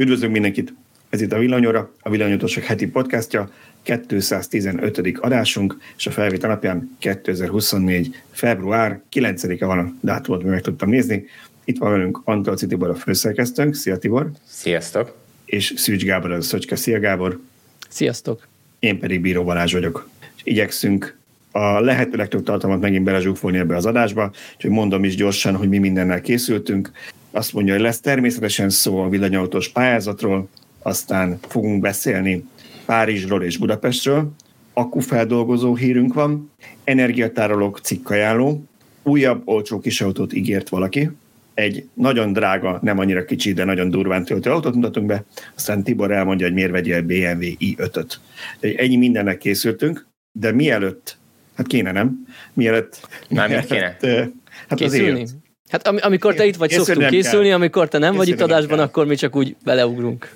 Üdvözlünk mindenkit! Ez itt a Villanyóra, a Villanyótosok heti podcastja, 215. adásunk, és a felvét alapján 2024. február 9-e van a dátumot, meg tudtam nézni. Itt van velünk Antolci Tibor a főszerkesztőnk. Szia Tibor! Sziasztok! És Szűcs Gábor a Szöcske. Szia Gábor! Sziasztok! Én pedig Bíró Balázs vagyok. És igyekszünk a lehető legtöbb tartalmat megint belezsúfolni ebbe az adásba, úgyhogy mondom is gyorsan, hogy mi mindennel készültünk. Azt mondja, hogy lesz természetesen szó a villanyautós pályázatról, aztán fogunk beszélni Párizsról és Budapestről, akkufeldolgozó hírünk van, energiatárolók cikkajánló, újabb olcsó kisautót ígért valaki, egy nagyon drága, nem annyira kicsi, de nagyon durván töltő autót mutatunk be, aztán Tibor elmondja, hogy miért vegyél BMW i5-öt. Ennyi mindennek készültünk, de mielőtt, hát kéne nem, mielőtt... Már kéne? Hát Készülni? azért Hát am- amikor te itt vagy, Készülni szoktunk készülni, kell. amikor te nem Készülni vagy itt adásban, kell. akkor mi csak úgy beleugrunk.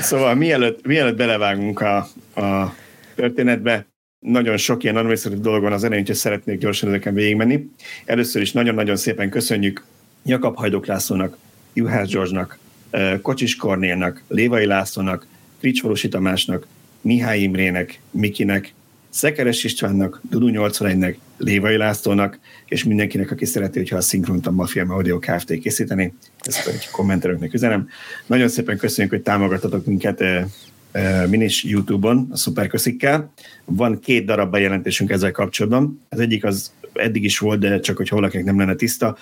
Szóval mielőtt, mielőtt belevágunk a, a történetbe, nagyon sok ilyen administratív dolog van az elején, hogy szeretnék gyorsan ezeken végigmenni. Először is nagyon-nagyon szépen köszönjük Jakab Hajdok Lászlónak, Juhász George-nak, Kocsis Kornélnak, Lévai Lászlónak, Frics Tamásnak, Mihály Imrének, Mikinek, Szekeres Istvánnak, Dudu 81-nek, Lévai Lászlónak, és mindenkinek, aki szereti, hogyha a Szinkront a Mafia Audio Kft. készíteni. Ezt egy kommenterőknek üzenem. Nagyon szépen köszönjük, hogy támogattatok minket eh, eh, min is YouTube-on, a szuperköszikkel. Van két darab bejelentésünk ezzel kapcsolatban. Az egyik az eddig is volt, de csak hogyha valakinek nem lenne tiszta.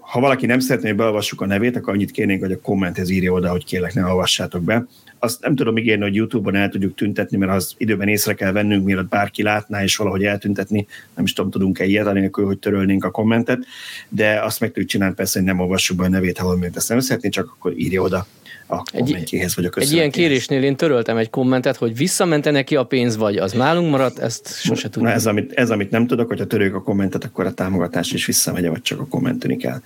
Ha valaki nem szeretné, hogy beolvassuk a nevét, akkor annyit kérnénk, hogy a kommenthez írja oda, hogy kérlek, ne olvassátok be. Azt nem tudom ígérni, hogy YouTube-on el tudjuk tüntetni, mert az időben észre kell vennünk, mielőtt bárki látná, és valahogy eltüntetni, nem is tudom, tudunk-e ilyet, anélkül, hogy törölnénk a kommentet, de azt meg tudjuk csinálni persze, hogy nem olvassuk be a nevét, ha valamiért ezt nem szeretné, csak akkor írja oda a kommentjéhez, vagy a Egy ilyen kérésnél én töröltem egy kommentet, hogy visszamente neki a pénz, vagy az nálunk maradt, ezt sose tudom. Na ez, amit, ez, amit nem tudok, hogyha törők a kommentet, akkor a támogatás is visszamegy, vagy csak a kommenteni kell.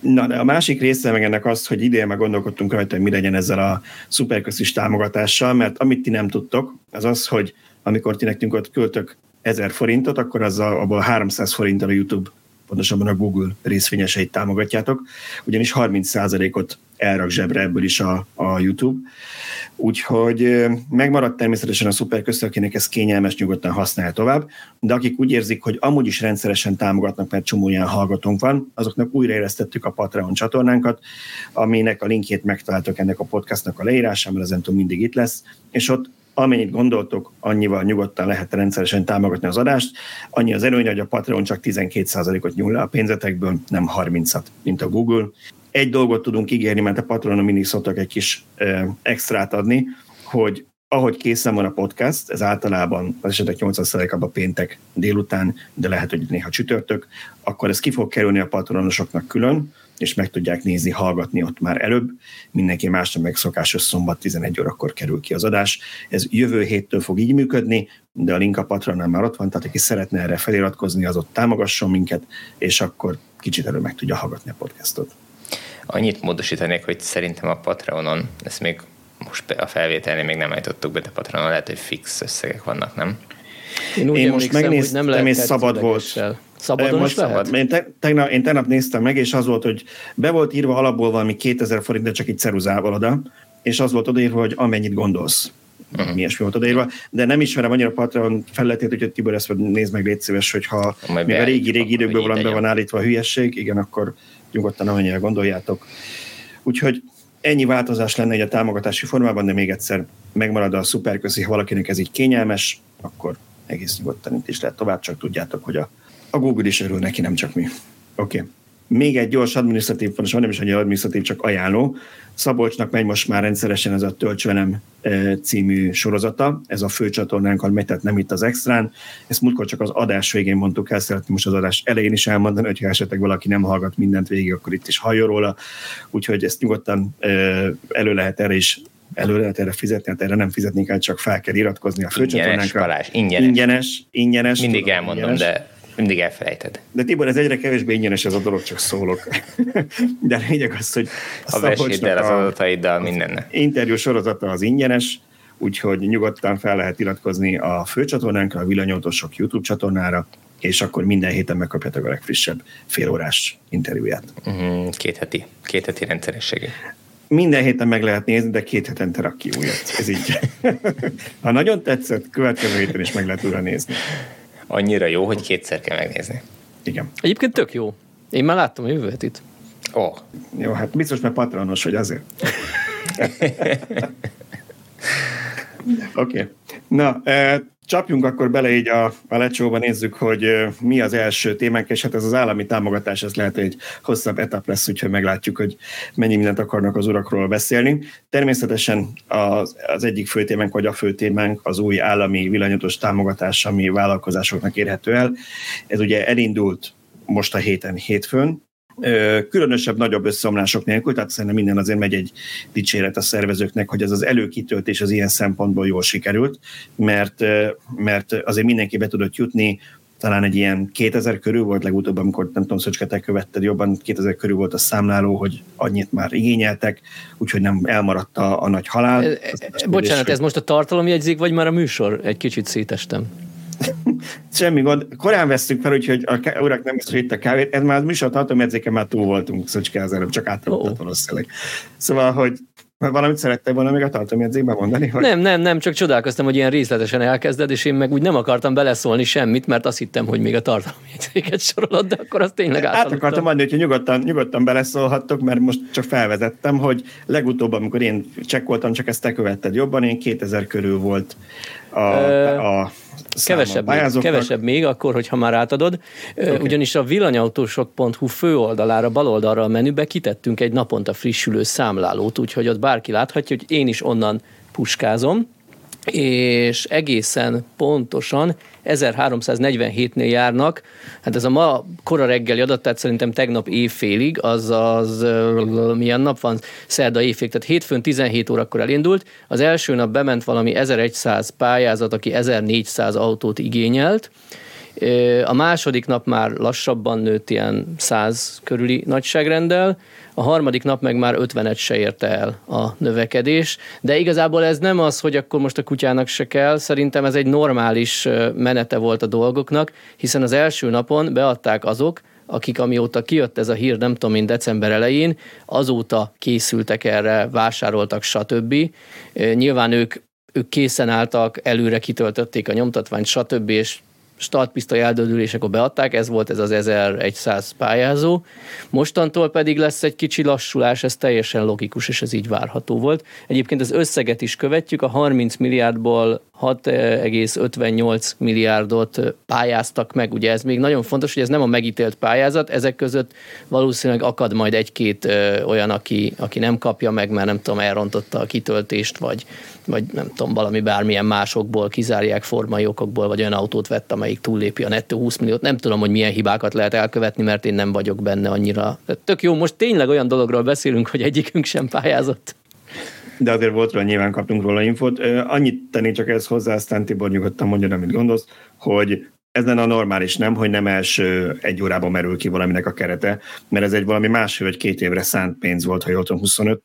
Na, de a másik része meg ennek az, hogy idén meg gondolkodtunk rajta, hogy mi legyen ezzel a szuperköszis támogatással, mert amit ti nem tudtok, az az, hogy amikor ti nekünk ott költök 1000 forintot, akkor az a, abból 300 forinttal a YouTube pontosabban a Google részvényeseit támogatjátok, ugyanis 30%-ot elrak zsebre ebből is a, a YouTube. Úgyhogy megmaradt természetesen a szuperköszön, akinek ez kényelmes, nyugodtan használja tovább, de akik úgy érzik, hogy amúgy is rendszeresen támogatnak, mert csomó ilyen hallgatónk van, azoknak újraélesztettük a Patreon csatornánkat, aminek a linkjét megtaláltok ennek a podcastnak a leírásán, mert ezentúl mindig itt lesz, és ott amennyit gondoltok, annyival nyugodtan lehet rendszeresen támogatni az adást. Annyi az előnye, hogy a Patreon csak 12%-ot nyúl le a pénzetekből, nem 30-at, mint a Google. Egy dolgot tudunk ígérni, mert a Patreonon mindig szoktak egy kis e, extrát adni, hogy ahogy készen van a podcast, ez általában az esetek 80%-ában péntek délután, de lehet, hogy néha csütörtök, akkor ez ki fog kerülni a patronosoknak külön, és meg tudják nézni, hallgatni ott már előbb. Mindenki másnak meg szokásos szombat 11 órakor kerül ki az adás. Ez jövő héttől fog így működni, de a link a Patronán már ott van, tehát aki szeretne erre feliratkozni, az ott támogasson minket, és akkor kicsit előbb meg tudja hallgatni a podcastot. Annyit módosítanék, hogy szerintem a Patreonon, ezt még most a felvételnél még nem állítottuk be, de Patreonon lehet, hogy fix összegek vannak, nem? Én, úgy Én most megnéztem, hogy nem lehet és szabad volt. Szabadon most is lehet? Én, te, tegnap, én tegnap néztem meg, és az volt, hogy be volt írva alapból valami 2000 forint, de csak egy ceruzával oda, és az volt odaírva, hogy amennyit gondolsz. Uh-huh. Mi ilyesmi volt odaírva, de nem ismerem annyira Patreon felületét, hogy Tibor ezt nézd meg, légy szíves, hogyha még a régi-régi időkből valami be van állítva a hülyesség, igen, akkor nyugodtan amennyire gondoljátok. Úgyhogy ennyi változás lenne egy a támogatási formában, de még egyszer megmarad a szuperközi, ha valakinek ez így kényelmes, akkor egész nyugodtan itt is lehet tovább, csak tudjátok, hogy a, a Google is örül neki, nem csak mi. Oké. Okay. Még egy gyors adminisztratív, pontosan nem is annyira adminisztratív, csak ajánló. Szabolcsnak megy most már rendszeresen ez a Tölts velem e, című sorozata, ez a főcsatornánk, megy, tehát nem itt az extrán. Ezt múltkor csak az adás végén mondtuk el, szeretném most az adás elején is elmondani, hogyha esetleg valaki nem hallgat mindent végig, akkor itt is halljon róla. Úgyhogy ezt nyugodtan e, elő lehet erre is előre lehet erre fizetni, hát erre nem fizetni kell, csak fel kell iratkozni a főcsatornánkra. Ingyenes, Balázs, ingyenes. Ingyenes, ingyenes. Mindig tudom, elmondom, ingyenes. de mindig elfelejted. De Tibor, ez egyre kevésbé ingyenes ez a dolog, csak szólok. De lényeg az, hogy a vesséddel, az adataiddal, mindenne. Interjú sorozata az ingyenes, úgyhogy nyugodtan fel lehet iratkozni a főcsatornánkra, a Villanyótosok YouTube csatornára, és akkor minden héten megkapjátok a legfrissebb félórás interjúját. Mm, két heti, két heti rendszerességét. minden héten meg lehet nézni, de két hetente rak ki újat. Ez így. ha nagyon tetszett, következő héten is meg lehet újra nézni. Annyira jó, hogy kétszer kell megnézni. Igen. Egyébként tök jó. Én már láttam a jövő hetit. Ó. Oh. Jó, hát biztos, mert patronos vagy azért. Oké. Okay. Na, csapjunk akkor bele így a, a lecsóba, nézzük, hogy mi az első témánk, és hát ez az állami támogatás, ez lehet, egy hosszabb etap lesz, úgyhogy meglátjuk, hogy mennyi mindent akarnak az urakról beszélni. Természetesen az, az egyik fő témánk, vagy a fő témánk az új állami villanyatos támogatás, ami vállalkozásoknak érhető el. Ez ugye elindult most a héten hétfőn, különösebb nagyobb összeomlások nélkül, tehát szerintem minden azért megy egy dicséret a szervezőknek, hogy ez az előkitöltés az ilyen szempontból jól sikerült, mert, mert azért mindenki be tudott jutni, talán egy ilyen 2000 körül volt legutóbb, amikor nem tudom, Szöcske, te követted jobban, 2000 körül volt a számláló, hogy annyit már igényeltek, úgyhogy nem elmaradt a, a nagy halál. E, e, bocsánat, ez most a tartalomjegyzék, vagy már a műsor? Egy kicsit szétestem. Semmi gond. Korán vesztük fel, úgyhogy a urak nem is itt a kávét. Ez már a műsor tartom érzéke, már túl voltunk Szöcske az előbb, csak átadott oh. valószínűleg. Szóval, hogy valamit szerettél volna még a tartalomjegyzékben mondani? Hogy... Nem, nem, nem, csak csodálkoztam, hogy ilyen részletesen elkezded, és én meg úgy nem akartam beleszólni semmit, mert azt hittem, hogy még a tartalomjegyzéket sorolod, de akkor azt tényleg átadottam. Át akartam mondani, hogy nyugodtan, nyugodtan beleszólhattok, mert most csak felvezettem, hogy legutóbb, amikor én csekkoltam, csak ezt te követted jobban, én 2000 körül volt a, Ö... a Kevesebb még, kevesebb még, akkor, hogyha már átadod. Okay. Ugyanis a villanyautósok.hu főoldalára, baloldalra a menübe kitettünk egy naponta frissülő számlálót, úgyhogy ott bárki láthatja, hogy én is onnan puskázom és egészen pontosan 1347-nél járnak, hát ez a ma kora reggeli adat, tehát szerintem tegnap évfélig, azaz milyen nap van, szerda évfélig, tehát hétfőn 17 órakor elindult, az első nap bement valami 1100 pályázat, aki 1400 autót igényelt, a második nap már lassabban nőtt ilyen 100 körüli nagyságrendel, a harmadik nap meg már 50-et se érte el a növekedés, de igazából ez nem az, hogy akkor most a kutyának se kell, szerintem ez egy normális menete volt a dolgoknak, hiszen az első napon beadták azok, akik amióta kijött ez a hír, nem tudom én, december elején, azóta készültek erre, vásároltak, stb. Nyilván ők ők készen álltak, előre kitöltötték a nyomtatványt, stb. és startpisztoly eldődülésekor beadták, ez volt ez az 1100 pályázó. Mostantól pedig lesz egy kicsi lassulás, ez teljesen logikus, és ez így várható volt. Egyébként az összeget is követjük, a 30 milliárdból 6,58 milliárdot pályáztak meg. Ugye ez még nagyon fontos, hogy ez nem a megítélt pályázat, ezek között valószínűleg akad majd egy-két olyan, aki, aki nem kapja meg, mert nem tudom, elrontotta a kitöltést, vagy, vagy nem tudom, valami bármilyen másokból kizárják formai okokból, vagy olyan autót vett, amelyik túllépi a nettó 20 milliót. Nem tudom, hogy milyen hibákat lehet elkövetni, mert én nem vagyok benne annyira. Tök jó, most tényleg olyan dologról beszélünk, hogy egyikünk sem pályázott de azért volt róla, nyilván kaptunk róla infót. Annyit tenni csak ez hozzá, aztán Tibor nyugodtan mondja, amit gondolsz, hogy ez lenne a normális, nem, hogy nem első egy órában merül ki valaminek a kerete, mert ez egy valami másfél vagy két évre szánt pénz volt, ha jól tudom, 25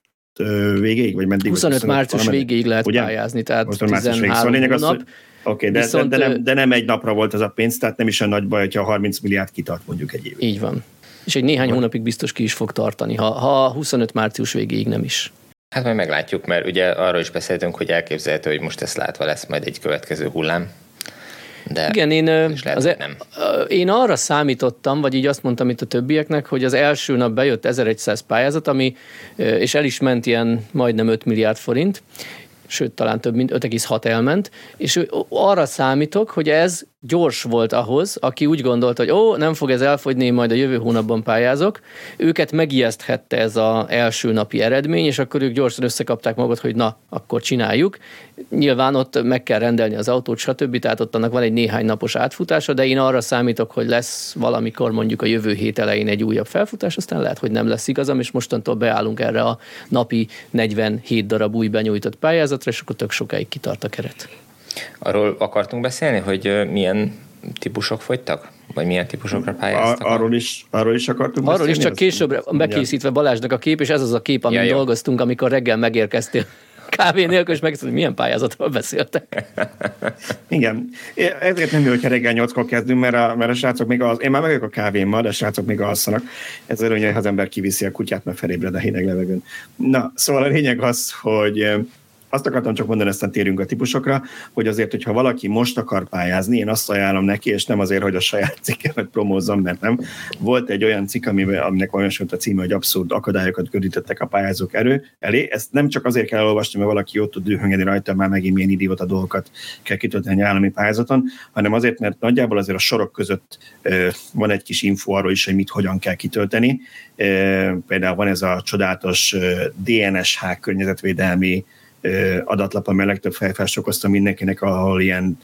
végéig, vagy meddig? 25, 25 március valameddig? végéig lehet ugye? pályázni, tehát 13 végig. Szóval lényeg az, Oké, okay, de, Viszont, de, nem, de nem egy napra volt az a pénz, tehát nem is a nagy baj, hogyha 30 milliárd kitart mondjuk egy évig. Így van. És egy néhány hónapig biztos ki is fog tartani, ha, ha 25 március végéig nem is. Hát majd meglátjuk, mert ugye arról is beszéltünk, hogy elképzelhető, hogy most ezt látva lesz majd egy következő hullám. De Igen, én, lehet, az, e- nem. én arra számítottam, vagy így azt mondtam itt a többieknek, hogy az első nap bejött 1100 pályázat, ami, és el is ment ilyen majdnem 5 milliárd forint, sőt, talán több mint 5,6 elment, és arra számítok, hogy ez gyors volt ahhoz, aki úgy gondolta, hogy ó, nem fog ez elfogyni, majd a jövő hónapban pályázok. Őket megijeszthette ez az első napi eredmény, és akkor ők gyorsan összekapták magukat, hogy na, akkor csináljuk. Nyilván ott meg kell rendelni az autót, stb. Tehát ott annak van egy néhány napos átfutása, de én arra számítok, hogy lesz valamikor mondjuk a jövő hét elején egy újabb felfutás, aztán lehet, hogy nem lesz igazam, és mostantól beállunk erre a napi 47 darab új benyújtott pályázatra, és akkor tök sokáig kitart a keret. Arról akartunk beszélni, hogy milyen típusok fogytak? Vagy milyen típusokra pályáztak? Ar- arról, is, arról is akartunk Arról beszélni? is, csak később bekészítve Balázsnak a kép, és ez az a kép, amin ja, dolgoztunk, amikor reggel megérkeztél kávé nélkül, és megszólal, hogy milyen pályázatról beszéltek. Igen. Ezért nem jó, hogyha reggel nyolckor kezdünk, mert a, mert a srácok még az, én már meg a kávémmal, de a srácok még alszanak. Ez olyan, hogy az ember kiviszi a kutyát, mert felébred a hideg levegőn. Na, szóval a lényeg az, hogy azt akartam csak mondani, aztán térünk a típusokra, hogy azért, hogyha valaki most akar pályázni, én azt ajánlom neki, és nem azért, hogy a saját cikkemet promózzam, mert nem. Volt egy olyan cikk, amiben, aminek olyan a címe, hogy abszurd akadályokat görítettek a pályázók erő elé. Ezt nem csak azért kell elolvasni, mert valaki ott tud dühöngeni rajta, már megint milyen idióta dolgokat kell kitölteni állami pályázaton, hanem azért, mert nagyjából azért a sorok között van egy kis info arról is, hogy mit hogyan kell kitölteni. Például van ez a csodálatos DNSH környezetvédelmi adatlap, amely legtöbb felfást okozta mindenkinek, ahol ilyen,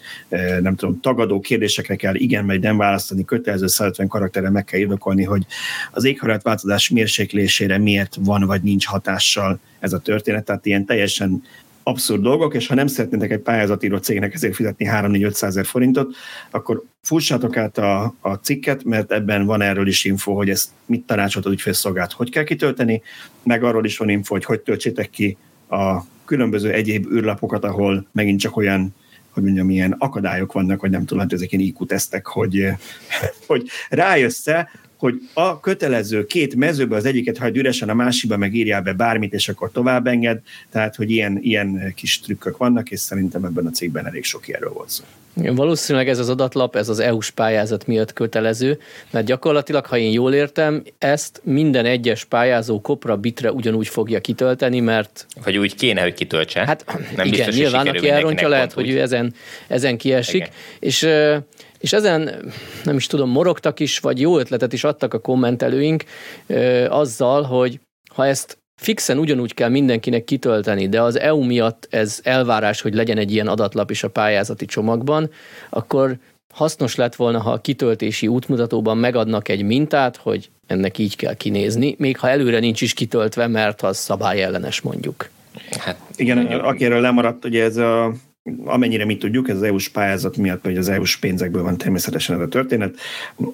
nem tudom, tagadó kérdésekre kell igen vagy nem választani, kötelező 150 karakterre meg kell indokolni, hogy az éghajlatváltozás mérséklésére miért van vagy nincs hatással ez a történet, tehát ilyen teljesen abszurd dolgok, és ha nem szeretnétek egy pályázatíró cégnek ezért fizetni 3-4-500 ezer forintot, akkor fussátok át a, a cikket, mert ebben van erről is info, hogy ezt mit tanácsolt az ügyfélszolgált, hogy kell kitölteni, meg arról is van info, hogy hogy töltsétek ki a különböző egyéb űrlapokat, ahol megint csak olyan hogy mondjam, ilyen akadályok vannak, vagy nem tudom, hát ezek ilyen IQ-tesztek, hogy, hogy rájössz hogy a kötelező két mezőbe az egyiket hagyd üresen, a másikba meg írjál be bármit, és akkor tovább enged. Tehát, hogy ilyen, ilyen kis trükkök vannak, és szerintem ebben a cégben elég sok ilyenről volt szó. Valószínűleg ez az adatlap, ez az EU-s pályázat miatt kötelező, mert gyakorlatilag, ha én jól értem, ezt minden egyes pályázó kopra bitre ugyanúgy fogja kitölteni, mert... Vagy úgy kéne, hogy kitöltse. Hát nem igen, biztos, nyilván, aki elrontja, lehet, hogy ő ezen, ezen kiesik. Igen. És és ezen nem is tudom, morogtak is, vagy jó ötletet is adtak a kommentelőink azzal, hogy ha ezt fixen ugyanúgy kell mindenkinek kitölteni, de az EU miatt ez elvárás, hogy legyen egy ilyen adatlap is a pályázati csomagban, akkor hasznos lett volna, ha a kitöltési útmutatóban megadnak egy mintát, hogy ennek így kell kinézni, még ha előre nincs is kitöltve, mert az szabályellenes mondjuk. Hát igen, akiről lemaradt, ugye ez a amennyire mi tudjuk, ez az EU-s pályázat miatt, vagy az EU-s pénzekből van természetesen ez a történet.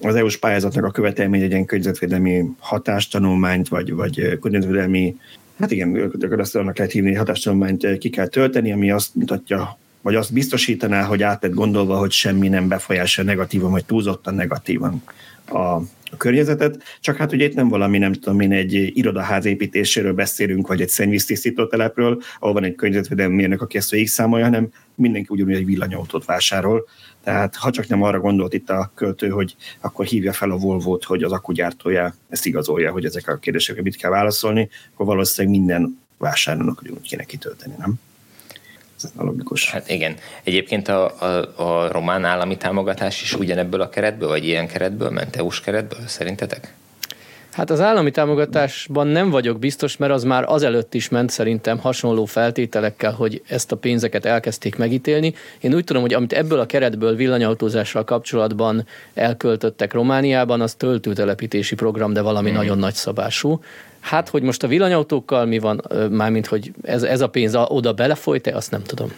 Az EU-s pályázatnak a követelmény egy ilyen környezetvédelmi hatástanulmányt, vagy, vagy környezetvédelmi, hát igen, azt annak lehet hívni, hatástanulmányt ki kell tölteni, ami azt mutatja, vagy azt biztosítaná, hogy át lett gondolva, hogy semmi nem befolyásolja negatívan, vagy túlzottan negatívan a a környezetet, csak hát ugye itt nem valami, nem tudom én, egy irodaház építéséről beszélünk, vagy egy szennyvíztisztító telepről, ahol van egy környezetvédelmi mérnök, aki ezt végig számolja, hanem mindenki ugyanúgy egy villanyautót vásárol. Tehát ha csak nem arra gondolt itt a költő, hogy akkor hívja fel a Volvo-t, hogy az akkugyártója ezt igazolja, hogy ezek a kérdésekre mit kell válaszolni, akkor valószínűleg minden vásárlónak ugyanúgy kéne kitölteni, nem? Logikus. Hát igen. Egyébként a, a, a román állami támogatás is ugyanebből a keretből, vagy ilyen keretből ment, EU-s keretből, szerintetek? Hát az állami támogatásban nem vagyok biztos, mert az már azelőtt is ment szerintem hasonló feltételekkel, hogy ezt a pénzeket elkezdték megítélni. Én úgy tudom, hogy amit ebből a keretből villanyautózással kapcsolatban elköltöttek Romániában, az töltőtelepítési program, de valami mm. nagyon nagy szabású. Hát, hogy most a villanyautókkal mi van, mármint, hogy ez, ez a pénz oda belefolyt azt nem tudom.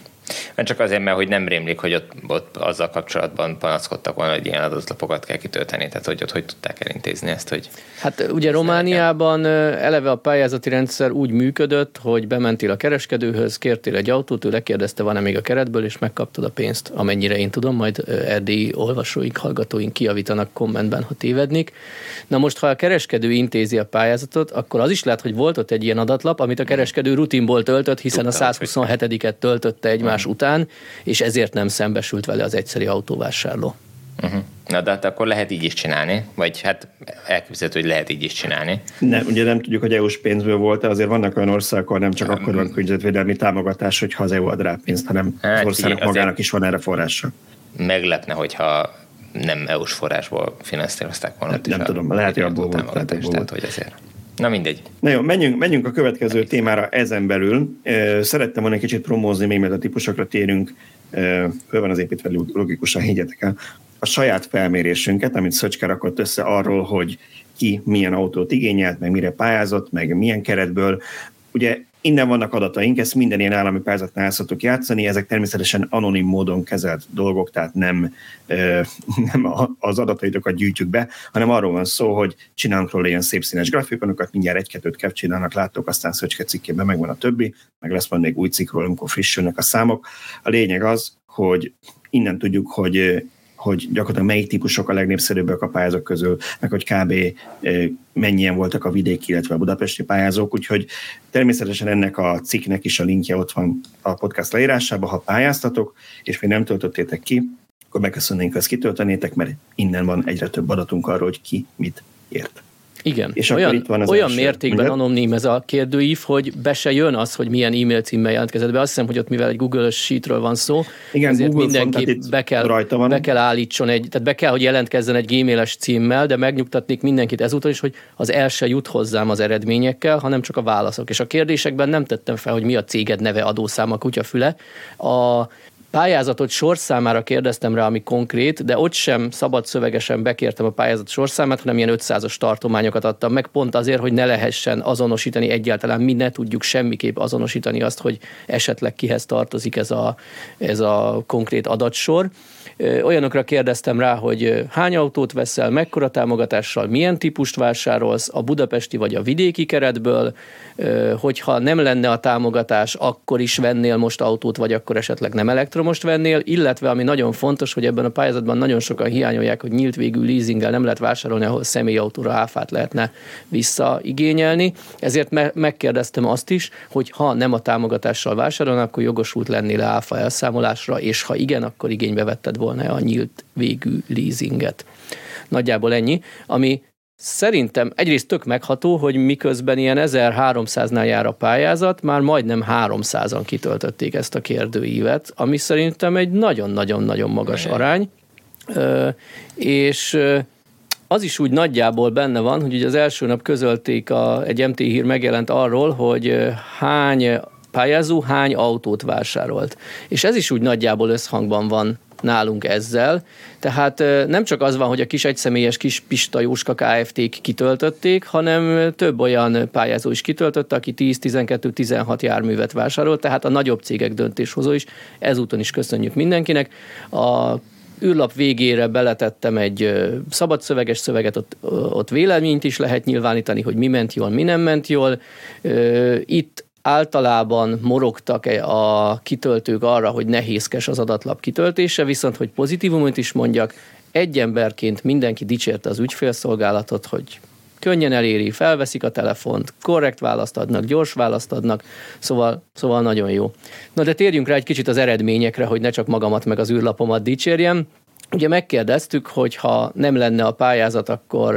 Mert csak azért, mert hogy nem rémlik, hogy ott, ott azzal kapcsolatban panaszkodtak volna, hogy ilyen adatlapokat kell kitölteni, tehát hogy ott hogy tudták elintézni ezt, hogy... Hát ugye Romániában eleve a pályázati rendszer úgy működött, hogy bementél a kereskedőhöz, kértél egy autót, ő lekérdezte, van-e még a keretből, és megkaptad a pénzt, amennyire én tudom, majd erdélyi olvasóink, hallgatóink kiavítanak kommentben, ha tévednik. Na most, ha a kereskedő intézi a pályázatot, akkor az is lehet, hogy volt ott egy ilyen adatlap, amit a kereskedő rutinból töltött, hiszen Tudtam, a 127-et töltötte egymás egymás után, és ezért nem szembesült vele az egyszeri autóvásárló. Uh-huh. Na de hát akkor lehet így is csinálni, vagy hát elképzelhető, hogy lehet így is csinálni. Nem, ugye nem tudjuk, hogy EU-s pénzből volt azért vannak olyan országok, ahol nem csak akkor van környezetvédelmi támogatás, hogyha az EU ad rá pénzt, hanem hát, az országnak magának is van erre forrása. Meglepne, hogyha nem EU-s forrásból finanszírozták volna. Nem, nem tudom, lehet, hogy abból volt. Tehát, hogy ezért. Na mindegy. Na jó, menjünk, menjünk a következő témára ezen belül. Szerettem volna egy kicsit promózni, még mert a típusokra térünk. Föl van az építve logikusan, higgyetek el. A saját felmérésünket, amit Szöcske rakott össze arról, hogy ki milyen autót igényelt, meg mire pályázott, meg milyen keretből. Ugye innen vannak adataink, ezt minden ilyen állami pályázatnál szoktuk játszani, ezek természetesen anonim módon kezelt dolgok, tehát nem, nem az adataitokat gyűjtjük be, hanem arról van szó, hogy csinálunk róla ilyen szép színes grafikonokat, mindjárt egy-kettőt capcsinálnak, láttok, aztán Szöcske cikkében megvan a többi, meg lesz majd még új cikkről, amikor frissülnek a számok. A lényeg az, hogy innen tudjuk, hogy hogy gyakorlatilag melyik típusok a legnépszerűbbek a pályázók közül, meg hogy kb. mennyien voltak a vidéki, illetve a budapesti pályázók, úgyhogy természetesen ennek a cikknek is a linkje ott van a podcast leírásában, ha pályáztatok, és még nem töltöttétek ki, akkor megköszönnénk, ha ezt kitöltenétek, mert innen van egyre több adatunk arról, hogy ki mit ért. Igen, és olyan, itt van az olyan első. mértékben anonim ez a kérdőív, hogy be se jön az, hogy milyen e-mail címmel jelentkezett be. Azt hiszem, hogy ott mivel egy Google Sheetről van szó, Igen, ezért Google mindenki van, be, kell, rajta van. be kell állítson egy, tehát be kell, hogy jelentkezzen egy gmail-es címmel, de megnyugtatnék mindenkit ezúttal is, hogy az el se jut hozzám az eredményekkel, hanem csak a válaszok. És a kérdésekben nem tettem fel, hogy mi a céged neve, adószám, a kutyafüle. A pályázatot sorszámára kérdeztem rá, ami konkrét, de ott sem szabad szövegesen bekértem a pályázat sorszámát, hanem ilyen 500-as tartományokat adtam meg, pont azért, hogy ne lehessen azonosítani egyáltalán, mi ne tudjuk semmiképp azonosítani azt, hogy esetleg kihez tartozik ez a, ez a konkrét adatsor. Olyanokra kérdeztem rá, hogy hány autót veszel, mekkora támogatással, milyen típust vásárolsz, a budapesti vagy a vidéki keretből, hogyha nem lenne a támogatás, akkor is vennél most autót, vagy akkor esetleg nem elektromost vennél, illetve ami nagyon fontos, hogy ebben a pályázatban nagyon sokan hiányolják, hogy nyílt végű leasinggel nem lehet vásárolni, ahol személyautóra áfát lehetne visszaigényelni. Ezért me- megkérdeztem azt is, hogy ha nem a támogatással vásárolnak, akkor jogosult lennél áfa elszámolásra, és ha igen, akkor igénybe vetted volna a nyílt végű leasinget. Nagyjából ennyi, ami Szerintem egyrészt tök megható, hogy miközben ilyen 1300-nál jár a pályázat, már majdnem 300-an kitöltötték ezt a kérdőívet, ami szerintem egy nagyon-nagyon-nagyon magas arány. És az is úgy nagyjából benne van, hogy ugye az első nap közölték, a, egy MT hír megjelent arról, hogy hány pályázó hány autót vásárolt. És ez is úgy nagyjából összhangban van nálunk ezzel. Tehát nem csak az van, hogy a kis egyszemélyes kis Pista Jóska Kft-k kitöltötték, hanem több olyan pályázó is kitöltötte, aki 10-12-16 járművet vásárolt, tehát a nagyobb cégek döntéshozó is. Ezúton is köszönjük mindenkinek. A űrlap végére beletettem egy szabad szöveges szöveget, ott, ott véleményt is lehet nyilvánítani, hogy mi ment jól, mi nem ment jól. Itt általában morogtak a kitöltők arra, hogy nehézkes az adatlap kitöltése, viszont hogy pozitívumot is mondjak, egy emberként mindenki dicsérte az ügyfélszolgálatot, hogy könnyen eléri, felveszik a telefont, korrekt választ adnak, gyors választ adnak, szóval, szóval nagyon jó. Na de térjünk rá egy kicsit az eredményekre, hogy ne csak magamat meg az űrlapomat dicsérjem. Ugye megkérdeztük, hogy ha nem lenne a pályázat, akkor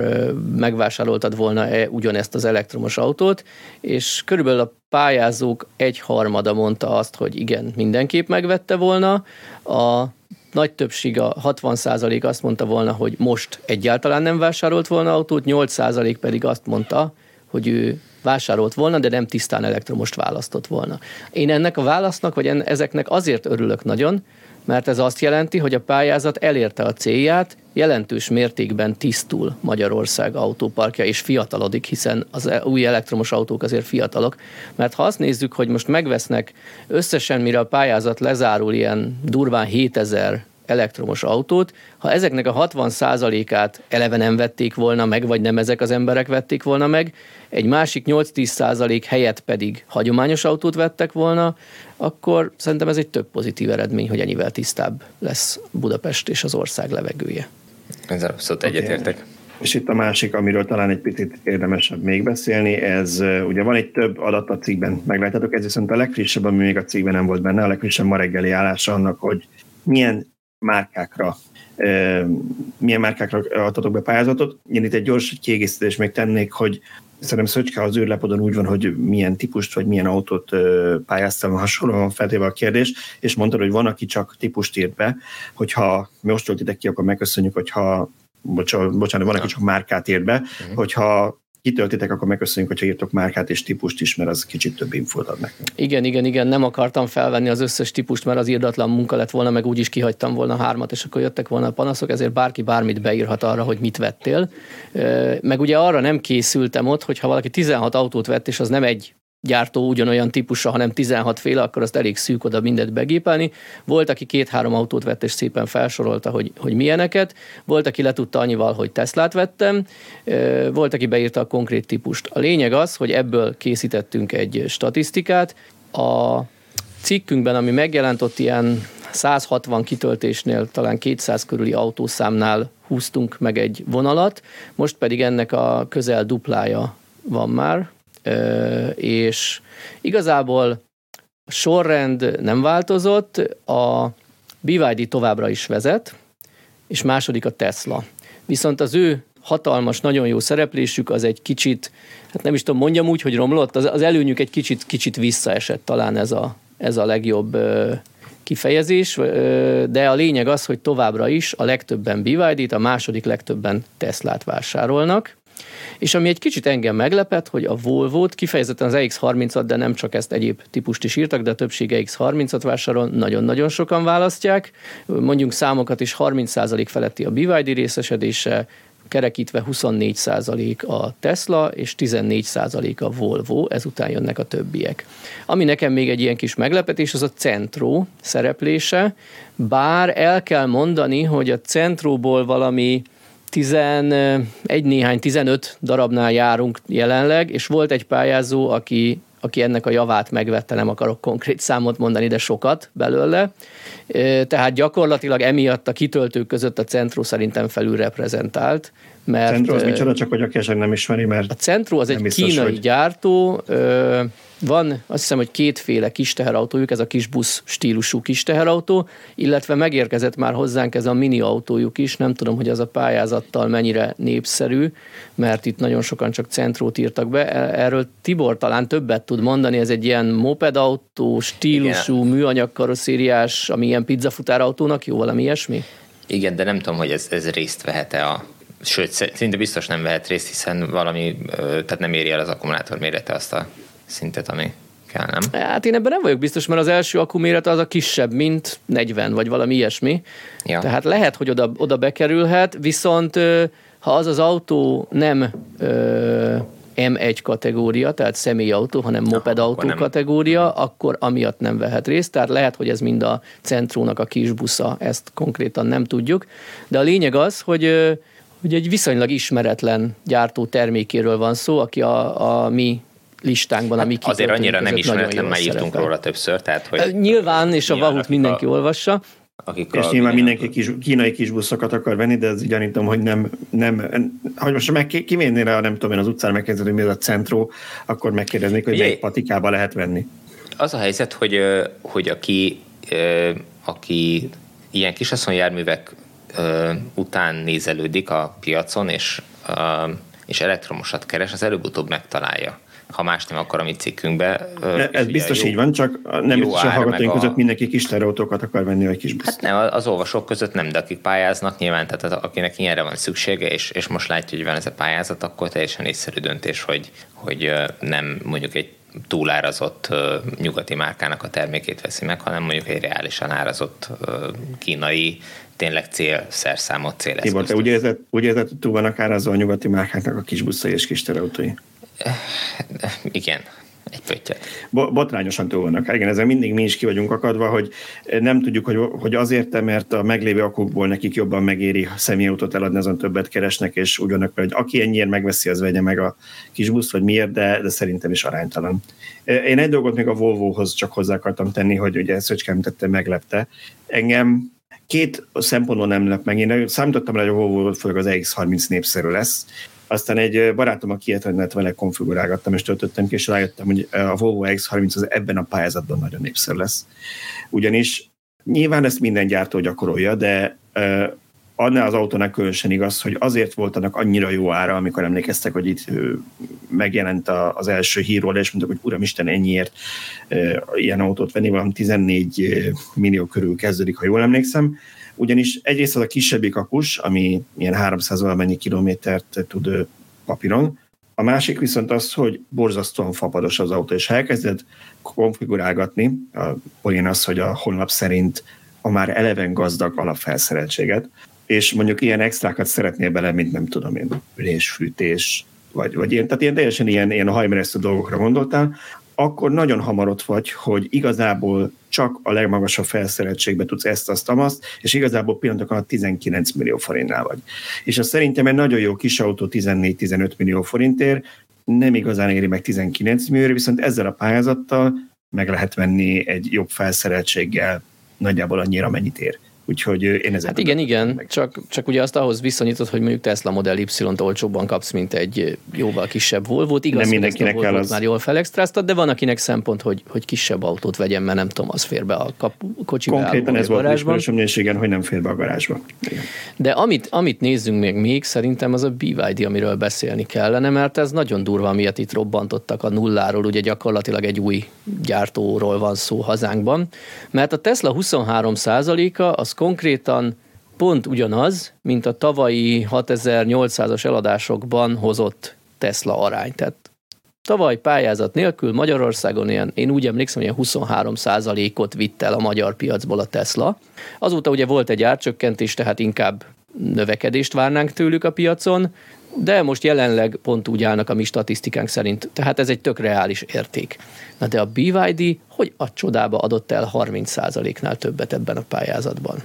megvásároltad volna-e ugyanezt az elektromos autót, és körülbelül a pályázók egy harmada mondta azt, hogy igen, mindenképp megvette volna. A nagy többség, a 60 azt mondta volna, hogy most egyáltalán nem vásárolt volna autót, 8% pedig azt mondta, hogy ő vásárolt volna, de nem tisztán elektromost választott volna. Én ennek a válasznak, vagy ezeknek azért örülök nagyon, mert ez azt jelenti, hogy a pályázat elérte a célját, jelentős mértékben tisztul Magyarország autóparkja, és fiatalodik, hiszen az új elektromos autók azért fiatalok. Mert ha azt nézzük, hogy most megvesznek összesen, mire a pályázat lezárul, ilyen durván 7000 elektromos autót, ha ezeknek a 60%-át eleve nem vették volna meg, vagy nem ezek az emberek vették volna meg, egy másik 8-10% helyett pedig hagyományos autót vettek volna, akkor szerintem ez egy több pozitív eredmény, hogy ennyivel tisztább lesz Budapest és az ország levegője. Ezzel abszolút egyetértek. És itt a másik, amiről talán egy picit érdemesebb még beszélni, ez ugye van egy több adat a cikkben, meglátjátok, ez viszont a legfrissebb, ami még a cikkben nem volt benne, a legfrissebb ma reggeli állása annak, hogy milyen márkákra milyen márkákra adtatok be pályázatot. Én itt egy gyors kiegészítést még tennék, hogy szerintem Szöcske az űrlepodon úgy van, hogy milyen típust vagy milyen autót pályáztam, hasonlóan feltéve a kérdés, és mondtad, hogy van, aki csak típust írt be, hogyha most töltitek ki, akkor megköszönjük, hogyha bocsánat, van, aki csak márkát írt be, uh-huh. hogyha kitöltitek, akkor megköszönjük, hogyha írtok márkát és típust is, mert az kicsit több infót ad nekünk. Igen, igen, igen, nem akartam felvenni az összes típust, mert az írdatlan munka lett volna, meg úgy is kihagytam volna hármat, és akkor jöttek volna a panaszok, ezért bárki bármit beírhat arra, hogy mit vettél. Meg ugye arra nem készültem ott, hogy ha valaki 16 autót vett, és az nem egy gyártó ugyanolyan típusa, hanem 16 féle, akkor azt elég szűk oda mindet begépelni. Volt, aki két-három autót vett, és szépen felsorolta, hogy, hogy milyeneket. Volt, aki letudta annyival, hogy Teslát vettem. Volt, aki beírta a konkrét típust. A lényeg az, hogy ebből készítettünk egy statisztikát. A cikkünkben, ami megjelent ott ilyen 160 kitöltésnél, talán 200 körüli autószámnál húztunk meg egy vonalat, most pedig ennek a közel duplája van már, és igazából a sorrend nem változott, a BYD továbbra is vezet, és második a Tesla. Viszont az ő hatalmas, nagyon jó szereplésük az egy kicsit, hát nem is tudom, mondjam úgy, hogy romlott, az, az előnyük egy kicsit, kicsit visszaesett talán ez a, ez a legjobb kifejezés, de a lényeg az, hogy továbbra is a legtöbben BYD-t, a második legtöbben Teslát vásárolnak, és ami egy kicsit engem meglepett, hogy a Volvo-t, kifejezetten az EX30-at, de nem csak ezt egyéb típust is írtak, de a többsége X30-at vásárol, nagyon-nagyon sokan választják. Mondjuk számokat is 30% feletti a BYD részesedése, kerekítve 24% a Tesla és 14% a Volvo, ezután jönnek a többiek. Ami nekem még egy ilyen kis meglepetés, az a Centro szereplése, bár el kell mondani, hogy a Centróból valami 11 néhány, 15 darabnál járunk jelenleg, és volt egy pályázó, aki, aki ennek a javát megvette, nem akarok konkrét számot mondani, de sokat belőle. Tehát gyakorlatilag emiatt a kitöltők között a Centro szerintem felülreprezentált. Mert, Centro az micsoda, csak hogy a nem ismeri, mert A Centro az egy biztos, kínai hogy... gyártó, van azt hiszem, hogy kétféle kis teherautójuk, ez a kis busz stílusú kis teherautó, illetve megérkezett már hozzánk ez a mini autójuk is, nem tudom, hogy az a pályázattal mennyire népszerű, mert itt nagyon sokan csak centrót írtak be. E- erről Tibor talán többet tud mondani, ez egy ilyen mopedautó stílusú, Igen. műanyag karosszériás, ami ilyen pizzafutárautónak jó, valami ilyesmi? Igen, de nem tudom, hogy ez, ez részt vehet-e a Sőt, szinte biztos nem vehet részt, hiszen valami, tehát nem éri el az akkumulátor mérete azt a szintet, ami kell, nem? Hát én ebben nem vagyok biztos, mert az első akkuméret az a kisebb, mint 40, vagy valami ilyesmi. Ja. Tehát lehet, hogy oda, oda bekerülhet, viszont ha az az autó nem M1 kategória, tehát személyautó, hanem mopedautó akkor kategória, akkor amiatt nem vehet részt. Tehát lehet, hogy ez mind a centrónak a kis busza, ezt konkrétan nem tudjuk. De a lényeg az, hogy hogy egy viszonylag ismeretlen gyártó termékéről van szó, aki a, a mi listánkban, ami hát Azért annyira nem ismeretlen, már írtunk róla többször. Tehát, hogy nyilván, és a Vahut mindenki a, olvassa. Akik és nyilván mindenki kis, kínai kisbuszokat akar venni, de ez gyanítom, hogy nem, nem hogy most meg kiménnél rá, nem tudom én az utcán megkezdeni, hogy mi az a centró, akkor megkérdeznék, hogy egy patikába lehet venni. Az a helyzet, hogy, hogy aki, aki ilyen kisasszonyjárművek után nézelődik a piacon, és, és elektromosat keres, az előbb-utóbb megtalálja ha más nem, akkor a mi cikkünkbe. Ez biztos jó, így van, csak nem biztos a hallgatóink között a... mindenki kis terautókat akar venni, vagy kis buszt. Hát nem, az olvasók között nem, de akik pályáznak nyilván, tehát akinek ilyenre van szüksége, és, és most látja, hogy van ez a pályázat, akkor teljesen észszerű döntés, hogy, hogy nem mondjuk egy túlárazott nyugati márkának a termékét veszi meg, hanem mondjuk egy reálisan árazott kínai tényleg cél, szerszámot, cél Tibor, te úgy érzed, úgy érzed, hogy túl vannak árazva a nyugati márkáknak a kis buszai és kis terautói? Igen, egy pöttyet. Botrányosan túl vannak. Igen, ezzel mindig mi is ki vagyunk akadva, hogy nem tudjuk, hogy, hogy azért, mert a meglévő akukból nekik jobban megéri személyautót eladni, azon többet keresnek, és úgy vannak, hogy aki ennyiért megveszi, az vegye meg a kis busz, vagy miért, de, de szerintem is aránytalan. Én egy dolgot még a Volvohoz csak hozzá akartam tenni, hogy ugye Szöcskám tette, meglepte. Engem két szempontból nem lep meg. Én számítottam rá, hogy a Volvo főleg az X30 népszerű lesz, aztán egy barátom, aki ilyet vele konfigurálgattam, és töltöttem ki, és rájöttem, hogy a Volvo X30 az ebben a pályázatban nagyon népszerű lesz. Ugyanis nyilván ezt minden gyártó gyakorolja, de annál az autónak különösen igaz, hogy azért volt annak annyira jó ára, amikor emlékeztek, hogy itt megjelent az első hírról, és mondtak, hogy uram Isten, ennyiért ilyen autót venni, valami 14 millió körül kezdődik, ha jól emlékszem, ugyanis egyrészt az a kisebbik akus, ami ilyen 300 valamennyi kilométert tud papíron, a másik viszont az, hogy borzasztóan fapados az autó, és ha elkezded konfigurálgatni, poén az, hogy a honlap szerint a már eleven gazdag alapfelszereltséget, és mondjuk ilyen extrákat szeretnél bele, mint nem tudom én, résfűtés, vagy, vagy ilyen, tehát ilyen teljesen ilyen, ilyen hajmeresztő dolgokra gondoltál, akkor nagyon hamar ott vagy, hogy igazából csak a legmagasabb felszereltségbe tudsz ezt, azt, azt, és igazából pillanatokon a 19 millió forintnál vagy. És az szerintem egy nagyon jó kis autó 14-15 millió forintért, nem igazán éri meg 19 millió, viszont ezzel a pályázattal meg lehet venni egy jobb felszereltséggel nagyjából annyira, mennyit ér. Úgyhogy én ezen Hát igen, igen, meg. csak, csak ugye azt ahhoz viszonyított, hogy mondjuk Tesla Model Y-t olcsóbban kapsz, mint egy jóval kisebb Volvo-t. Igaz, nem mindenkinek kell az... már jól felextráztad, de van akinek szempont, hogy, hogy kisebb autót vegyen, mert nem tudom, az fér be a kap, kocsiba. Konkrétan ez volt ismerősöm igen, hogy nem fér be a garázsba. Igen. De amit, amit nézzünk még, még, szerintem az a BYD, amiről beszélni kellene, mert ez nagyon durva, miatt itt robbantottak a nulláról, ugye gyakorlatilag egy új gyártóról van szó hazánkban, mert a Tesla 23 a az konkrétan pont ugyanaz, mint a tavalyi 6800-as eladásokban hozott Tesla arány. Tehát tavaly pályázat nélkül Magyarországon ilyen, én úgy emlékszem, hogy 23 ot vitt el a magyar piacból a Tesla. Azóta ugye volt egy árcsökkentés, tehát inkább növekedést várnánk tőlük a piacon, de most jelenleg pont úgy állnak a mi statisztikánk szerint, tehát ez egy tök reális érték. Na de a BYD hogy a csodába adott el 30%-nál többet ebben a pályázatban?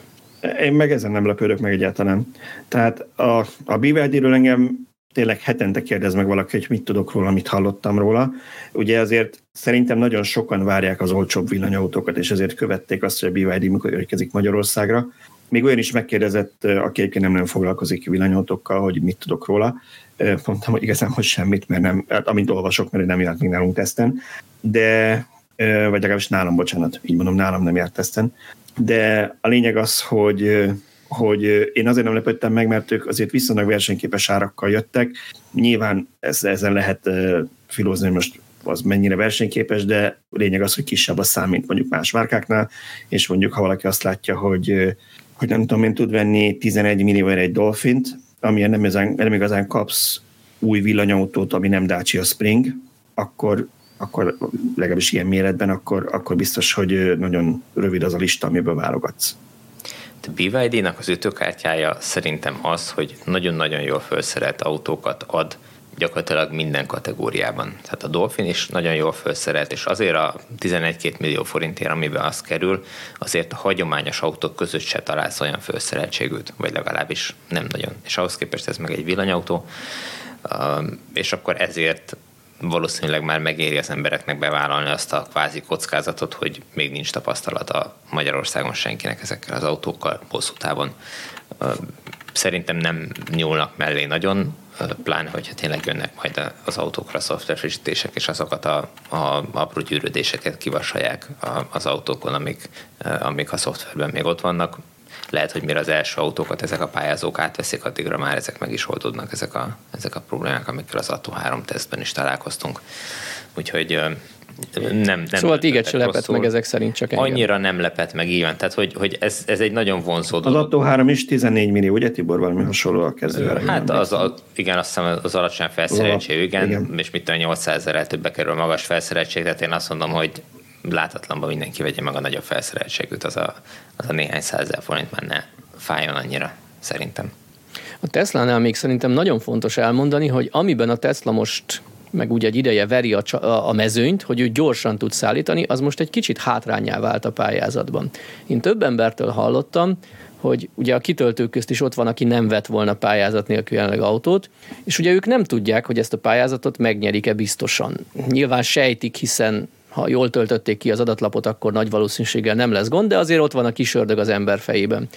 Én meg ezen nem lepődök meg egyáltalán. Tehát a, a BYD-ről engem tényleg hetente kérdez meg valaki, hogy mit tudok róla, mit hallottam róla. Ugye azért szerintem nagyon sokan várják az olcsóbb villanyautókat, és ezért követték azt, hogy a BYD mikor érkezik Magyarországra. Még olyan is megkérdezett, aki egyébként nem nagyon foglalkozik villanyautókkal, hogy mit tudok róla. Mondtam, hogy igazából semmit, mert nem, hát amint olvasok, mert nem járt még nálunk teszten, de, vagy legalábbis nálam, bocsánat, így mondom, nálam nem járt teszten. De a lényeg az, hogy hogy én azért nem lepődtem meg, mert ők azért viszonylag versenyképes árakkal jöttek. Nyilván ezen lehet filózni, hogy most az mennyire versenyképes, de lényeg az, hogy kisebb a szám, mint mondjuk más márkáknál, és mondjuk ha valaki azt látja, hogy hogy nem tudom én tud venni 11 millióért egy Dolphint, amilyen nem igazán, nem igazán kapsz új villanyautót, ami nem Dacia Spring, akkor, akkor legalábbis ilyen méretben, akkor, akkor biztos, hogy nagyon rövid az a lista, amiből válogatsz. A BYD-nak az ütőkártyája szerintem az, hogy nagyon-nagyon jól felszerelt autókat ad gyakorlatilag minden kategóriában. Tehát a Dolphin is nagyon jól felszerelt, és azért a 11-2 millió forintért, amiben az kerül, azért a hagyományos autók között se találsz olyan felszereltségűt, vagy legalábbis nem nagyon. És ahhoz képest ez meg egy villanyautó, és akkor ezért valószínűleg már megéri az embereknek bevállalni azt a kvázi kockázatot, hogy még nincs tapasztalata Magyarországon senkinek ezekkel az autókkal hosszú távon. Szerintem nem nyúlnak mellé nagyon, pláne, hogyha tényleg jönnek majd az autókra szoftverfrissítések, és azokat a, a apró gyűrődéseket kivasalják az autókon, amik, amik a szoftverben még ott vannak. Lehet, hogy mire az első autókat ezek a pályázók átveszik, addigra már ezek meg is oldódnak, ezek a, ezek a problémák, amikkel az Atto 3 tesztben is találkoztunk. Úgyhogy nem, nem szóval téged se lepett meg ezek szerint csak engem. Annyira nem lepett meg, így van. Tehát, hogy, hogy ez, ez egy nagyon vonzó dolog. Az Atto 3 is 14 millió, ugye Tibor, valami hasonló a kezdőre. Hát az, a, igen, azt hiszem az alacsony felszereltség, igen, igen, és mit tudom, 800 ezerrel többe kerül magas felszereltség, tehát én azt mondom, hogy látatlanban mindenki vegye meg a nagyobb felszereltségűt, az a, az a néhány százezer forint már ne fájjon annyira, szerintem. A Tesla-nál még szerintem nagyon fontos elmondani, hogy amiben a Tesla most meg úgy egy ideje veri a, a mezőnyt, hogy ő gyorsan tud szállítani, az most egy kicsit hátrányá vált a pályázatban. Én több embertől hallottam, hogy ugye a kitöltők közt is ott van, aki nem vett volna pályázat nélkül jelenleg autót, és ugye ők nem tudják, hogy ezt a pályázatot megnyerik-e biztosan. Nyilván sejtik, hiszen ha jól töltötték ki az adatlapot, akkor nagy valószínűséggel nem lesz gond, de azért ott van a kis ördög az ember fejében.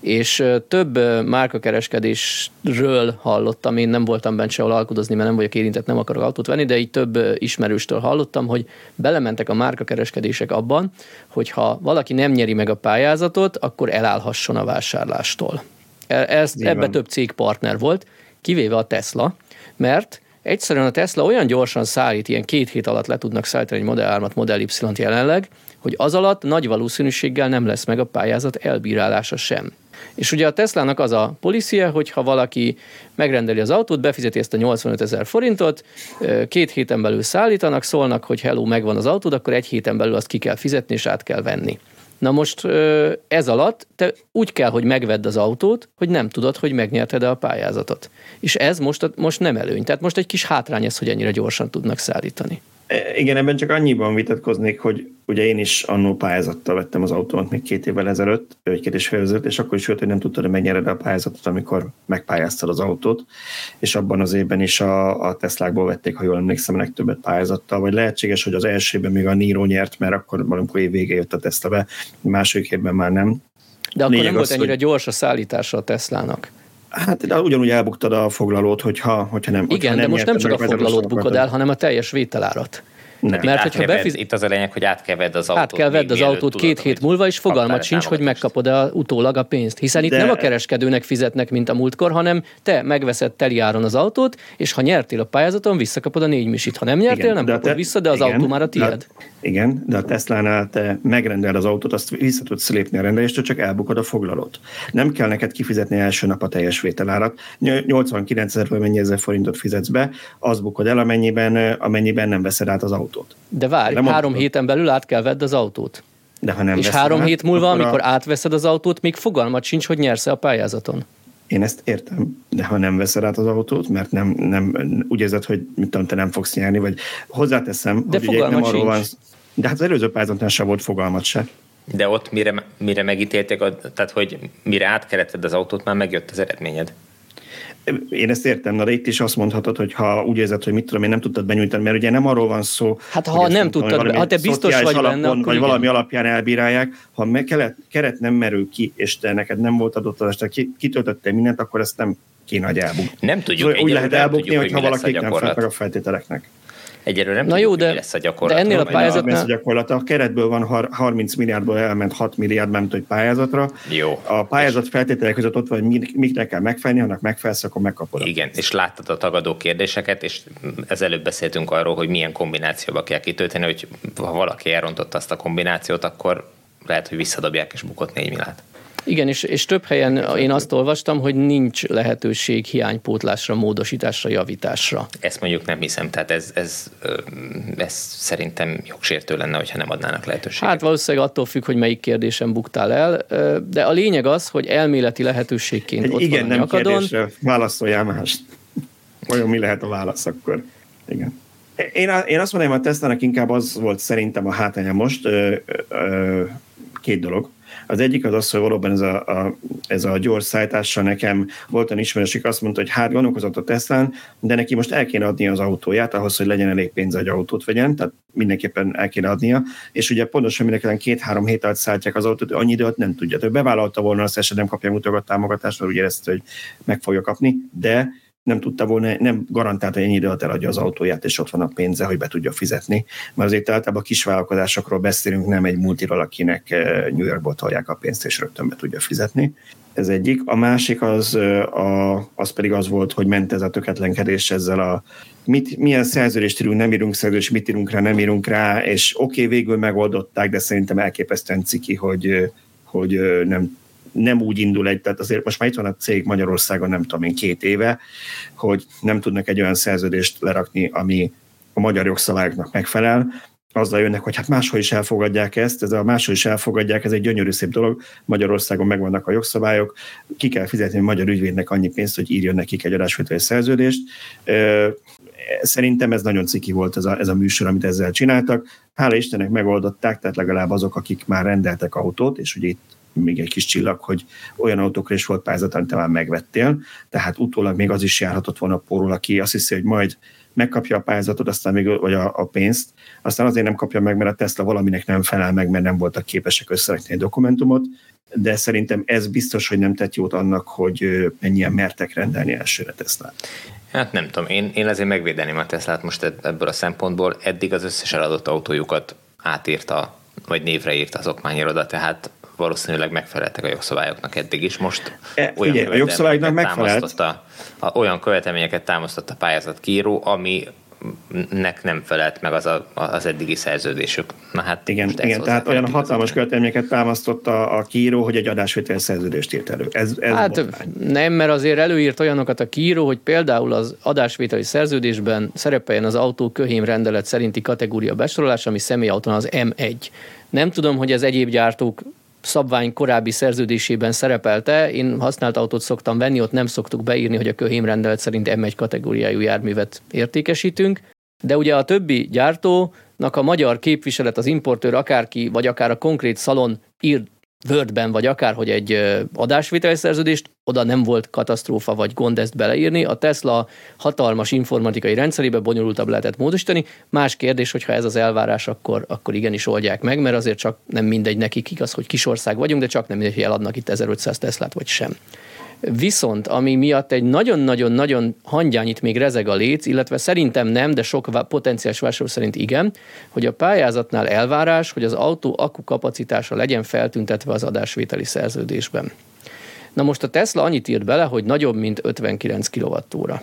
És több márkakereskedésről hallottam, én nem voltam bent sehol alkudozni, mert nem vagyok érintett, nem akarok autót venni, de így több ismerőstől hallottam, hogy belementek a márkakereskedések abban, hogy ha valaki nem nyeri meg a pályázatot, akkor elállhasson a vásárlástól. E, ez, ebbe több cégpartner volt, kivéve a Tesla, mert Egyszerűen a Tesla olyan gyorsan szállít, ilyen két hét alatt le tudnak szállítani egy Model 3-at, Model Y-t jelenleg, hogy az alatt nagy valószínűséggel nem lesz meg a pályázat elbírálása sem. És ugye a Teslának az a policia, hogy ha valaki megrendeli az autót, befizeti ezt a 85 ezer forintot, két héten belül szállítanak, szólnak, hogy hello, megvan az autód, akkor egy héten belül azt ki kell fizetni, és át kell venni. Na most ez alatt te úgy kell, hogy megvedd az autót, hogy nem tudod, hogy megnyerted-e a pályázatot. És ez most, most nem előny. Tehát most egy kis hátrány ez, hogy ennyire gyorsan tudnak szállítani. E, igen, ebben csak annyiban vitatkoznék, hogy ugye én is annó pályázattal vettem az autómat még két évvel ezelőtt, vagy két és fél ezelőtt, és akkor is volt, hogy nem tudtad, hogy megnyered a pályázatot, amikor megpályáztad az autót, és abban az évben is a, a Teslákból vették, ha jól emlékszem, legtöbbet pályázattal, vagy lehetséges, hogy az elsőben még a Niro nyert, mert akkor valamikor év végén jött a Tesla be, második évben már nem. De akkor Lényeg nem volt ennyire hogy... gyors a szállítása a Teslának. Hát de ugyanúgy elbuktad a foglalót, hogyha, hogyha nem. Igen, hogyha nem de most nem csak a foglalót bukod el, hanem a teljes vételárat. Nem. Mert hogyha befiz... Itt az a lényeg, hogy át kell vedd az autót. Át kell vedd az autót két hét múlva, és fogalmat sincs, hogy megkapod-e utólag a pénzt. Hiszen itt De... nem a kereskedőnek fizetnek, mint a múltkor, hanem te megveszed teli áron az autót, és ha nyertél a pályázaton, visszakapod a négy misit. Ha nem nyertél, igen, nem kapod te... vissza, de az igen, autó már a tiéd. De, igen, de a Tesla-nál te megrendel az autót, azt vissza tudsz lépni a rendeléstől, csak elbukod a foglalót. Nem kell neked kifizetni első nap a teljes vételárat. 89 ezer mennyi ezer forintot fizetsz be, az bukod el, amennyiben, amennyiben nem veszed át az autót. De várj, nem három mondtad. héten belül át kell vedd az autót. De ha nem és három át, hét múlva, amikor a... átveszed az autót, még fogalmat sincs, hogy nyersz a pályázaton. Én ezt értem, de ha nem veszed át az autót, mert nem, nem úgy érzed, hogy mit tudom, te nem fogsz nyerni, vagy hozzáteszem, de hogy ugye nem arról van, de hát az előző pályázatnál sem volt fogalmat se. De ott mire, mire megítélték, tehát hogy mire átkereted az autót, már megjött az eredményed. Én ezt értem, de itt is azt mondhatod, hogy ha úgy érzed, hogy mit tudom, én nem tudtad benyújtani, mert ugye nem arról van szó, Hát ha nem tudtad, ha te biztos vagy alapon, benne, akkor Vagy igen. valami alapján elbírálják, ha me, keret, keret nem merül ki, és te neked nem volt adott az, ki, kitöltöttél mindent, akkor ezt nem kéne, hogy elbukni. Nem tudjuk. Szóval úgy lehet elbukni, hogyha valaki nem felel a feltételeknek. Egyelőre nem Na jó, de, lesz a gyakorlat. De ennél a pályázatnál... A gyakorlat. A keretből van 30 milliárdból elment 6 milliárd, nem hogy pályázatra. Jó. A pályázat feltételek között ott van, hogy miknek kell megfelelni, annak megfelelsz, akkor megkapod. Igen, és láttad a tagadó kérdéseket, és ezelőtt beszéltünk arról, hogy milyen kombinációba kell kitölteni, hogy ha valaki elrontotta azt a kombinációt, akkor lehet, hogy visszadobják és bukott 4 milliárd. Igen, és, és több helyen én azt olvastam, hogy nincs lehetőség hiánypótlásra, módosításra, javításra. Ezt mondjuk nem hiszem, tehát ez, ez, ez szerintem jogsértő lenne, hogyha nem adnának lehetőséget. Hát valószínűleg attól függ, hogy melyik kérdésen buktál el, de a lényeg az, hogy elméleti lehetőségként Egy ott igen, van a nyakadon. nem kérdésre válaszoljál mást. Olyan mi lehet a válasz akkor? Igen. Én, én azt mondom, hogy a Tesla-nak inkább az volt szerintem a hátránya most, ö, ö, két dolog. Az egyik az az, hogy valóban ez a, a, ez a gyors szállítással nekem volt olyan ismerős, aki azt mondta, hogy hát gondolkozott a Teslán, de neki most el kéne adni az autóját ahhoz, hogy legyen elég pénze, hogy autót vegyen, tehát mindenképpen el kéne adnia, és ugye pontosan mindenkinek két-három hét alatt szállítják az autót, annyi időt nem tudja. Ő bevállalta volna azt, hogy nem kapja mutogat támogatást, mert úgy érezte, hogy meg fogja kapni, de nem tudta volna, nem garantált, hogy ennyi idő alatt eladja az autóját, és ott van a pénze, hogy be tudja fizetni. Mert azért általában kisvállalkozásokról beszélünk, nem egy multiról, akinek eh, New Yorkból tolják a pénzt, és rögtön be tudja fizetni. Ez egyik. A másik az, eh, a, az pedig az volt, hogy ment ez a töketlenkedés ezzel a mit, milyen szerződést írunk, nem írunk szerződést, mit írunk rá, nem írunk rá, és oké, okay, végül megoldották, de szerintem elképesztően ciki, hogy, eh, hogy nem nem úgy indul egy, tehát azért most már itt van a cég Magyarországon nem tudom én két éve, hogy nem tudnak egy olyan szerződést lerakni, ami a magyar jogszabályoknak megfelel, azzal jönnek, hogy hát máshol is elfogadják ezt, ez a máshol is elfogadják, ez egy gyönyörű szép dolog, Magyarországon megvannak a jogszabályok, ki kell fizetni a magyar ügyvédnek annyi pénzt, hogy írjon nekik egy adásvételi szerződést. Szerintem ez nagyon ciki volt ez a, ez a műsor, amit ezzel csináltak. Hála Istennek megoldották, tehát legalább azok, akik már rendeltek autót, és ugye itt még egy kis csillag, hogy olyan autókra is volt pályázat, amit te már megvettél, tehát utólag még az is járhatott volna porról, aki azt hiszi, hogy majd megkapja a pályázatot, aztán még, vagy a, a pénzt, aztán azért nem kapja meg, mert a Tesla valaminek nem felel meg, mert nem voltak képesek összerakni egy dokumentumot, de szerintem ez biztos, hogy nem tett jót annak, hogy mennyien mertek rendelni elsőre Tesla. Hát nem tudom, én, én azért megvédeném a Teslát most ebből a szempontból. Eddig az összes eladott autójukat átírta, vagy névre írt az okmányiroda, tehát valószínűleg megfeleltek a jogszabályoknak eddig is. Most e, olyan ugye, a jogszabályoknak megfelelt. A, olyan követelményeket támasztott a pályázat kíró, ami nek nem felelt meg az, a, az eddigi szerződésük. Na hát igen, igen tehát olyan hatalmas követelményeket támasztott a, a kíró, hogy egy adásvétel szerződést írt elő. Ez, ez hát botrány. nem, mert azért előírt olyanokat a kíró, hogy például az adásvételi szerződésben szerepeljen az autó köhém rendelet szerinti kategória besorolás, ami személyautón az M1. Nem tudom, hogy ez egyéb gyártók szabvány korábbi szerződésében szerepelte. Én használt autót szoktam venni, ott nem szoktuk beírni, hogy a köhém rendelet szerint M1 kategóriájú járművet értékesítünk, De ugye a többi gyártónak a magyar képviselet, az importőr, akárki, vagy akár a konkrét szalon ír Wordben, vagy akárhogy egy adásvételi szerződést, oda nem volt katasztrófa vagy gond ezt beleírni. A Tesla hatalmas informatikai rendszerébe bonyolultabb lehetett módosítani. Más kérdés, hogyha ez az elvárás, akkor, akkor igenis oldják meg, mert azért csak nem mindegy nekik igaz, hogy kisország vagyunk, de csak nem mindegy, hogy eladnak itt 1500 Teslát vagy sem. Viszont, ami miatt egy nagyon-nagyon-nagyon hangyányit még rezeg a léc, illetve szerintem nem, de sok potenciális vásárló szerint igen, hogy a pályázatnál elvárás, hogy az autó akku kapacitása legyen feltüntetve az adásvételi szerződésben. Na most a Tesla annyit írt bele, hogy nagyobb, mint 59 kWh.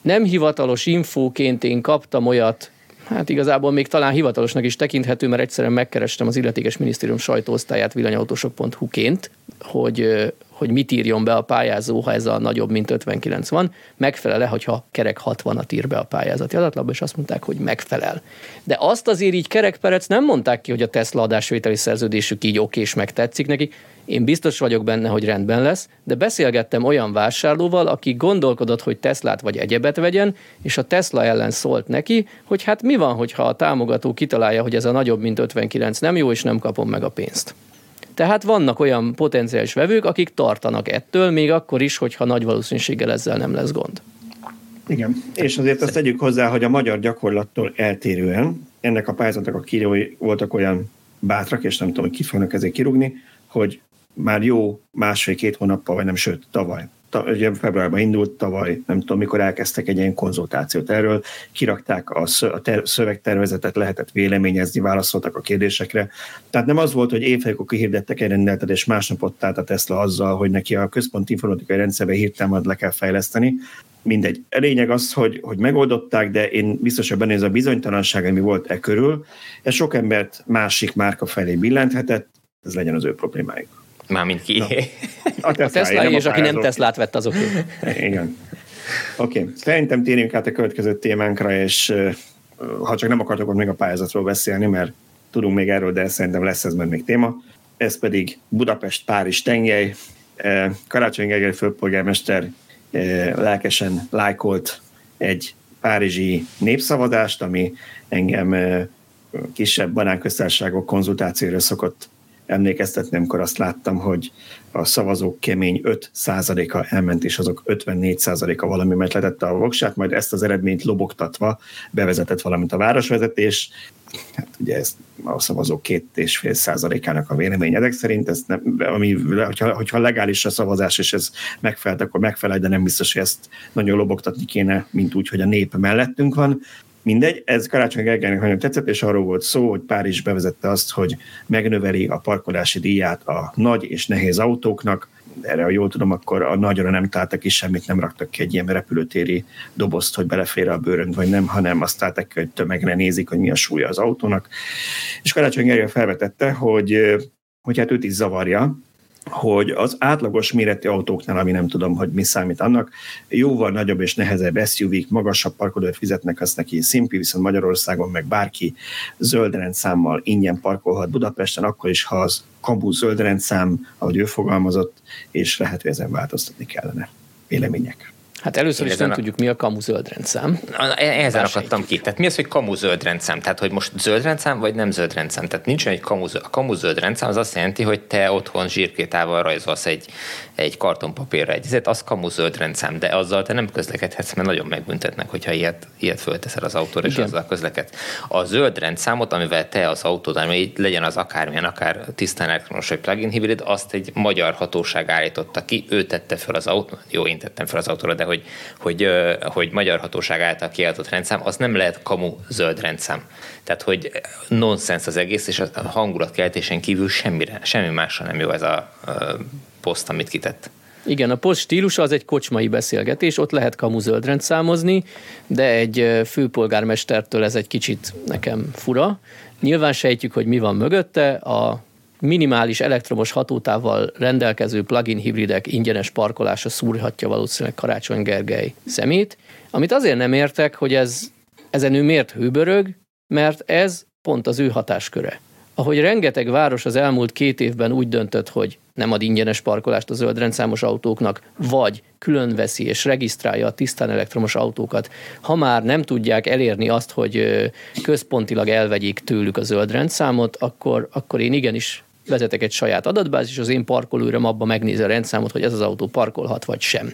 Nem hivatalos infóként én kaptam olyat, hát igazából még talán hivatalosnak is tekinthető, mert egyszerűen megkerestem az illetékes minisztérium sajtóosztályát villanyautósok.hu-ként, hogy hogy mit írjon be a pályázó, ha ez a nagyobb, mint 59 van, megfelele, hogyha kerek 60-at ír be a pályázati adatlapba, és azt mondták, hogy megfelel. De azt azért így kerekperec nem mondták ki, hogy a Tesla adásvételi szerződésük így oké és megtetszik neki. Én biztos vagyok benne, hogy rendben lesz, de beszélgettem olyan vásárlóval, aki gondolkodott, hogy Teslát vagy egyebet vegyen, és a Tesla ellen szólt neki, hogy hát mi van, hogyha a támogató kitalálja, hogy ez a nagyobb, mint 59 nem jó, és nem kapom meg a pénzt. Tehát vannak olyan potenciális vevők, akik tartanak ettől, még akkor is, hogyha nagy valószínűséggel ezzel nem lesz gond. Igen, és azért azt tegyük hozzá, hogy a magyar gyakorlattól eltérően ennek a pályázatnak a kírói voltak olyan bátrak, és nem tudom, hogy ki fognak ezért kirúgni, hogy már jó másfél-két hónappal, vagy nem, sőt, tavaly ugye februárban indult, tavaly nem tudom, mikor elkezdtek egy ilyen konzultációt erről, kirakták a szövegtervezetet, lehetett véleményezni, válaszoltak a kérdésekre. Tehát nem az volt, hogy évfejekor kihirdettek egy rendeletet, és másnap ott állt a Tesla azzal, hogy neki a központi informatikai rendszerbe hirtelen le kell fejleszteni. Mindegy. A lényeg az, hogy, hogy megoldották, de én biztos, hogy benne ez a bizonytalanság, ami volt e körül, ez sok embert másik márka felé billenthetett, ez legyen az ő problémájuk. Mármint ki. No. A Tesla, a Tesla és aki nem Teslát vett, azok. Igen. Oké, okay. szerintem térjünk át a következő témánkra, és ha csak nem akartok még a pályázatról beszélni, mert tudunk még erről, de szerintem lesz ez még téma. Ez pedig Budapest-Párizs tengely. Karácsony Gergely főpolgármester lelkesen lájkolt egy párizsi népszavazást, ami engem kisebb banánköztárságok konzultációra szokott emlékeztetni, amikor azt láttam, hogy a szavazók kemény 5%-a elment, és azok 54%-a valami letette a voksát, majd ezt az eredményt lobogtatva bevezetett valamint a városvezetés. Hát ugye ez a szavazók két és fél százalékának a vélemény ezek szerint, ez nem, ami, hogyha, hogyha legális a szavazás, és ez megfelelt, akkor megfelel, de nem biztos, hogy ezt nagyon lobogtatni kéne, mint úgy, hogy a nép mellettünk van. Mindegy, ez Karácsony Gergelynek nagyon tetszett, és arról volt szó, hogy Párizs bevezette azt, hogy megnöveli a parkolási díját a nagy és nehéz autóknak, erre, ha jól tudom, akkor a nagyra nem találtak is semmit, nem raktak ki egy ilyen repülőtéri dobozt, hogy belefér a bőrönd, vagy nem, hanem azt találtak hogy tömegre nézik, hogy mi a súlya az autónak. És Karácsony Gergely felvetette, hogy, hogy hát őt is zavarja, hogy az átlagos méretű autóknál, ami nem tudom, hogy mi számít annak, jóval nagyobb és nehezebb SUV-k, magasabb parkolót fizetnek, azt neki szimpi, viszont Magyarországon meg bárki zöld rendszámmal ingyen parkolhat Budapesten, akkor is, ha az kabu zöld rendszám, ahogy ő fogalmazott, és lehet, hogy ezen változtatni kellene. Vélemények. Hát először Én is nem a... tudjuk, mi a kamu zöld rendszám. Ehhez akadtam ki. Tehát mi az, hogy kamu zöld rendszám? Tehát, hogy most zöld rendszám, vagy nem zöld rendszám? Tehát nincs egy kamu, a kamu zöld rendszám, az azt jelenti, hogy te otthon zsírkétával rajzolsz egy, egy kartonpapírra egy ezért az kamu zöld rendszám, de azzal te nem közlekedhetsz, mert nagyon megbüntetnek, hogyha ilyet, ilyet fölteszel az autóra, és Igen. azzal közleked. A zöld rendszámot, amivel te az autód, ami legyen az akármilyen, akár tisztán elektronos vagy plug-in hibrid, azt egy magyar hatóság állította ki, ő tette fel az autót, jó, én tettem fel az autóra, de hogy, hogy, hogy magyar hatóság által kiadott rendszám, az nem lehet kamu zöld rendszám. Tehát, hogy nonsens az egész, és a hangulatkeltésen kívül semmire, semmi másra nem jó ez a, a poszt, amit kitett. Igen, a poszt stílusa az egy kocsmai beszélgetés, ott lehet kamu zöld számozni, de egy főpolgármestertől ez egy kicsit nekem fura. Nyilván sejtjük, hogy mi van mögötte, a minimális elektromos hatótával rendelkező plug-in hibridek ingyenes parkolása szúrhatja valószínűleg Karácsony Gergely szemét, amit azért nem értek, hogy ez, ezen ő miért hőbörög, mert ez pont az ő hatásköre. ahogy rengeteg város az elmúlt két évben úgy döntött, hogy nem ad ingyenes parkolást a zöld rendszámos autóknak, vagy külön veszi és regisztrálja a tisztán elektromos autókat, ha már nem tudják elérni azt, hogy központilag elvegyék tőlük a zöld rendszámot, akkor, akkor én igenis vezetek egy saját adatbázis, az én parkolőröm abba megnézi a rendszámot, hogy ez az autó parkolhat vagy sem.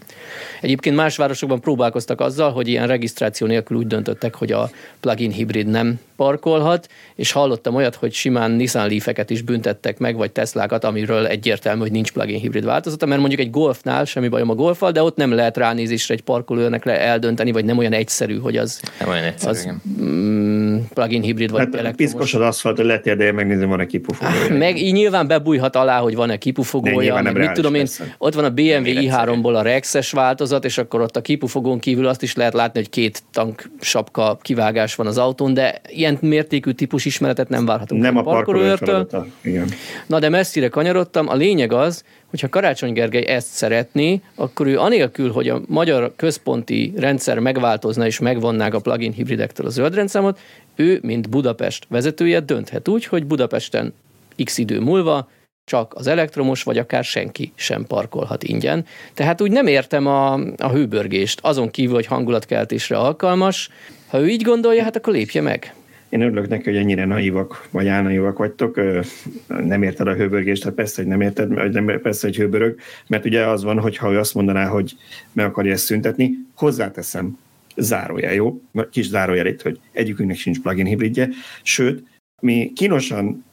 Egyébként más városokban próbálkoztak azzal, hogy ilyen regisztráció nélkül úgy döntöttek, hogy a plug-in hibrid nem parkolhat, és hallottam olyat, hogy simán Nissan Leaf-eket is büntettek meg, vagy Teslákat, amiről egyértelmű, hogy nincs plug-in hibrid változata, mert mondjuk egy Golfnál semmi bajom a Golfal, de ott nem lehet ránézésre egy parkolőnek le eldönteni, vagy nem olyan egyszerű, hogy az, nem olyan egyszerű, az mm, plug-in hibrid vagy hát, elektromos. Piszkos az aszfalt, hogy lehet de megnézni, van-e kipufogója. Ah, meg így nyilván bebújhat alá, hogy van-e kipufogója, meg mit tudom én, ott van a BMW i3-ból a Rexes változat, és akkor ott a kipufogón kívül azt is lehet látni, hogy két tank sapka kivágás van az autón, de ilyen mértékű típus ismeretet nem várhatunk nem a parkolőrtől. Igen. Na de messzire kanyarodtam. A lényeg az, hogyha Karácsony Gergely ezt szeretné, akkor ő anélkül, hogy a magyar központi rendszer megváltozna és megvonnák a plug-in hibridektől a zöld rendszámot, ő, mint Budapest vezetője dönthet úgy, hogy Budapesten x idő múlva csak az elektromos, vagy akár senki sem parkolhat ingyen. Tehát úgy nem értem a, a hőbörgést, azon kívül, hogy hangulatkeltésre alkalmas. Ha ő így gondolja, hát akkor lépje meg. Én örülök neki, hogy ennyire naivak, vagy álnaivak vagytok. Nem érted a hőbörgést, hát persze, hogy nem érted, vagy nem, persze, hogy hőbörög, mert ugye az van, hogy ha ő azt mondaná, hogy meg akarja ezt szüntetni, hozzáteszem, zárója, jó? Kis zárójel itt, hogy egyikünknek sincs plugin hibridje, sőt, mi kínosan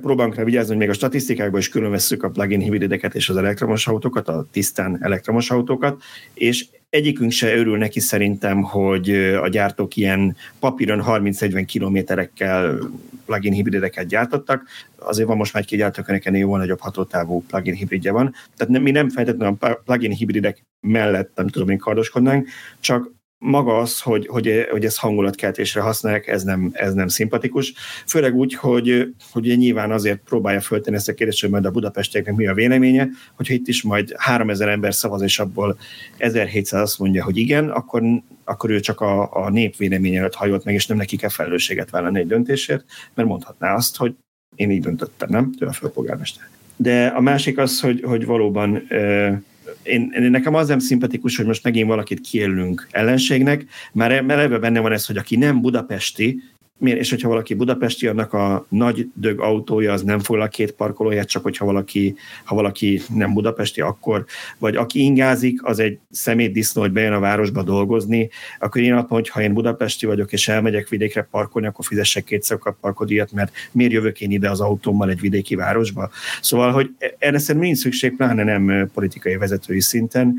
próbálunk rá vigyázni, hogy még a statisztikákban is külön vesszük a plugin hibrideket és az elektromos autókat, a tisztán elektromos autókat, és egyikünk se örül neki szerintem, hogy a gyártók ilyen papíron 30-40 kilométerekkel plugin hibrideket gyártottak. Azért van most már egy-két gyártók, ennek ennél jóval nagyobb hatótávú plugin hibridje van. Tehát nem, mi nem feltétlenül a plugin hibridek mellett, nem tudom én kardoskodnánk, csak maga az, hogy, hogy, hogy ezt hangulatkeltésre használják, ez nem, ez nem szimpatikus. Főleg úgy, hogy, hogy nyilván azért próbálja föltenni ezt a kérdést, hogy majd a budapestieknek mi a véleménye, hogyha itt is majd 3000 ember szavaz, és abból 1700 azt mondja, hogy igen, akkor, akkor ő csak a, a nép véleménye előtt hajolt meg, és nem neki kell felelősséget vállalni egy döntésért, mert mondhatná azt, hogy én így döntöttem, nem? Ő a főpolgármester. De a másik az, hogy, hogy valóban én, én, nekem az nem szimpatikus, hogy most megint valakit kijelölünk ellenségnek, mert, ebben benne van ez, hogy aki nem budapesti, és hogyha valaki budapesti, annak a nagy dög autója az nem foglal két parkolóját, csak hogyha valaki, ha valaki nem budapesti, akkor, vagy aki ingázik, az egy szemétdisznó, hogy bejön a városba dolgozni, akkor én attól, hogy ha én budapesti vagyok, és elmegyek vidékre parkolni, akkor fizessek kétszer a parkodíjat, mert miért jövök én ide az autómmal egy vidéki városba. Szóval, hogy erre szerintem nincs szükség, pláne nem politikai vezetői szinten,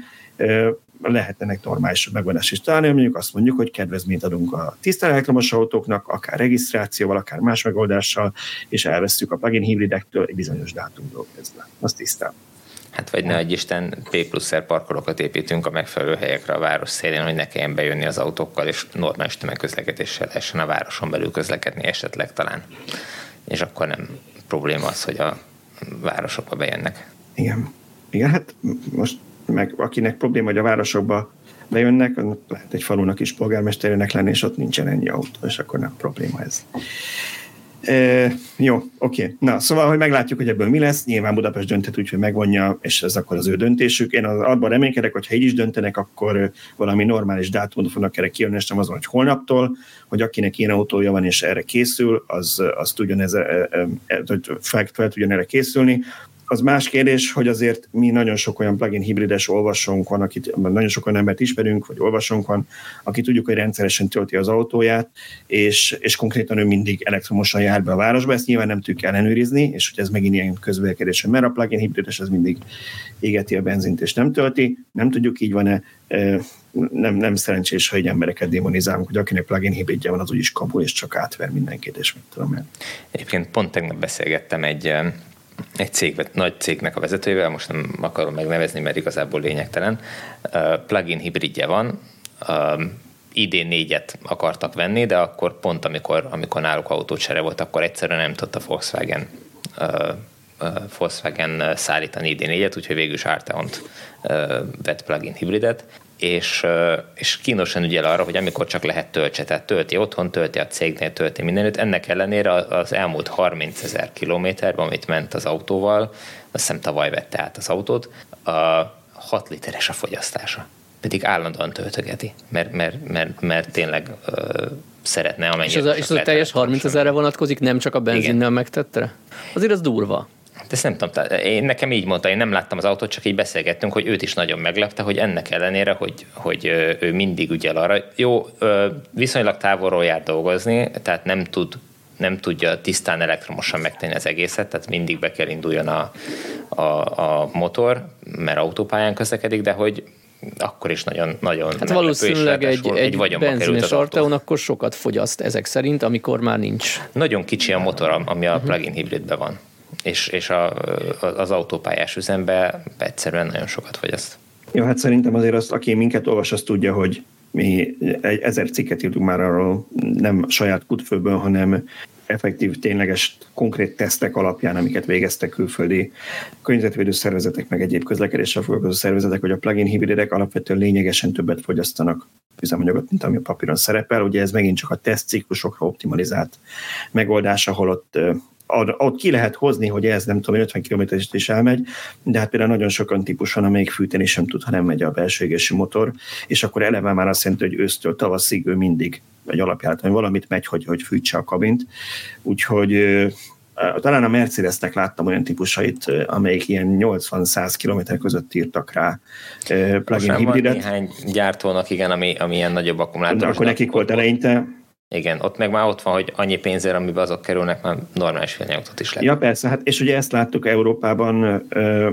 lehet ennek normális megoldást is találni, mondjuk azt mondjuk, hogy kedvezményt adunk a tiszta elektromos autóknak, akár regisztrációval, akár más megoldással, és elvesztjük a plugin hibridektől egy bizonyos dátumról kezdve. Azt tisztán. Hát vagy ne egy Isten P plusz parkolókat építünk a megfelelő helyekre a város szélén, hogy ne kelljen bejönni az autókkal, és normális tömegközlekedéssel lehessen a városon belül közlekedni esetleg talán. És akkor nem probléma az, hogy a városokba bejönnek. Igen. Igen, hát most meg akinek probléma, hogy a városokba bejönnek, lehet egy falunak is polgármesterének lenni, és ott nincsen ennyi autó, és akkor nem probléma ez. E, jó, oké. Na, szóval, hogy meglátjuk, hogy ebből mi lesz. Nyilván Budapest dönthet úgy, hogy megvonja, és ez akkor az ő döntésük. Én az, abban reménykedek, hogy ha így is döntenek, akkor valami normális dátumot fognak erre kijönni, és nem azon, hogy holnaptól, hogy akinek ilyen autója van, és erre készül, az, az tudjon ez, fel, fel tudjon erre készülni az más kérdés, hogy azért mi nagyon sok olyan plugin hibrides olvasónk van, akit nagyon sok olyan embert ismerünk, vagy olvasónk van, aki tudjuk, hogy rendszeresen tölti az autóját, és, és konkrétan ő mindig elektromosan jár be a városba, ezt nyilván nem tudjuk ellenőrizni, és hogy ez megint ilyen közvélkedés, mert a plugin hibrides az mindig égeti a benzint és nem tölti, nem tudjuk, így van-e, nem, nem szerencsés, ha egy embereket demonizálunk, hogy akinek plugin hibridje van, az úgyis kapu, és csak átver mindenkit, és mit tudom én. Egyébként pont tegnap beszélgettem egy egy cég, nagy cégnek a vezetőjével, most nem akarom megnevezni, mert igazából lényegtelen, plugin hibridje van, idén négyet akartak venni, de akkor pont amikor, amikor náluk autócsere volt, akkor egyszerűen nem tudta Volkswagen Volkswagen szállítani idén egyet, úgyhogy végül is Arteont vett plug-in hibridet, és, és kínosan ügyel arra, hogy amikor csak lehet töltse, tehát tölti otthon, tölti a cégnél, tölti mindenütt, ennek ellenére az elmúlt 30 ezer kilométerben, amit ment az autóval, azt hiszem tavaly vette át az autót, a 6 literes a fogyasztása. Pedig állandóan töltögeti, mert, mert, mert, mert tényleg ö, szeretne amennyit. És az a, és az a teljes 30 ezerre vonatkozik, nem csak a benzinnel megtettere? Azért az durva. De ezt nem tudom, én nekem így mondta, én nem láttam az autót, csak így beszélgettünk, hogy őt is nagyon meglepte, hogy ennek ellenére, hogy, hogy ő mindig ügyel arra. Jó, viszonylag távolról jár dolgozni, tehát nem tud nem tudja tisztán elektromosan megtenni az egészet, tehát mindig be kell induljon a, a, a motor, mert autópályán közlekedik, de hogy akkor is nagyon, nagyon Hát valószínűleg egy, egy, egy benzines Arteon akkor sokat fogyaszt ezek szerint, amikor már nincs. Nagyon kicsi a motor, ami a plug-in hibridben van és, és a, az autópályás üzembe egyszerűen nagyon sokat fogyaszt. Jó, hát szerintem azért azt, aki minket olvas, azt tudja, hogy mi egy ezer cikket írtunk már arról, nem saját kutfőből, hanem effektív, tényleges, konkrét tesztek alapján, amiket végeztek külföldi környezetvédő szervezetek, meg egyéb közlekedéssel foglalkozó szervezetek, hogy a plug-in hibridek alapvetően lényegesen többet fogyasztanak üzemanyagot, mint ami a papíron szerepel. Ugye ez megint csak a tesztciklusokra optimalizált megoldás, ahol ott ott ki lehet hozni, hogy ez nem tudom, 50 km is elmegy, de hát például nagyon sokan típus van, amelyik fűteni sem tud, ha nem megy a belső égési motor, és akkor eleve már azt jelenti, hogy ősztől tavaszig ő mindig egy alapjáraton valamit megy, hogy, hogy fűtse a kabint. Úgyhogy talán a Mercedesnek láttam olyan típusait, amelyik ilyen 80-100 km között írtak rá plug-in hibridet. néhány gyártónak, igen, ami, ami ilyen nagyobb akkumulátor. Akkor nekik volt eleinte, igen, ott meg már ott van, hogy annyi pénzért, amiben azok kerülnek, már normális villanyautót is lehet. Ja, persze, hát és ugye ezt láttuk Európában,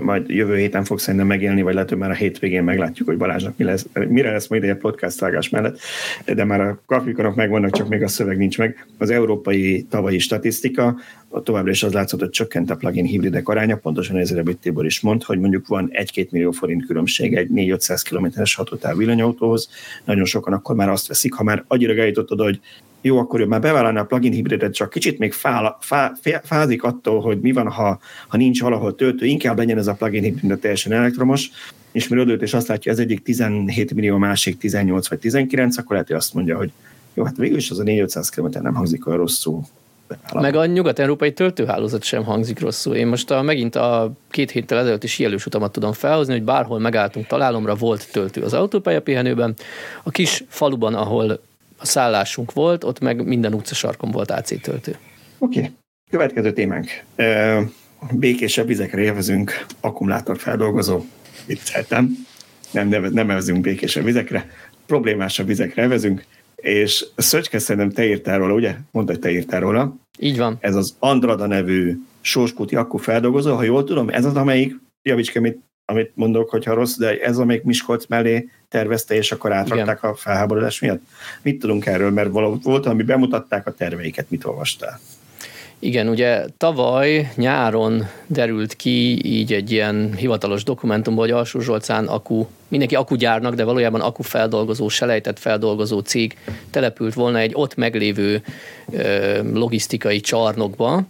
majd jövő héten fog szerintem megélni, vagy lehet, hogy már a hétvégén meglátjuk, hogy Balázsnak mi lesz, mire lesz majd egy podcast vágás mellett, de már a grafikonok megvannak, csak még a szöveg nincs meg. Az európai tavalyi statisztika, a továbbra is az látszott, hogy csökkent a plugin hibridek aránya, pontosan ezért, amit Tibor is mond, hogy mondjuk van 1-2 millió forint különbség egy 4-500 kilométeres hatótáv villanyautóhoz, nagyon sokan akkor már azt veszik, ha már annyira eljutottad, hogy jó, akkor ő már bevállalná a plugin hibridet, csak kicsit még fál, fá, fázik attól, hogy mi van, ha, ha nincs valahol töltő, inkább legyen ez a plugin hibrid teljesen elektromos, és mire és azt látja, ez egyik 17 millió, másik 18 vagy 19, akkor lehet, hogy azt mondja, hogy jó, hát végül is az a 400 km nem hangzik olyan rosszul. Meg a nyugat-európai töltőhálózat sem hangzik rosszul. Én most a, megint a két héttel ezelőtt is jelős utamat tudom felhozni, hogy bárhol megálltunk találomra, volt töltő az autópálya pihenőben. A kis faluban, ahol a szállásunk volt, ott meg minden utcasarkon volt AC töltő. Oké, okay. következő témánk. Békésebb vizekre élvezünk, akkumulátorfeldolgozó. Vicceltem. Nem, nem, nem nevezünk békésebb vizekre, problémásabb vizekre élvezünk, és Szöcske szerintem te írtál róla, ugye? Mondd, hogy te írtál róla. Így van. Ez az Andrada nevű sóskúti akkufeldolgozó, ha jól tudom, ez az, amelyik, javíts amit, amit mondok, hogyha rossz, de ez, amelyik Miskolc mellé tervezte, és akkor átrakták Igen. a felháborodás miatt. Mit tudunk erről, mert volt, ami bemutatták a terveiket, mit olvastál? Igen, ugye tavaly nyáron derült ki így egy ilyen hivatalos dokumentumban, hogy Alsó Zsolcán akku, mindenki akugyárnak, de valójában akufeldolgozó, selejtett feldolgozó cég települt volna egy ott meglévő ö, logisztikai csarnokba,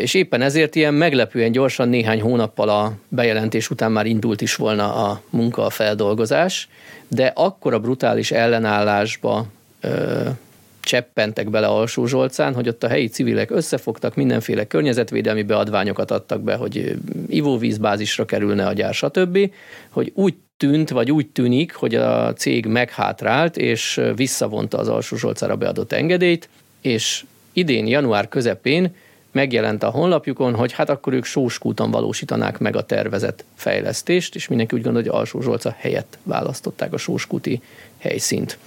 és éppen ezért ilyen meglepően gyorsan néhány hónappal a bejelentés után már indult is volna a munka, a feldolgozás, de akkor a brutális ellenállásba cseppentek bele Alsó Zsolcán, hogy ott a helyi civilek összefogtak, mindenféle környezetvédelmi beadványokat adtak be, hogy ivóvízbázisra kerülne a gyár, stb., hogy úgy tűnt, vagy úgy tűnik, hogy a cég meghátrált, és visszavonta az Alsó Zsolcára beadott engedélyt, és idén január közepén megjelent a honlapjukon, hogy hát akkor ők Sóskúton valósítanák meg a tervezett fejlesztést, és mindenki úgy gondolja, hogy Alsó Zsolca helyett választották a Sóskúti helyszínt.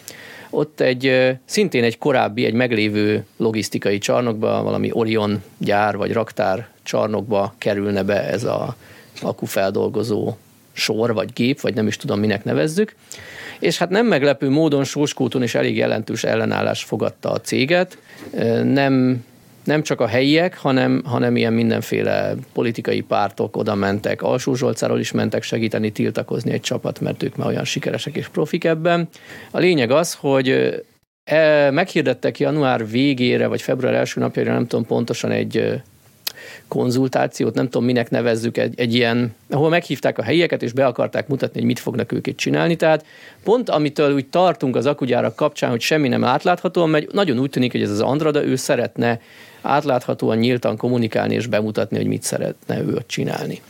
Ott egy szintén egy korábbi, egy meglévő logisztikai csarnokba, valami Orion gyár vagy raktár csarnokba kerülne be ez a akufeldolgozó sor, vagy gép, vagy nem is tudom, minek nevezzük. És hát nem meglepő módon Sóskúton is elég jelentős ellenállás fogadta a céget. Nem nem csak a helyiek, hanem, hanem ilyen mindenféle politikai pártok oda mentek. Alsó Zsolcáról is mentek segíteni, tiltakozni egy csapat, mert ők már olyan sikeresek és profik ebben. A lényeg az, hogy e, meghirdettek január végére, vagy február első napjára, nem tudom pontosan egy konzultációt, nem tudom minek nevezzük, egy, egy ilyen, ahol meghívták a helyieket, és be akarták mutatni, hogy mit fognak ők itt csinálni. Tehát pont amitől úgy tartunk az akugyárak kapcsán, hogy semmi nem átlátható, mert nagyon úgy tűnik, hogy ez az Andrada, ő szeretne átláthatóan, nyíltan kommunikálni és bemutatni, hogy mit szeretne ő ott csinálni.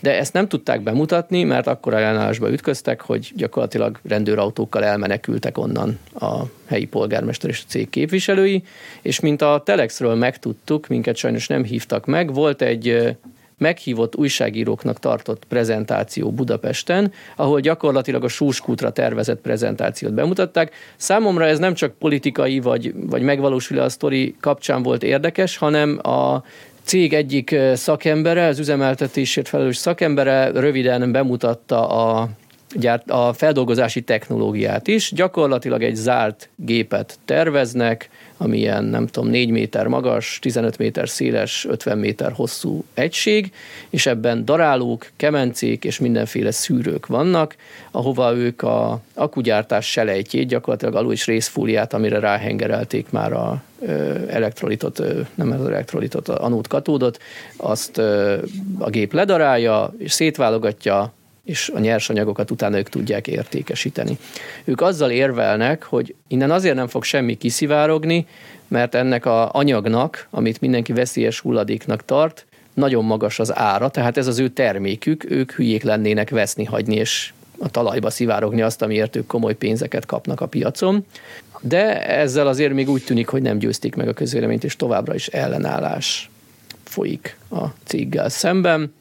De ezt nem tudták bemutatni, mert akkor ellenállásba ütköztek, hogy gyakorlatilag rendőrautókkal elmenekültek onnan a helyi polgármester és a cég képviselői, és mint a Telexről megtudtuk, minket sajnos nem hívtak meg, volt egy meghívott újságíróknak tartott prezentáció Budapesten, ahol gyakorlatilag a Súskútra tervezett prezentációt bemutatták. Számomra ez nem csak politikai vagy, vagy megvalósuló a sztori kapcsán volt érdekes, hanem a cég egyik szakembere, az üzemeltetésért felelős szakembere röviden bemutatta a a feldolgozási technológiát is. Gyakorlatilag egy zárt gépet terveznek, ami ilyen, nem tudom, 4 méter magas, 15 méter széles, 50 méter hosszú egység, és ebben darálók, kemencék és mindenféle szűrők vannak, ahova ők a akugyártás selejtjét, gyakorlatilag alul is részfúliát, amire ráhengerelték már a elektrolitot, nem az elektrolitot, a anót katódot, azt a gép ledarálja, és szétválogatja, és a nyersanyagokat utána ők tudják értékesíteni. Ők azzal érvelnek, hogy innen azért nem fog semmi kiszivárogni, mert ennek a anyagnak, amit mindenki veszélyes hulladéknak tart, nagyon magas az ára, tehát ez az ő termékük, ők hülyék lennének veszni, hagyni és a talajba szivárogni azt, amiért ők komoly pénzeket kapnak a piacon. De ezzel azért még úgy tűnik, hogy nem győzték meg a közvéleményt, és továbbra is ellenállás folyik a céggel szemben.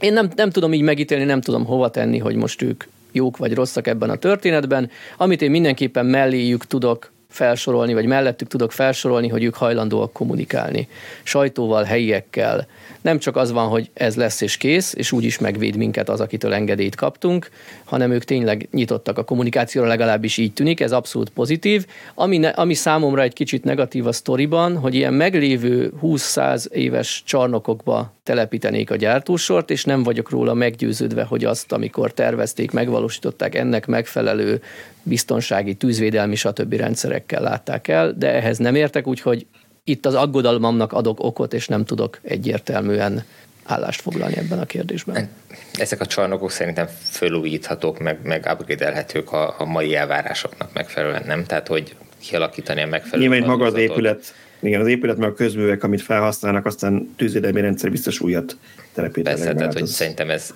Én nem, nem tudom így megítélni, nem tudom hova tenni, hogy most ők jók vagy rosszak ebben a történetben. Amit én mindenképpen melléjük tudok felsorolni, vagy mellettük tudok felsorolni, hogy ők hajlandóak kommunikálni. Sajtóval, helyiekkel. Nem csak az van, hogy ez lesz és kész, és úgy is megvéd minket az, akitől engedélyt kaptunk, hanem ők tényleg nyitottak a kommunikációra, legalábbis így tűnik, ez abszolút pozitív. Ami, ne, ami számomra egy kicsit negatív a sztoriban, hogy ilyen meglévő 20-100 éves csarnokokba telepítenék a gyártósort, és nem vagyok róla meggyőződve, hogy azt, amikor tervezték, megvalósították, ennek megfelelő biztonsági, tűzvédelmi, stb. rendszerekkel látták el, de ehhez nem értek, úgyhogy itt az aggodalmamnak adok okot, és nem tudok egyértelműen állást foglalni ebben a kérdésben. Ezek a csarnokok szerintem fölújíthatók, meg, meg upgrade a, a mai elvárásoknak megfelelően, nem? Tehát, hogy kialakítani a megfelelő Nyilván maga az épület, igen, az épület, meg a közművek, amit felhasználnak, aztán tűzvédelmi rendszer biztos újat telepítenek. Persze, tehát, hogy az... szerintem ez,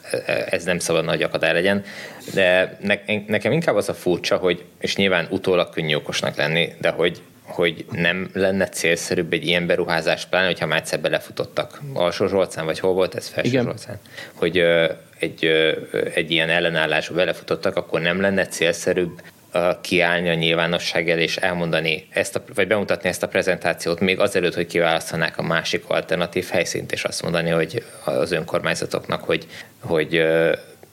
ez nem szabad nagy akadály legyen, de ne, nekem inkább az a furcsa, hogy, és nyilván utólag könnyű okosnak lenni, de hogy hogy nem lenne célszerűbb egy ilyen beruházás, pláne, hogyha már egyszer belefutottak. Alsó Zsolcán, vagy hol volt ez? Felső Igen. Zsolcán. Hogy egy, egy ilyen ellenállásba belefutottak, akkor nem lenne célszerűbb kiállni a nyilvánosság elé és elmondani ezt a, vagy bemutatni ezt a prezentációt még azelőtt, hogy kiválasztanák a másik alternatív helyszínt, és azt mondani, hogy az önkormányzatoknak, hogy, hogy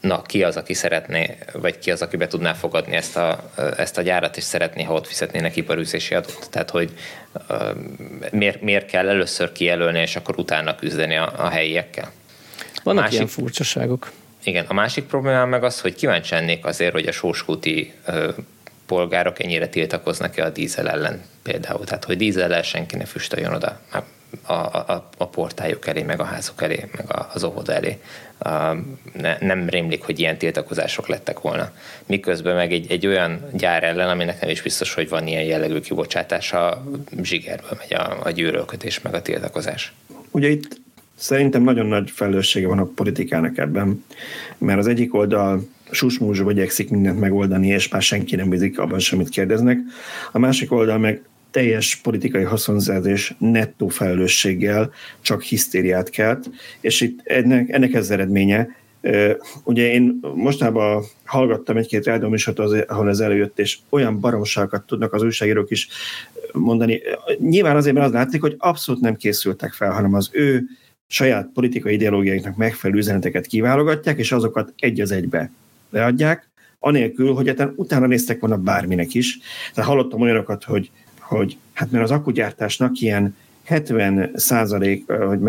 na, ki az, aki szeretné, vagy ki az, aki be tudná fogadni ezt a, ezt a gyárat, és szeretné, ha ott fizetnének iparűzési adót. Tehát, hogy miért, miért kell először kijelölni, és akkor utána küzdeni a, a helyiekkel. Vannak másik, ilyen furcsaságok. Igen, a másik problémám meg az, hogy kíváncsi lennék azért, hogy a sóskúti uh, polgárok ennyire tiltakoznak-e a dízel ellen például. Tehát, hogy dízellel senki ne füstöljon oda a, a, a portájuk elé, meg a házuk elé, meg az óvoda elé. Ne, nem rémlik, hogy ilyen tiltakozások lettek volna. Miközben meg egy, egy olyan gyár ellen, aminek nem is biztos, hogy van ilyen jellegű kibocsátása, zsigerből megy a, a gyűrölködés, meg a tiltakozás. Ugye itt szerintem nagyon nagy felelőssége van a politikának ebben, mert az egyik oldal susmúzsba igyekszik mindent megoldani, és már senki nem bízik abban semmit kérdeznek. A másik oldal meg teljes politikai haszonzás nettó felelősséggel csak hisztériát kelt, és itt ennek, ennek ez eredménye. Ugye én mostában hallgattam egy-két rádióműsort, ahol ez előjött, és olyan baromságokat tudnak az újságírók is mondani. Nyilván azért, mert az látszik, hogy abszolút nem készültek fel, hanem az ő saját politikai ideológiáiknak megfelelő üzeneteket kiválogatják, és azokat egy az egybe leadják, anélkül, hogy utána néztek volna bárminek is. Tehát hallottam olyanokat, hogy hogy hát mert az akkugyártásnak ilyen 70 százalék, hogy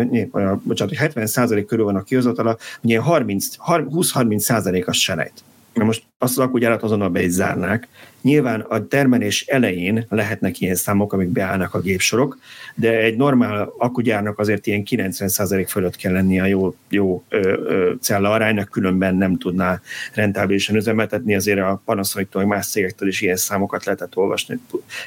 bocsánat, hogy 70 százalék körül van a kihozatala, ugye 20-30 százalék az selejt. Na most azt az akkugyárat azonnal be is zárnák. Nyilván a termelés elején lehetnek ilyen számok, amik beállnak a gépsorok, de egy normál akkugyárnak azért ilyen 90% fölött kell lennie a jó, jó ö, ö, cella aránynak, különben nem tudná rentábilisan üzemeltetni, azért a Panasonic-tól, más cégektől is ilyen számokat lehetett olvasni,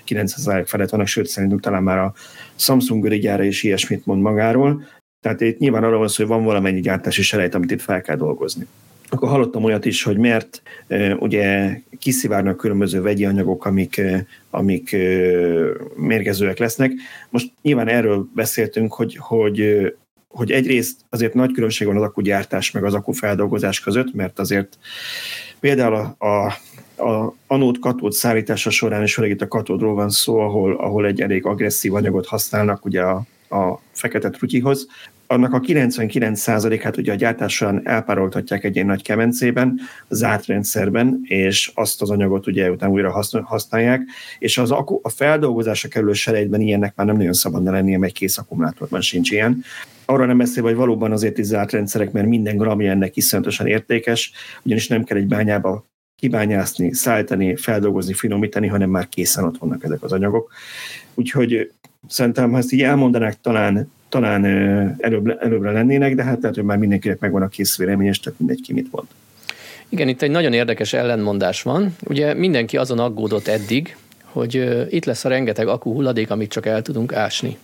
90% felett vannak, sőt szerintünk talán már a Samsung gyára is ilyesmit mond magáról, tehát itt nyilván arra van szó, hogy van valamennyi gyártási selejt, amit itt fel kell dolgozni akkor hallottam olyat is, hogy mert ugye kiszivárnak különböző vegyi anyagok, amik, amik mérgezőek lesznek. Most nyilván erről beszéltünk, hogy, hogy hogy egyrészt azért nagy különbség van az akkugyártás meg az akkufeldolgozás között, mert azért például a, a, a anód katód szállítása során, és főleg itt a katódról van szó, ahol, ahol egy elég agresszív anyagot használnak ugye a, a fekete trutyihoz, annak a 99%-át ugye a gyártáson elpároltatják egy ilyen nagy kemencében, zárt rendszerben, és azt az anyagot ugye utána újra használják, és az a feldolgozásra kerülő selejtben ilyennek már nem nagyon szabadna lennie, mert kész akkumulátorban sincs ilyen. Arra nem beszélve, hogy valóban azért is zárt rendszerek, mert minden gramja ennek iszonyatosan értékes, ugyanis nem kell egy bányába kibányászni, szállítani, feldolgozni, finomítani, hanem már készen ott vannak ezek az anyagok. Úgyhogy szerintem, ha ezt így elmondanák, talán talán előbb, előbbre lennének, de hát lehet, hogy már mindenkinek megvan a kész vélemény, és tehát mindegy ki mit mond. Igen, itt egy nagyon érdekes ellenmondás van. Ugye mindenki azon aggódott eddig, hogy itt lesz a rengeteg akku hulladék, amit csak el tudunk ásni.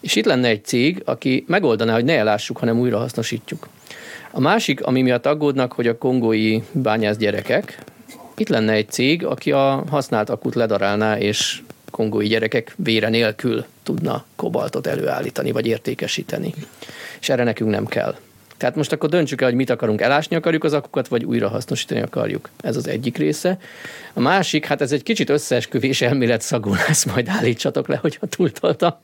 És itt lenne egy cég, aki megoldaná, hogy ne elássuk, hanem újra hasznosítjuk. A másik, ami miatt aggódnak, hogy a kongói bányász gyerekek, itt lenne egy cég, aki a használt akut ledarálná, és kongói gyerekek vére nélkül tudna kobaltot előállítani, vagy értékesíteni. És erre nekünk nem kell. Tehát most akkor döntsük el, hogy mit akarunk, elásni akarjuk az akukat, vagy újra hasznosítani akarjuk. Ez az egyik része. A másik, hát ez egy kicsit összeesküvés elmélet szagú lesz, majd állítsatok le, hogyha túltoltam.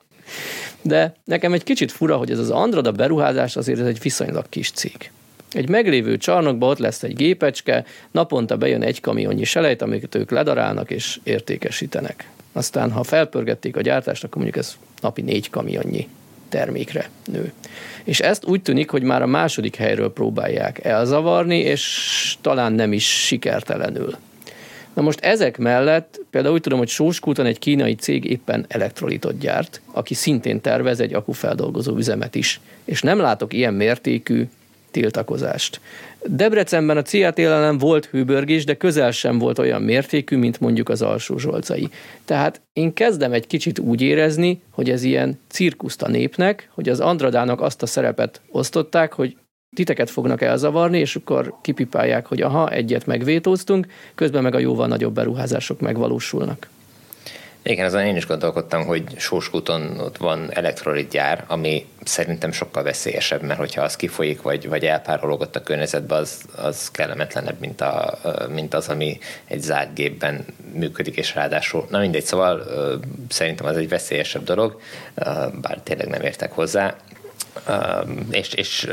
De nekem egy kicsit fura, hogy ez az Andrada beruházás azért ez egy viszonylag kis cég. Egy meglévő csarnokban ott lesz egy gépecske, naponta bejön egy kamionnyi selejt, amiket ők ledarálnak és értékesítenek. Aztán, ha felpörgették a gyártást, akkor mondjuk ez napi négy kamionnyi termékre nő. És ezt úgy tűnik, hogy már a második helyről próbálják elzavarni, és talán nem is sikertelenül. Na most ezek mellett például úgy tudom, hogy Sóskúton egy kínai cég éppen elektrolitot gyárt, aki szintén tervez egy akufeldolgozó üzemet is. És nem látok ilyen mértékű tiltakozást. Debrecenben a CAT ellen volt hőbörgés, de közel sem volt olyan mértékű, mint mondjuk az alsó zsolcai. Tehát én kezdem egy kicsit úgy érezni, hogy ez ilyen cirkuszt a népnek, hogy az Andradának azt a szerepet osztották, hogy titeket fognak elzavarni, és akkor kipipálják, hogy aha, egyet megvétóztunk, közben meg a jóval nagyobb beruházások megvalósulnak. Igen, azon én is gondolkodtam, hogy Sóskúton ott van elektrolitgyár, ami szerintem sokkal veszélyesebb, mert hogyha az kifolyik, vagy, vagy elpárologott a környezetbe, az, az kellemetlenebb, mint, a, mint az, ami egy zárt gépben működik, és ráadásul, na mindegy, szóval szerintem az egy veszélyesebb dolog, bár tényleg nem értek hozzá. és, és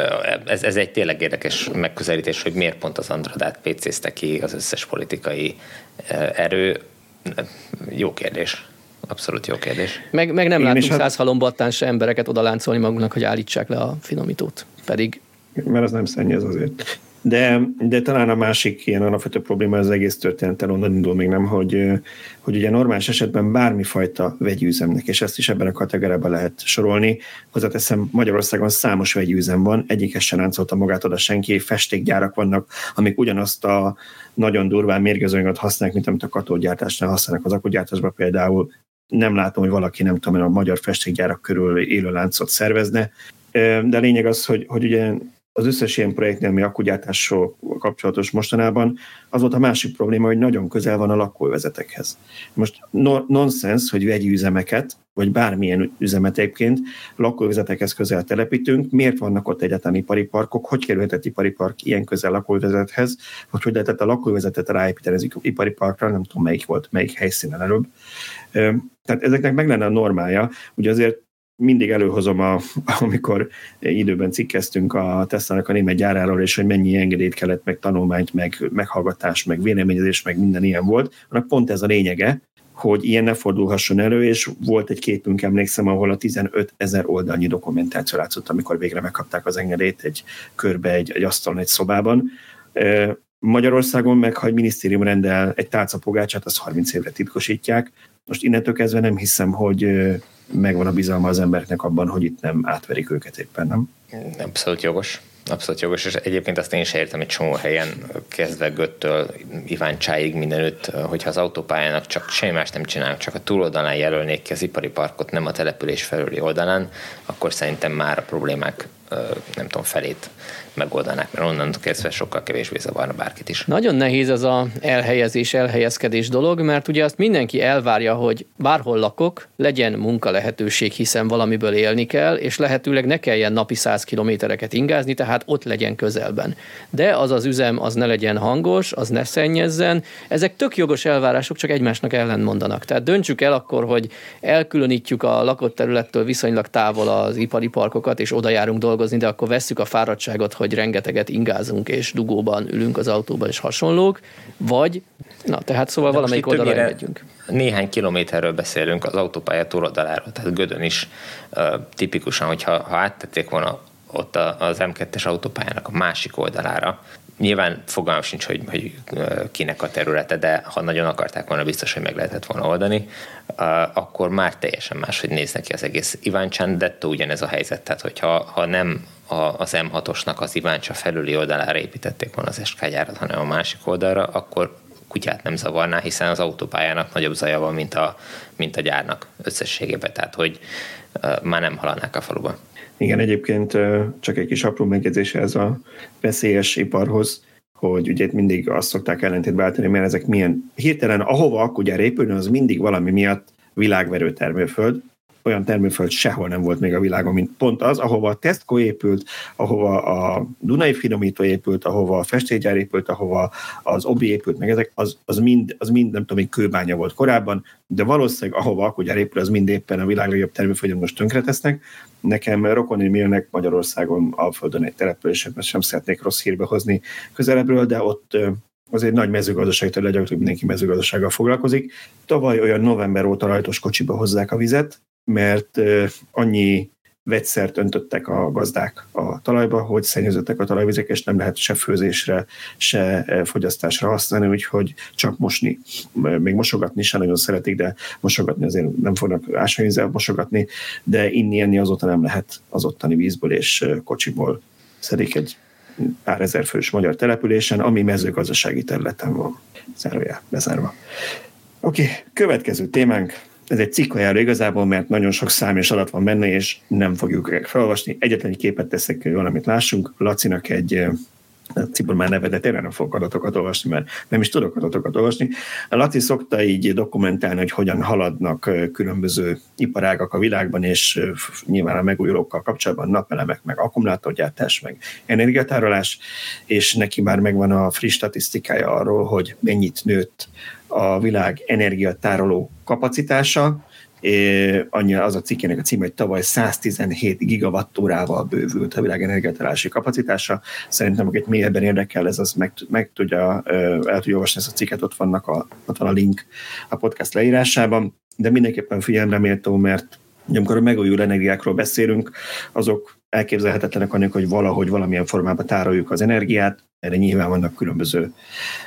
ez, ez egy tényleg érdekes megközelítés, hogy miért pont az Andradát PC-zte ki az összes politikai erő, jó kérdés. Abszolút jó kérdés. Meg, meg nem Én látunk hát- száz hát... halombattán se embereket odaláncolni magunknak, hogy állítsák le a finomítót. Pedig... Mert az nem szennyez azért. De, de talán a másik ilyen alapvető probléma az egész történeten onnan indul még nem, hogy, hogy ugye normális esetben bármifajta vegyűzemnek, és ezt is ebben a kategóriában lehet sorolni. Hozzáteszem, Magyarországon számos vegyűzem van, egyikes sem ráncolta magát oda senki, festékgyárak vannak, amik ugyanazt a nagyon durván mérgezőanyagot használják, mint amit a katógyártásnál használnak az akugyártásban például. Nem látom, hogy valaki, nem tudom, a magyar festékgyárak körül élő láncot szervezne, de a lényeg az, hogy, hogy ugye az összes ilyen projektnél, ami akkugyártással kapcsolatos mostanában, az volt a másik probléma, hogy nagyon közel van a lakóvezetekhez. Most no, nonsens, hogy vegyi üzemeket, vagy bármilyen üzemet egyébként lakóvezetekhez közel telepítünk, miért vannak ott egyetlen ipari parkok, hogy kerülhetett ipari park ilyen közel lakóvezethez, vagy hogy lehetett a lakóvezetet ráépíteni az ipari parkra, nem tudom melyik volt, melyik helyszínen előbb. Tehát ezeknek meg lenne a normája, ugye azért mindig előhozom, a, amikor időben cikkeztünk a tesla a német gyáráról, és hogy mennyi engedélyt kellett, meg tanulmányt, meg meghallgatás, meg véleményezés, meg minden ilyen volt, annak pont ez a lényege, hogy ilyen ne fordulhasson elő, és volt egy képünk, emlékszem, ahol a 15 ezer oldalnyi dokumentáció látszott, amikor végre megkapták az engedélyt egy körbe, egy, egy asztalon, egy szobában. Magyarországon meg, ha egy minisztérium rendel egy tálcapogácsát, az 30 évre titkosítják. Most innentől kezdve nem hiszem, hogy megvan a bizalma az embereknek abban, hogy itt nem átverik őket éppen, nem? Abszolút jogos. Abszolút jogos, és egyébként azt én is értem egy csomó helyen, kezdve Göttől Iváncsáig mindenütt, hogyha az autópályának csak semmi más nem csinálnak, csak a túloldalán jelölnék ki az ipari parkot, nem a település felüli oldalán, akkor szerintem már a problémák nem tudom, felét megoldanák, mert onnantól kezdve sokkal kevésbé zavarna bárkit is. Nagyon nehéz ez a elhelyezés, elhelyezkedés dolog, mert ugye azt mindenki elvárja, hogy bárhol lakok, legyen munka lehetőség, hiszen valamiből élni kell, és lehetőleg ne kelljen napi 100 kilométereket ingázni, tehát ott legyen közelben. De az az üzem, az ne legyen hangos, az ne szennyezzen. Ezek tök jogos elvárások, csak egymásnak ellen mondanak. Tehát döntsük el akkor, hogy elkülönítjük a lakott területtől viszonylag távol az ipari parkokat, és oda járunk dolgozni, de akkor vesszük a fáradtságot, hogy rengeteget ingázunk és dugóban ülünk az autóban és hasonlók, vagy, na tehát szóval de valamelyik oldalra megyünk. Néhány kilométerről beszélünk az autópálya túloldaláról, tehát Gödön is uh, tipikusan, hogyha ha áttették volna ott az M2-es autópályának a másik oldalára, Nyilván fogalmam sincs, hogy, hogy kinek a területe, de ha nagyon akarták volna, biztos, hogy meg lehetett volna oldani, akkor már teljesen más, hogy néznek ki az egész Iváncsán, de ugyanez a helyzet. Tehát, hogyha ha nem az M6-osnak az Iváncsa felüli oldalára építették volna az SK gyárat, hanem a másik oldalra, akkor kutyát nem zavarná, hiszen az autópályának nagyobb zaja van, mint a, mint a gyárnak összességében, tehát hogy már nem haladnák a faluba. Igen, egyébként csak egy kis apró megjegyzés ez a veszélyes iparhoz, hogy ugye mindig azt szokták ellentétbe állítani, mert ezek milyen. Hirtelen, ahova akkugyár épülne, az mindig valami miatt világverő termőföld, olyan termőföld sehol nem volt még a világon, mint pont az, ahova a Tesco épült, ahova a Dunai finomító épült, ahova a festégyár épült, ahova az Obi épült, meg ezek, az, az, mind, az mind nem tudom, egy kőbánya volt korábban, de valószínűleg ahova akkugyár épül, az mind éppen a világ legjobb termőföldet most tönkretesznek. Nekem rokoni élnek Magyarországon, Alföldön egy településen, mert sem szeretnék rossz hírbe hozni közelebbről, de ott az egy nagy mezőgazdasági terület, hogy mindenki mezőgazdasággal foglalkozik. Tavaly olyan november óta rajtos kocsiba hozzák a vizet, mert annyi vegyszert öntöttek a gazdák a talajba, hogy szennyeződtek a talajvizek, és nem lehet se főzésre, se fogyasztásra használni, úgyhogy csak mosni. Még mosogatni sem nagyon szeretik, de mosogatni azért nem fognak ásványvízzel mosogatni, de inni enni azóta nem lehet az ottani vízből és kocsiból szedik egy pár ezer fős magyar településen, ami mezőgazdasági területen van. Zárójá, bezárva. Oké, okay, következő témánk, ez egy cikkajáró igazából, mert nagyon sok szám és adat van benne, és nem fogjuk felolvasni. Egyetlen egy képet teszek, hogy valamit lássunk. Lacinak egy Cibor már neve, de tényleg nem fogok adatokat olvasni, mert nem is tudok adatokat olvasni. A Laci szokta így dokumentálni, hogy hogyan haladnak különböző iparágak a világban, és nyilván a megújulókkal kapcsolatban napelemek, meg akkumulátorgyártás, meg energiatárolás, és neki már megvan a friss statisztikája arról, hogy mennyit nőtt a világ energiatároló kapacitása, annyi az a cikkének a címe, hogy tavaly 117 gigawattórával bővült a világ energiatárolási kapacitása. Szerintem, akit mélyebben érdekel, ez az meg, meg tudja, el tudja olvasni ezt a cikket, ott, vannak a, ott van a link a podcast leírásában, de mindenképpen figyelemre méltó, mert amikor a megújuló energiákról beszélünk, azok elképzelhetetlenek annak, hogy valahogy valamilyen formában tároljuk az energiát. Erre nyilván vannak különböző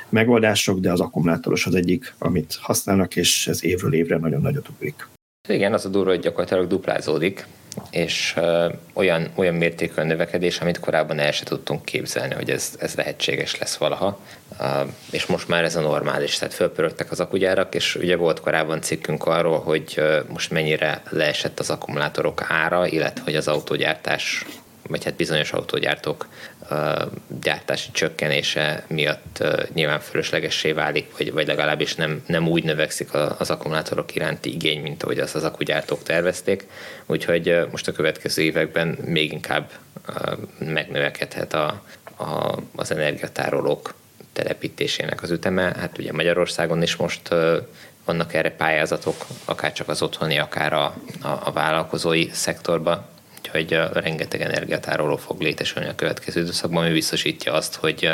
megoldások, de az akkumulátoros az egyik, amit használnak, és ez évről évre nagyon nagyot ugrik. Igen, az a durva, hogy gyakorlatilag duplázódik, és uh, olyan, olyan mértékű a növekedés, amit korábban el se tudtunk képzelni, hogy ez, ez lehetséges lesz valaha, uh, és most már ez a normális, tehát fölpörögtek az akugyárak, és ugye volt korábban cikkünk arról, hogy uh, most mennyire leesett az akkumulátorok ára, illetve hogy az autógyártás vagy hát bizonyos autógyártók gyártási csökkenése miatt nyilván fölöslegessé válik, vagy, vagy legalábbis nem, nem úgy növekszik az akkumulátorok iránti igény, mint ahogy az az akugyártók tervezték. Úgyhogy most a következő években még inkább megnövekedhet a, a, az energiatárolók telepítésének az üteme. Hát ugye Magyarországon is most vannak erre pályázatok, akár csak az otthoni, akár a, a, a vállalkozói szektorban úgyhogy rengeteg energiatároló fog létesülni a következő időszakban, ami biztosítja azt, hogy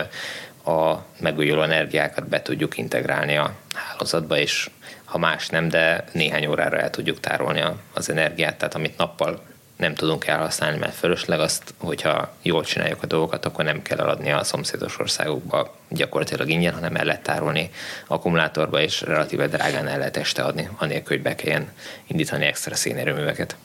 a megújuló energiákat be tudjuk integrálni a hálózatba, és ha más nem, de néhány órára el tudjuk tárolni az energiát, tehát amit nappal nem tudunk elhasználni, mert fölösleg azt, hogyha jól csináljuk a dolgokat, akkor nem kell eladni a szomszédos országokba gyakorlatilag ingyen, hanem el lehet tárolni akkumulátorba, és relatíve drágán el lehet este adni, anélkül, hogy be kelljen indítani extra szénerőműveket.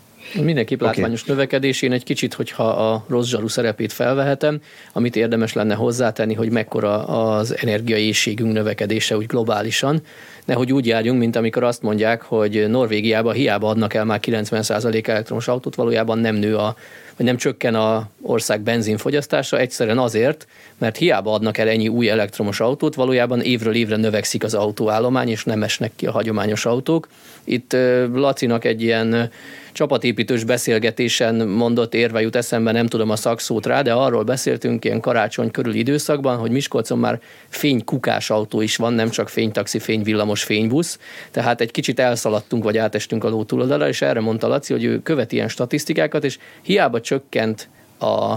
Mindenképp okay. látványos növekedés. Én egy kicsit, hogyha a rossz zsaru szerepét felvehetem, amit érdemes lenne hozzátenni, hogy mekkora az energiaészségünk növekedése úgy globálisan, nehogy úgy járjunk, mint amikor azt mondják, hogy Norvégiában hiába adnak el már 90% elektromos autót, valójában nem nő a, vagy nem csökken a ország benzinfogyasztása, egyszerűen azért, mert hiába adnak el ennyi új elektromos autót, valójában évről évre növekszik az autóállomány, és nem esnek ki a hagyományos autók. Itt Lacinak egy ilyen csapatépítős beszélgetésen mondott érve jut eszembe, nem tudom a szakszót rá, de arról beszéltünk ilyen karácsony körül időszakban, hogy Miskolcon már fénykukás autó is van, nem csak fénytaxi, fényvillamos, fénybusz, tehát egy kicsit elszaladtunk, vagy átestünk a ló túloldalra, és erre mondta Laci, hogy ő követi ilyen statisztikákat, és hiába csökkent a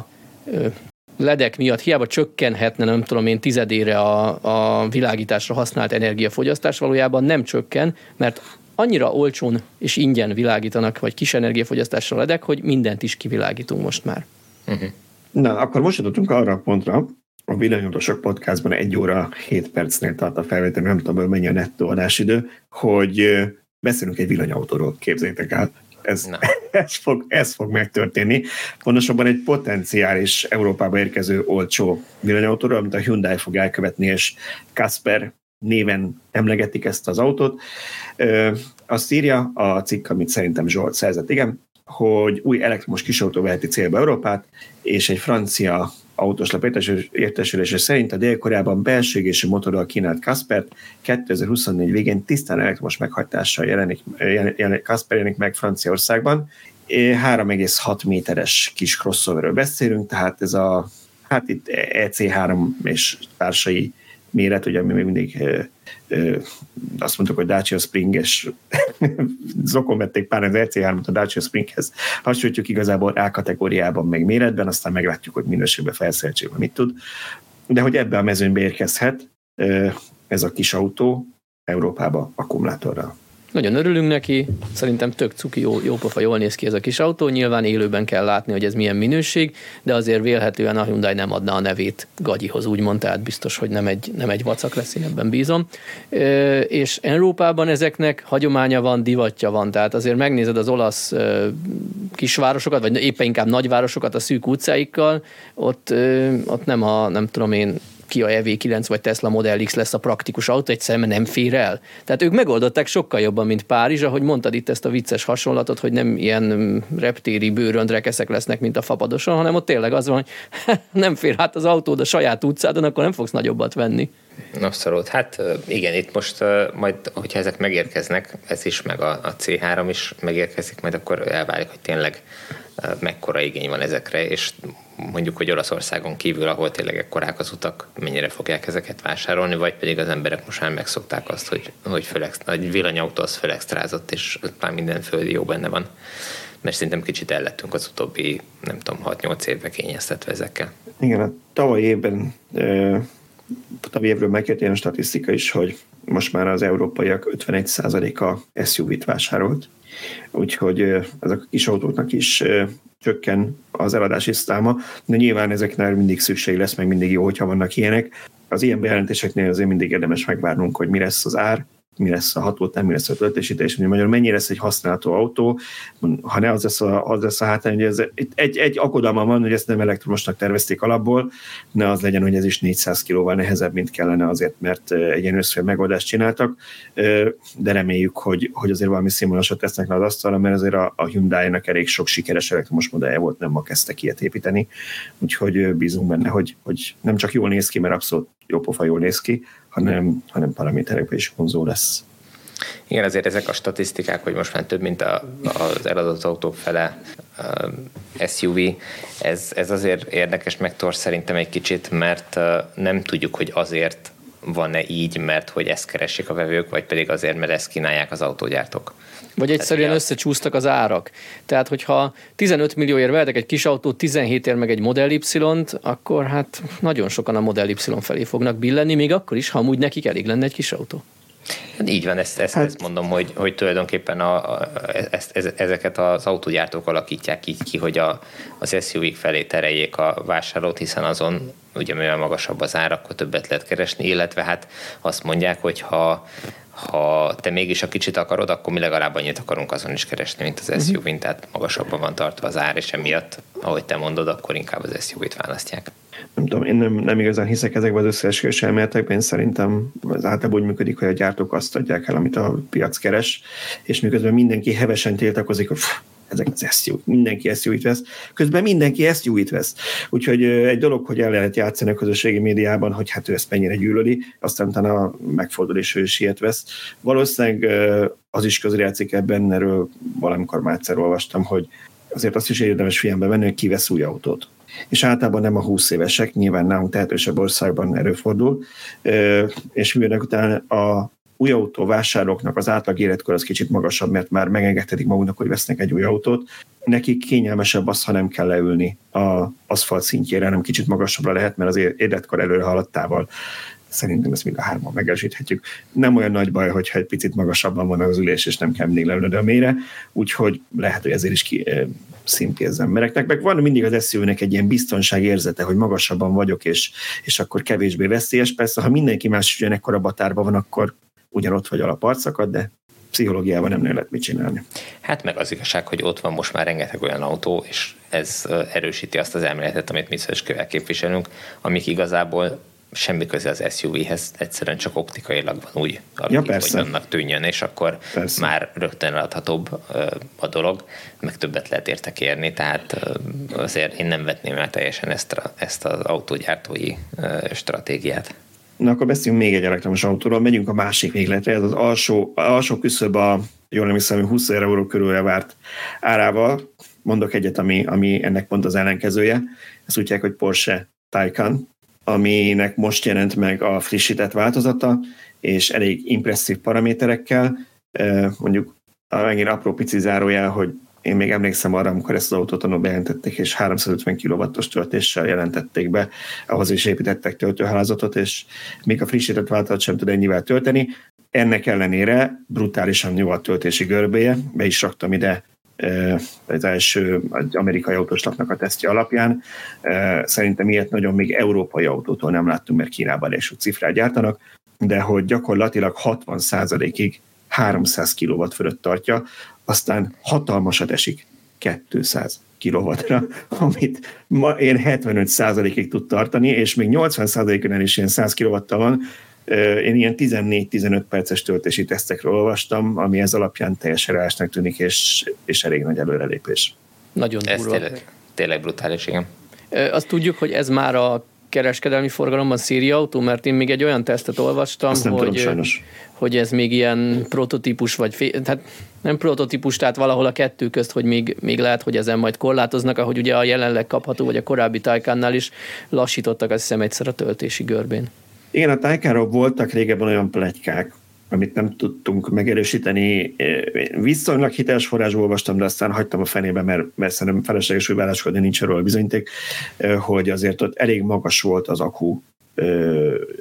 ledek miatt hiába csökkenhetne, nem tudom én, tizedére a, a világításra használt energiafogyasztás, valójában nem csökken, mert annyira olcsón és ingyen világítanak, vagy kis energiafogyasztással ledek, hogy mindent is kivilágítunk most már. Uh-huh. Na, akkor most jutottunk arra a pontra, a Villanyódosok podcastban egy óra 7 percnél tart a felvétel, nem tudom, hogy mennyi a nettó adásidő, hogy beszélünk egy villanyautóról, képzétek el. Ez, ez, fog, ez fog megtörténni. Pontosabban egy potenciális Európába érkező olcsó villanyautóról, amit a Hyundai fog elkövetni, és Kasper néven emlegetik ezt az autót. Azt írja a cikk, amit szerintem Zsolt szerzett, igen, hogy új elektromos kisautó veheti célba Európát, és egy francia autóslap értesülése szerint a Dél-Koreában motorral kínált Kaspert 2024 végén tisztán elektromos meghajtással jelenik, jelenik, Kasper jelenik meg Franciaországban. 3,6 méteres kis crossoverről beszélünk, tehát ez a hát itt EC3 és társai méret, ugye mi még mindig ö, azt mondtuk, hogy Dacia Spring, és zokon vették pár az RC3-ot a Dacia Springhez, hasonlítjuk igazából A kategóriában meg méretben, aztán meglátjuk, hogy minőségben, felszereltségben mit tud. De hogy ebbe a mezőnybe érkezhet ez a kis autó Európába akkumulátorral. Nagyon örülünk neki, szerintem tök cuki, jó, jó pofa, jól néz ki ez a kis autó, nyilván élőben kell látni, hogy ez milyen minőség, de azért vélhetően a Hyundai nem adna a nevét Gagyihoz, úgymond, tehát biztos, hogy nem egy, nem egy vacak lesz, én ebben bízom. És Európában ezeknek hagyománya van, divatja van, tehát azért megnézed az olasz kisvárosokat, vagy éppen inkább nagyvárosokat a szűk utcáikkal, ott, ott nem a, nem tudom én, Kia EV9 vagy Tesla Model X lesz a praktikus autó, egyszerűen nem fér el. Tehát ők megoldották sokkal jobban, mint Párizs, ahogy mondtad itt ezt a vicces hasonlatot, hogy nem ilyen mm, reptéri bőröndrekeszek lesznek, mint a fapadoson, hanem ott tényleg az van, hogy nem fér hát az autód a saját utcádon, akkor nem fogsz nagyobbat venni. Abszolút. Hát igen, itt most majd, hogyha ezek megérkeznek, ez is, meg a, a C3 is megérkezik, majd akkor elválik, hogy tényleg mekkora igény van ezekre, és mondjuk, hogy Olaszországon kívül, ahol tényleg ekkorák az utak, mennyire fogják ezeket vásárolni, vagy pedig az emberek most már megszokták azt, hogy, hogy fölex, egy villanyautó az fölextrázott, és már minden földi jó benne van. Mert szerintem kicsit ellettünk az utóbbi, nem tudom, 6-8 évbe kényeztetve ezekkel. Igen, a tavaly évben tavaly évről megjött ilyen statisztika is, hogy most már az európaiak 51%-a SUV-t vásárolt, úgyhogy ezek a kis autóknak is csökken az eladási száma, de nyilván ezeknél mindig szükség lesz, meg mindig jó, hogyha vannak ilyenek. Az ilyen bejelentéseknél azért mindig érdemes megvárnunk, hogy mi lesz az ár, mi lesz a hatótán, mi lesz a töltésítés, magyarul mennyi lesz egy használható autó, ha ne az lesz a, az lesz a hátán, hogy ez, egy, egy aggodalma van, hogy ezt nem elektromosnak tervezték alapból, ne az legyen, hogy ez is 400 kilóval nehezebb, mint kellene azért, mert egy ilyen összfél megoldást csináltak, de reméljük, hogy, hogy azért valami színvonalasat tesznek le az asztalra, mert azért a, a Hyundai-nak elég sok sikeres elektromos modellje volt, nem ma kezdtek ilyet építeni, úgyhogy bízunk benne, hogy, hogy nem csak jól néz ki, mert abszolút jó pofa jól néz ki, hanem, hanem paraméterekben is vonzó lesz. Igen, azért ezek a statisztikák, hogy most már több, mint a, az eladott autók fele uh, SUV, ez, ez azért érdekes megtor szerintem egy kicsit, mert uh, nem tudjuk, hogy azért van-e így, mert hogy ezt keresik a vevők, vagy pedig azért, mert ezt kínálják az autógyártók. Vagy egyszerűen Tehát, összecsúsztak az árak. Tehát, hogyha 15 millióért vehetek egy kis autót, 17 ér meg egy Model Y-t, akkor hát nagyon sokan a Model Y felé fognak billenni, még akkor is, ha amúgy nekik elég lenne egy kis autó. Hát így van, ezt, ezt, hát, ezt mondom, hogy, hogy tulajdonképpen a, a, ezt, ezeket az autógyártók alakítják így ki, hogy a, az suv felé tereljék a vásárlót, hiszen azon ugye mivel magasabb az ár, akkor többet lehet keresni, illetve hát azt mondják, hogy ha ha te mégis a kicsit akarod, akkor mi legalább annyit akarunk azon is keresni, mint az SUV-n, uh-huh. tehát magasabban van tartva az ár, és emiatt, ahogy te mondod, akkor inkább az SUV-t választják. Nem tudom, én nem, nem igazán hiszek ezekben az összeesküvés elméletekben, én szerintem az általában úgy működik, hogy a gyártók azt adják el, amit a piac keres, és miközben mindenki hevesen tiltakozik, hogy ezek az SUV, mindenki SUV-t vesz, közben mindenki SUV-t vesz. Úgyhogy egy dolog, hogy el lehet játszani a közösségi médiában, hogy hát ő ezt mennyire gyűlöli, aztán utána megfordul és ő is ilyet vesz. Valószínűleg az is közrejátszik ebben, erről valamikor már egyszer olvastam, hogy azért azt is érdemes figyelembe venni, hogy ki vesz új autót. És általában nem a 20 évesek, nyilván nálunk tehetősebb országban erőfordul, és mivel utána a új autó vásárlóknak az átlag életkor az kicsit magasabb, mert már megengedhetik maguknak, hogy vesznek egy új autót. Nekik kényelmesebb az, ha nem kell leülni a aszfalt szintjére, hanem kicsit magasabbra lehet, mert az életkor előre haladtával szerintem ezt mind a hárman megerősíthetjük. Nem olyan nagy baj, hogyha egy picit magasabban van az ülés, és nem kell mindig leülnöd a mélyre, úgyhogy lehet, hogy ezért is ki, e, szinti az embereknek. Meg van mindig az SZU-nek egy ilyen biztonságérzete, hogy magasabban vagyok, és, és akkor kevésbé veszélyes. Persze, ha mindenki más ugyanekkor a batárban van, akkor ugyanott vagy alaparcakat, de pszichológiában nem lehet mit csinálni. Hát meg az igazság, hogy ott van most már rengeteg olyan autó, és ez erősíti azt az elméletet, amit mi kövel képviselünk, amik igazából semmi köze az SUV-hez, egyszerűen csak optikailag van úgy ja, hogy annak tűnjön, és akkor persze. már rögtön eladhatóbb a dolog, meg többet lehet érte kérni, tehát azért én nem vetném el teljesen ezt, a, ezt az autógyártói stratégiát. Na akkor beszéljünk még egy elektromos autóról, megyünk a másik végletre, ez az alsó, alsó küszöb a, jól nem hiszem, 20 euró körülre várt árával. Mondok egyet, ami, ami ennek pont az ellenkezője. Ezt úgy hogy Porsche Taycan, aminek most jelent meg a frissített változata, és elég impresszív paraméterekkel. Mondjuk megint apró pici zárójel, hogy én még emlékszem arra, amikor ezt az autót annól bejelentették, és 350 kW-os töltéssel jelentették be, ahhoz is építettek töltőhálózatot, és még a frissített változat sem tud ennyivel tölteni. Ennek ellenére brutálisan jó a töltési görbéje, be is raktam ide az első amerikai autóslapnak a tesztje alapján. Szerintem ilyet nagyon még európai autótól nem láttunk, mert Kínában és cifrát gyártanak, de hogy gyakorlatilag 60%-ig 300 kW fölött tartja, aztán hatalmasat esik 200 kilowattra, amit ma én 75%-ig tud tartani, és még 80%-on is ilyen 100 kilovattal van. Én ilyen 14-15 perces töltési tesztekről olvastam, ami ez alapján teljesen reálisnak tűnik, és, és elég nagy előrelépés. Nagyon durva. Ez tényleg, tényleg brutális, igen. Azt tudjuk, hogy ez már a kereskedelmi forgalomban szíria autó, mert én még egy olyan tesztet olvastam, Azt nem hogy, tudom, hogy ez még ilyen prototípus, vagy fé, tehát nem prototípus, tehát valahol a kettő közt, hogy még, még lehet, hogy ezen majd korlátoznak, ahogy ugye a jelenleg kapható, vagy a korábbi Taycannál is lassítottak, azt hiszem egyszer a töltési görbén. Igen, a Taycanról voltak régebben olyan plegykák, amit nem tudtunk megerősíteni. Viszonylag hiteles forrásból olvastam, de aztán hagytam a fenébe, mert, mert szerintem felesleges de nincs erről bizonyíték, hogy azért ott elég magas volt az akku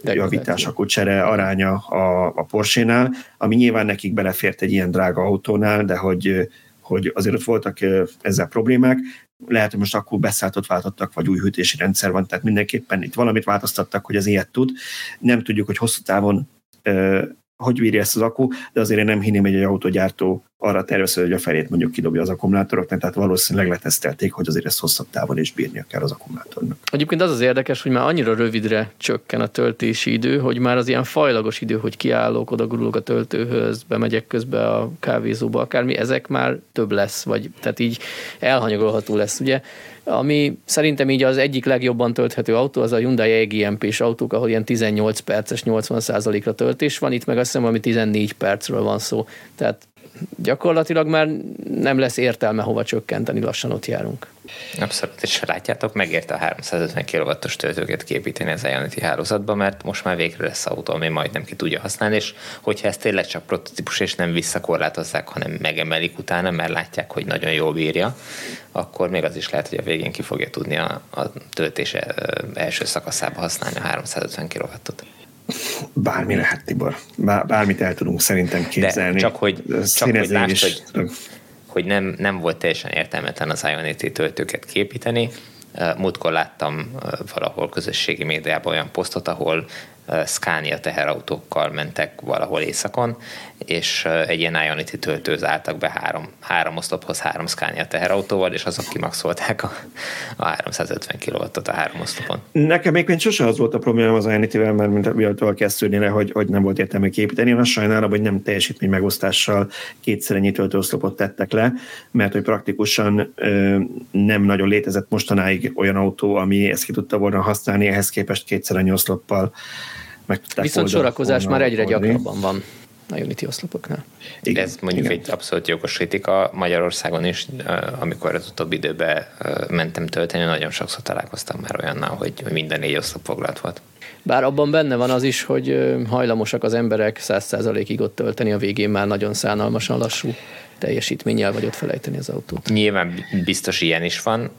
javítás, csere aránya a, a Porsche-nál, ami nyilván nekik belefért egy ilyen drága autónál, de hogy, hogy azért ott voltak ezzel problémák. Lehet, hogy most akkor beszálltott váltottak, vagy új hűtési rendszer van, tehát mindenképpen itt valamit változtattak, hogy ez ilyet tud. Nem tudjuk, hogy hosszú távon hogy bírja ezt az akku, de azért én nem hinném, hogy egy autógyártó arra tervez, hogy a felét mondjuk kidobja az akkumulátoroknak, tehát valószínűleg letesztelték, hogy azért ezt hosszabb távon is bírnia kell az akkumulátornak. Egyébként az az érdekes, hogy már annyira rövidre csökken a töltési idő, hogy már az ilyen fajlagos idő, hogy kiállok, oda gurulok a töltőhöz, bemegyek közbe a kávézóba, akármi, ezek már több lesz, vagy tehát így elhanyagolható lesz, ugye? Ami szerintem így az egyik legjobban tölthető autó, az a Hyundai EGMP-s autók, ahol ilyen 18 perces 80%-ra töltés van, itt meg azt hiszem, ami 14 percről van szó. Tehát gyakorlatilag már nem lesz értelme hova csökkenteni, lassan ott járunk. Abszolút, és látjátok, megérte a 350 kW-os töltőket képíteni az Ionity hálózatba, mert most már végre lesz autó, ami majdnem ki tudja használni, és hogyha ez tényleg csak prototípus, és nem visszakorlátozzák, hanem megemelik utána, mert látják, hogy nagyon jól bírja, akkor még az is lehet, hogy a végén ki fogja tudni a, a töltése első szakaszába használni a 350 kW-ot. Bármi lehet, Tibor. Bármit el tudunk szerintem képzelni. De csak hogy, csak hogy lásd, hogy, hogy nem, nem volt teljesen értelmetlen az Ionity töltőket képíteni. Múltkor láttam valahol közösségi médiában olyan posztot, ahol Scania teherautókkal mentek valahol éjszakon, és egy ilyen Ionity töltőz álltak be három, három oszlophoz három Scania teherautóval, és azok kimaxolták a, a 350 kW-ot a három oszlopon. Nekem még sose az volt a probléma az Ionity-vel, mert mint miatt kezdődni le, hogy, hogy nem volt értelme képíteni. Én azt sajnálom, hogy nem teljesítmény megosztással kétszer ennyi töltőoszlopot tettek le, mert hogy praktikusan ö, nem nagyon létezett mostanáig olyan autó, ami ezt ki tudta volna használni, ehhez képest kétszer annyi oszloppal meg Viszont sorakozás már egyre gyakrabban van a Unity oszlopoknál. Igen, Ez mondjuk igen. egy abszolút jogos kritika Magyarországon is, amikor az utóbbi időben mentem tölteni, nagyon sokszor találkoztam már olyannal, hogy minden négy oszlop foglalt volt. Bár abban benne van az is, hogy hajlamosak az emberek 100%-ig ott tölteni, a végén már nagyon szánalmasan lassú teljesítménnyel vagy ott felejteni az autót. Nyilván biztos ilyen is van,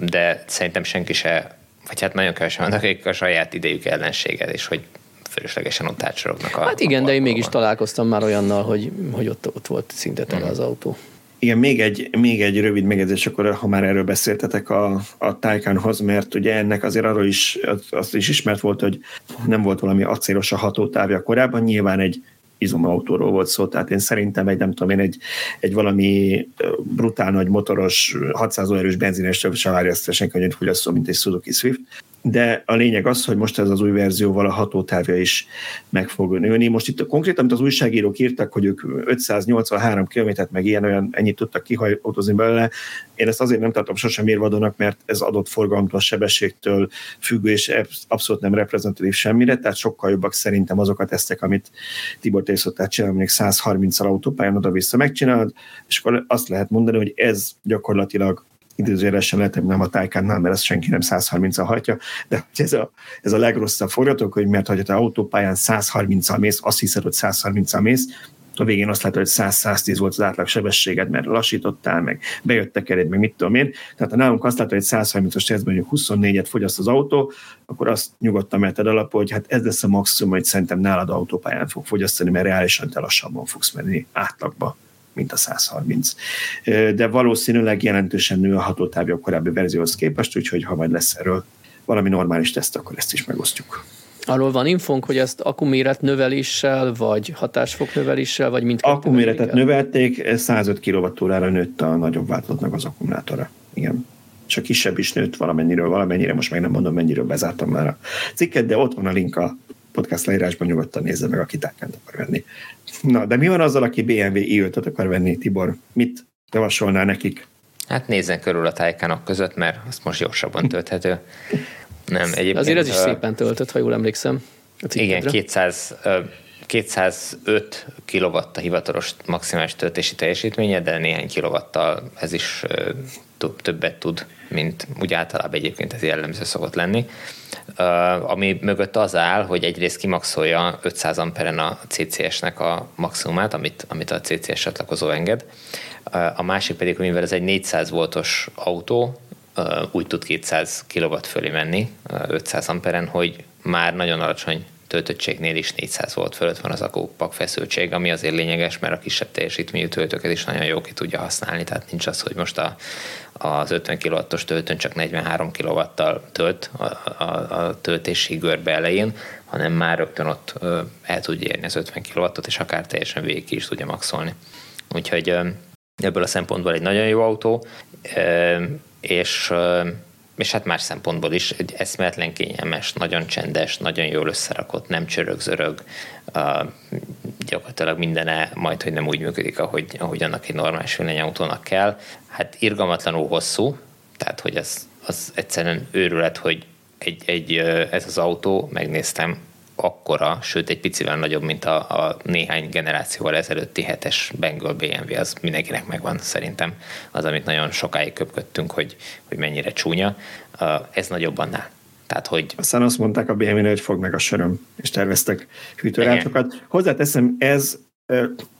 de szerintem senki se vagy hát nagyon kevesen vannak, akik a saját idejük ellenséget, és hogy fölöslegesen ott átsorognak a Hát igen, a de én mégis találkoztam már olyannal, hogy, hogy ott, ott volt szinte tele mm. az autó. Igen, még egy, még egy rövid megjegyzés, akkor ha már erről beszéltetek a, a Taycanhoz, mert ugye ennek azért arról is, azt is ismert volt, hogy nem volt valami acélos a hatótávja korábban, nyilván egy izomautóról volt szó, tehát én szerintem egy, nem tudom én, egy, egy valami brutál nagy motoros, 600 erős benzines se várja ezt senki, hogy úgy mint egy Suzuki Swift de a lényeg az, hogy most ez az új verzióval a hatótávja is meg fog nőni. Most itt konkrétan, amit az újságírók írtak, hogy ők 583 kilométert meg ilyen olyan ennyit tudtak kihajtózni belőle, én ezt azért nem tartom sosem mérvadónak, mert ez adott forgalomtól, sebességtől függő, és abszolút nem reprezentatív semmire, tehát sokkal jobbak szerintem azok a tesztek, amit Tibor te szoktál csinálni, mondjuk 130-al autópályán oda-vissza megcsinálod, és akkor azt lehet mondani, hogy ez gyakorlatilag idézőjelesen lehet, nem a tájkánnál, mert ezt senki nem 130-al hagyja, de ez a, ez a legrosszabb forgatókönyv, mert ha te autópályán 130-al mész, azt hiszed, hogy 130-al mész, a végén azt látod, hogy 100-110 volt az átlag sebességed, mert lassítottál, meg bejöttek eléd, meg mit tudom én. Tehát ha nálunk azt látod, hogy 130-as tesztben mondjuk 24-et fogyaszt az autó, akkor azt nyugodtan meheted alap, hogy hát ez lesz a maximum, hogy szerintem nálad autópályán fog fogyasztani, mert reálisan te lassabban fogsz menni átlagba mint a 130. De valószínűleg jelentősen nő a hatótávja a korábbi verzióhoz képest, úgyhogy ha majd lesz erről valami normális teszt, akkor ezt is megosztjuk. Arról van infónk, hogy ezt akuméret növeléssel, vagy hatásfok növeléssel, vagy mindkettő? Akuméretet növelték, 105 kWh-ra nőtt a nagyobb változatnak az akkumulátora. Igen. Csak kisebb is nőtt valamennyire, valamennyire, most meg nem mondom, mennyiről bezártam már a cikket, de ott van a link a podcast leírásban, nyugodtan nézze meg, aki tákent akar venni. Na, de mi van azzal, aki BMW i akar venni, Tibor? Mit javasolnál nekik? Hát nézzen körül a tájkánok között, mert azt most gyorsabban tölthető. Nem, egyébként... Azért ez is szépen töltött, ha jól emlékszem. Igen, 200, 205 kW a hivatalos maximális töltési teljesítménye, de néhány kilovattal ez is többet tud, mint úgy általában egyébként ez jellemző szokott lenni. Ami mögött az áll, hogy egyrészt kimaxolja 500 amperen a CCS-nek a maximumát, amit, amit a CCS csatlakozó enged. Uh, a másik pedig, mivel ez egy 400 voltos autó, úgy tud 200 kW fölé menni 500 amperen, hogy már nagyon alacsony töltöttségnél is 400 volt fölött van az akkupak feszültség, ami azért lényeges, mert a kisebb teljesítményű töltőket is nagyon jó ki tudja használni, tehát nincs az, hogy most a, az 50 kW-os töltőn csak 43 kW-tal tölt a, a, a töltési görbe elején, hanem már rögtön ott el tudja érni az 50 kW-ot, és akár teljesen végig ki is tudja maxolni. Úgyhogy ebből a szempontból egy nagyon jó autó, és és hát más szempontból is egy eszméletlen kényelmes, nagyon csendes, nagyon jól összerakott, nem csörög-zörög, uh, gyakorlatilag mindene majd, hogy nem úgy működik, ahogy, ahogy annak egy normális villanyautónak kell. Hát irgalmatlanul hosszú, tehát hogy az, az egyszerűen őrület, hogy egy, egy, ez az autó, megnéztem, akkora, sőt egy picivel nagyobb, mint a, a néhány generációval ezelőtti hetes Bengal BMW, az mindenkinek megvan szerintem. Az, amit nagyon sokáig köpködtünk, hogy, hogy mennyire csúnya. Ez nagyobb annál. Tehát, hogy... Aztán azt mondták a BMW-nél, hogy fog meg a söröm, és terveztek hűtőrátokat. Hozzáteszem, ez,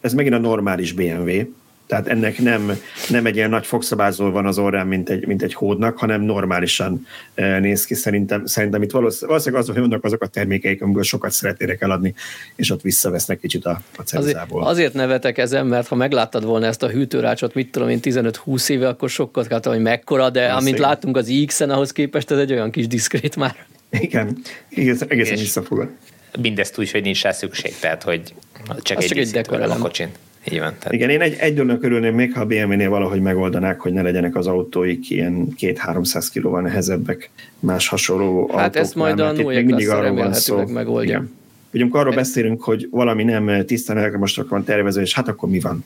ez megint a normális BMW, Tehát ennek nem, nem egy ilyen nagy fogszabázó van az orrán, mint egy, mint egy hódnak, hanem normálisan néz ki. Szerintem, szerintem itt valószínűleg azok, hogy vannak azok a termékeik, amiből sokat szeretnének eladni, és ott visszavesznek kicsit a, a ceruzából. Azért, azért nevetek ezen, mert ha megláttad volna ezt a hűtőrácsot, mit tudom én, 15-20 éve, akkor sokkal kellett, hogy mekkora, de Azt amint láttunk az X-en, ahhoz képest ez egy olyan kis diszkrét már. Igen, egészen, egészen visszafogad. Mindezt úgy, hogy nincs rá szükség, tehát hogy csak, egy, egy a kocsin. Így van. Tehát... Igen, én egy, egy dolognak örülném még, ha a BMW-nél valahogy megoldanák, hogy ne legyenek az autóik ilyen 2-300 kilóval nehezebbek más hasonló Hát autóknál, ezt majd a Noé mindig arról van szó. megoldja. Igen. Ugye amikor arról beszélünk, hogy valami nem tisztán elektromosnak van tervezve, és hát akkor mi van?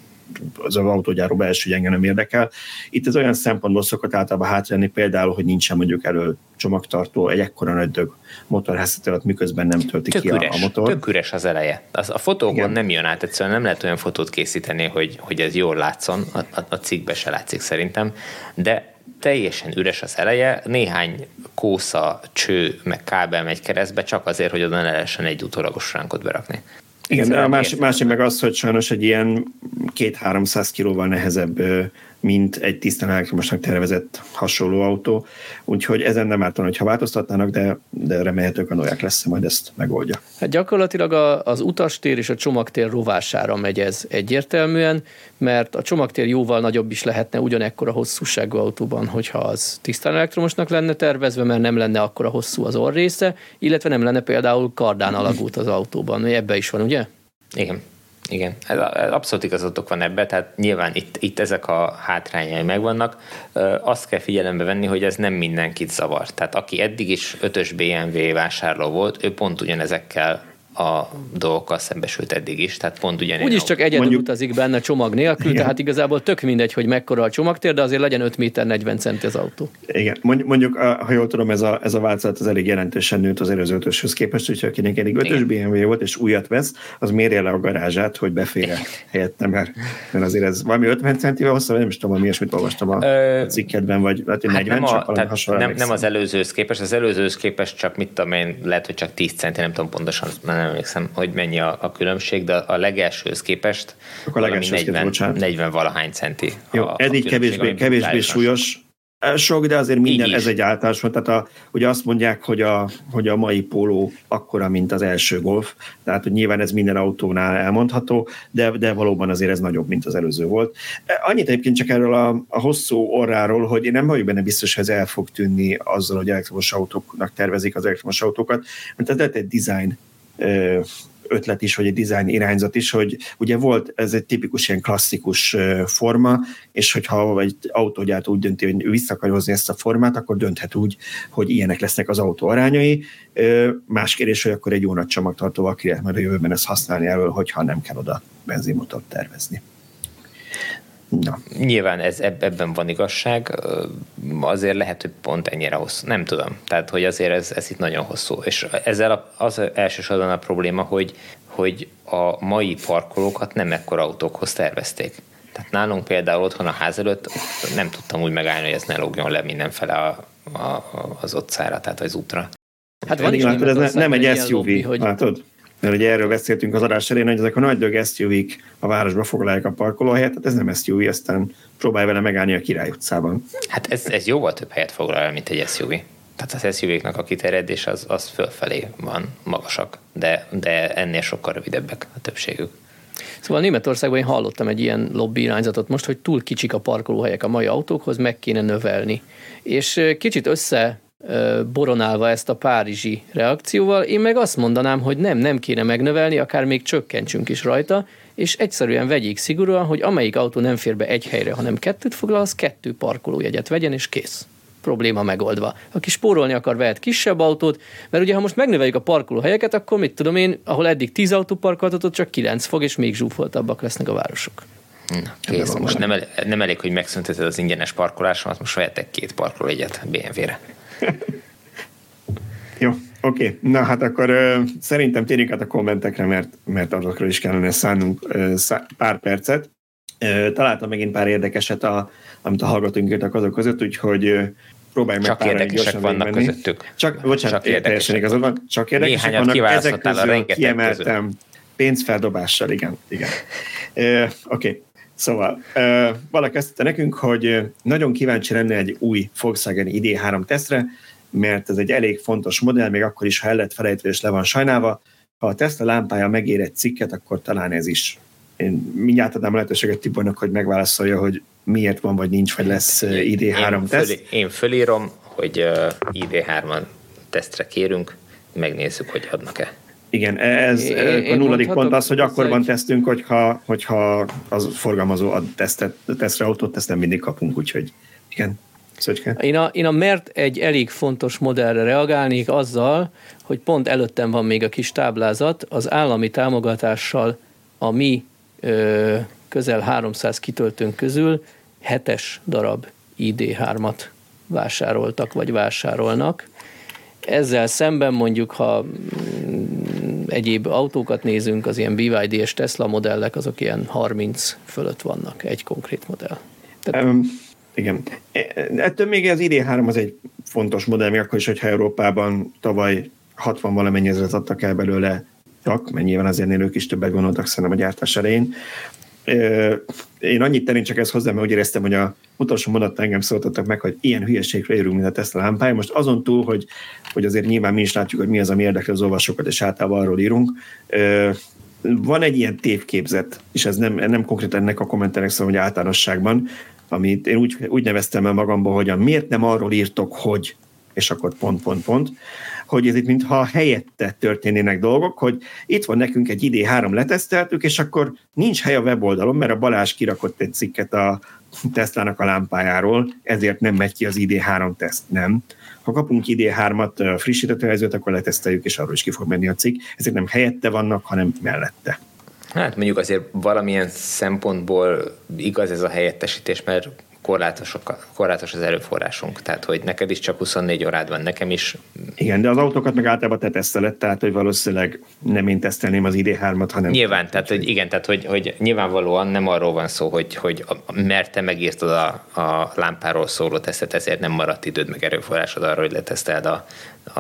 Az autógyáró belső gyenge nem érdekel. Itt ez olyan szempontból szokott általában hátrálni, például, hogy nincsen mondjuk elő csomagtartó, egy ekkora nagy dög motorházat alatt, miközben nem tölti tök ki üres, a, a motor. Tök üres az eleje. Az, a fotókon Igen. nem jön át, egyszerűen nem lehet olyan fotót készíteni, hogy, hogy ez jól látszon, a, a, a cikkbe se látszik szerintem, de teljesen üres az eleje, néhány kósza, cső, meg kábel megy keresztbe, csak azért, hogy oda ne lehessen egy utólagos ránkot berakni. Igen, de a másik, másik meg az, hogy sajnos egy ilyen két-háromszáz kilóval nehezebb mint egy tisztán elektromosnak tervezett hasonló autó. Úgyhogy ezen nem ártana, hogyha változtatnának, de, de remélhetők a Noják lesz, majd ezt megoldja. Hát gyakorlatilag a, az utastér és a csomagtér rovására megy ez egyértelműen, mert a csomagtér jóval nagyobb is lehetne ugyanekkor a hosszúságú autóban, hogyha az tisztán elektromosnak lenne tervezve, mert nem lenne akkora hosszú az orrésze, illetve nem lenne például kardán alagút az autóban. Ebbe is van, ugye? Igen. Igen, ez, ez abszolút igazatok van ebbe, tehát nyilván itt, itt ezek a hátrányai megvannak. Azt kell figyelembe venni, hogy ez nem mindenkit zavar. Tehát aki eddig is ötös BMW vásárló volt, ő pont ugyanezekkel a dolgokkal szembesült eddig is, tehát pont ugyanilyen. Úgyis csak egyedül mondjuk... utazik benne csomag nélkül, Igen. tehát igazából tök mindegy, hogy mekkora a csomagtér, de azért legyen 5 méter 40 centi az autó. Igen, mondjuk, ha jól tudom, ez a, ez a változat az elég jelentősen nőtt az előző ötöshöz képest, úgyhogy akinek eddig ötös BMW volt és újat vesz, az mérje le a garázsát, hogy befér helyette, mert, mert azért ez valami 50 centivel hosszabb, nem is tudom, mi ilyesmit olvastam a, Ö, cikkedben, vagy lehet, hogy 40, hát nem, a, csak tehát nem, nem, az előzőhöz képest, az előzőhöz képest csak mit tudom én, lehet, hogy csak 10 centi, nem tudom pontosan, nem emlékszem, hogy mennyi a, a különbség, de a legelsőhöz képest a legelsőhöz 40, 40 valahány centi. Jó, a, eddig a kevésbé, kevésbé súlyos, sok, de azért minden, ez egy általános Tehát a, ugye azt mondják, hogy a, hogy a mai póló akkora, mint az első golf, tehát hogy nyilván ez minden autónál elmondható, de, de valóban azért ez nagyobb, mint az előző volt. Annyit egyébként csak erről a, a hosszú orráról, hogy én nem vagyok benne biztos, hogy ez el fog tűnni azzal, hogy elektromos autóknak tervezik az elektromos autókat, mert ez lehet egy design ötlet is, vagy egy design irányzat is, hogy ugye volt ez egy tipikus ilyen klasszikus forma, és hogyha egy autógyártó úgy dönti, hogy vissza akar hozni ezt a formát, akkor dönthet úgy, hogy ilyenek lesznek az autó arányai. Más kérdés, hogy akkor egy jó nagy csomagtartóval ki lehet majd a jövőben ezt használni elől, hogyha nem kell oda benzinmotort tervezni. Na. Nyilván ez, ebben van igazság, azért lehet, hogy pont ennyire hosszú. Nem tudom. Tehát, hogy azért ez, ez itt nagyon hosszú. És ezzel az elsősorban a probléma, hogy, hogy a mai parkolókat nem ekkora autókhoz tervezték. Tehát nálunk például otthon a ház előtt nem tudtam úgy megállni, hogy ez ne lógjon le mindenfele a, a, az utcára, tehát az útra. Hát van is ez nem egy SUV, lobby, hogy... látod? Mert ugye erről beszéltünk az adás elén, hogy ezek a nagy dög suv a városba foglalják a parkolóhelyet, tehát ez nem SUV, aztán próbálj vele megállni a Király utcában. Hát ez, ez jóval több helyet foglal el, mint egy SUV. Tehát az SUV-knak a kiterjedés az, az fölfelé van, magasak, de, de ennél sokkal rövidebbek a többségük. Szóval Németországban én hallottam egy ilyen lobby irányzatot most, hogy túl kicsik a parkolóhelyek a mai autókhoz, meg kéne növelni. És kicsit össze boronálva ezt a párizsi reakcióval, én meg azt mondanám, hogy nem, nem kéne megnövelni, akár még csökkentsünk is rajta, és egyszerűen vegyék szigorúan, hogy amelyik autó nem fér be egy helyre, hanem kettőt foglal, az kettő parkolójegyet vegyen, és kész. Probléma megoldva. Aki spórolni akar, vehet kisebb autót, mert ugye ha most megnöveljük a parkolóhelyeket, akkor mit tudom én, ahol eddig 10 autó parkoltatott, csak 9 fog, és még zsúfoltabbak lesznek a városok. Na, kész. Most nem elég, nem elég, hogy megszünteted az ingyenes parkolásomat, most vehetek két parkolójegyet BMW-re. Jó, oké. Okay. Na hát akkor uh, szerintem térjünk át a kommentekre, mert, mert azokról is kellene szánnunk uh, szá- pár percet. Uh, találtam megint pár érdekeset, a, amit a hallgatóink írtak azok között, úgyhogy uh, próbáljunk meg Csak érdekesek vannak menni. közöttük. Csak, bocsánat, csak teljesen igazad van. Csak érdekesek Néhányat vannak. Ezek közül kiemeltem közül. pénzfeldobással, igen. igen. Oké. Okay. Szóval, uh, valaki azt nekünk, hogy nagyon kíváncsi lenne egy új Volkswagen ID3 tesztre, mert ez egy elég fontos modell, még akkor is, ha el lett felejtve és le van sajnálva. Ha a Tesla lámpája megér egy cikket, akkor talán ez is. Én mindjárt adnám lehetőséget Tibornak, hogy megválaszolja, hogy miért van, vagy nincs, vagy lesz ID3 én teszt. Föl, én fölírom, hogy ID3-an tesztre kérünk, megnézzük, hogy adnak-e. Igen, ez én, a nulladik pont az, hogy akkor van tesztünk, hogyha, hogyha az forgalmazó ad tesztet, tesztre autót, ezt nem mindig kapunk, úgyhogy igen. Szöcske. Én a, én a mert egy elég fontos modellre reagálnék azzal, hogy pont előttem van még a kis táblázat, az állami támogatással a mi ö, közel 300 kitöltőnk közül hetes darab ID3-at vásároltak, vagy vásárolnak. Ezzel szemben mondjuk, ha mm, egyéb autókat nézünk, az ilyen BYD és Tesla modellek, azok ilyen 30 fölött vannak, egy konkrét modell. Tehát, um, igen. E, ettől még az ID3 az egy fontos modell, még akkor is, hogyha Európában tavaly 60 valamennyi ezeret adtak el belőle csak, mert nyilván azért ők is többet gondoltak szerintem a gyártás elején. Én annyit tennék csak ezt hozzá, mert úgy éreztem, hogy a utolsó mondat engem szóltattak meg, hogy ilyen hülyeségre érünk, mint a Tesla lámpája. Most azon túl, hogy, hogy azért nyilván mi is látjuk, hogy mi az, ami érdekli az olvasókat, és általában arról írunk. Van egy ilyen tévképzet, és ez nem, nem konkrétan ennek a kommenternek szól, hogy általánosságban, amit én úgy, úgy neveztem el magamból, hogy a miért nem arról írtok, hogy, és akkor pont, pont, pont, hogy ez itt mintha helyette történnének dolgok, hogy itt van nekünk egy idé három leteszteltük, és akkor nincs hely a weboldalon, mert a Balázs kirakott egy cikket a Tesla-nak a lámpájáról, ezért nem megy ki az ID3 teszt, nem. Ha kapunk ID3-at frissített helyzet, akkor leteszteljük, és arról is ki fog menni a cikk. Ezek nem helyette vannak, hanem mellette. Hát mondjuk azért valamilyen szempontból igaz ez a helyettesítés, mert korlátosok, korlátos az erőforrásunk, tehát hogy neked is csak 24 órád van, nekem is. Igen, de az autókat meg általában te teszteled, tehát hogy valószínűleg nem én tesztelném az ID3-at, hanem... Nyilván, tehát hogy igen, tehát hogy, hogy nyilvánvalóan nem arról van szó, hogy, hogy mert te megírtad a, a lámpáról szóló tesztet, ezért nem maradt időd meg erőforrásod arra, hogy leteszteld a,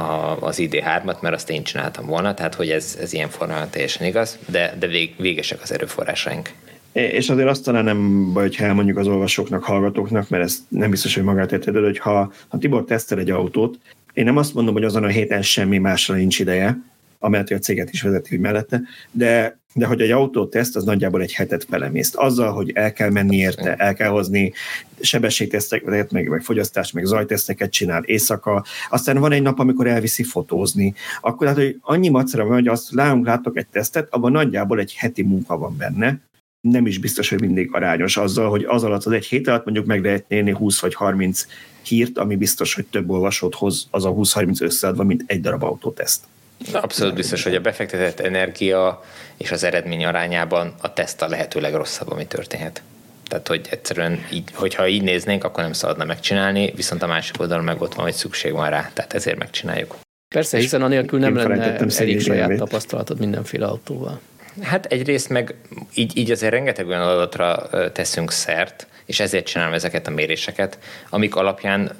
a, az ID3-at, mert azt én csináltam volna, tehát hogy ez, ez ilyen formában teljesen igaz, de, de vég, végesek az erőforrásaink. És azért azt talán nem baj, hogyha elmondjuk az olvasóknak, hallgatóknak, mert ez nem biztos, hogy magát érted, hogy ha, ha Tibor tesztel egy autót, én nem azt mondom, hogy azon a héten semmi másra nincs ideje, amellett, hogy a céget is vezeti hogy mellette, de, de hogy egy autó teszt, az nagyjából egy hetet felemészt. Azzal, hogy el kell menni érte, el kell hozni sebességteszteket, meg, meg fogyasztás, meg zajteszteket csinál éjszaka, aztán van egy nap, amikor elviszi fotózni, akkor hát, hogy annyi macera van, hogy azt látunk, látok egy tesztet, abban nagyjából egy heti munka van benne, nem is biztos, hogy mindig arányos azzal, hogy az alatt az egy hét alatt mondjuk meg lehet néni 20 vagy 30 hírt, ami biztos, hogy több olvasót hoz az a 20-30 összeadva, mint egy darab autóteszt. Abszolút biztos, hogy a befektetett energia és az eredmény arányában a teszt a lehető legrosszabb, ami történhet. Tehát, hogy egyszerűen így, hogyha így néznénk, akkor nem szabadna megcsinálni, viszont a másik oldalon meg ott van, hogy szükség van rá, tehát ezért megcsináljuk. Persze, hiszen anélkül nem lenne elég saját tapasztalatod mindenféle autóval. Hát egyrészt meg így, így azért rengeteg olyan adatra teszünk szert, és ezért csinálom ezeket a méréseket, amik alapján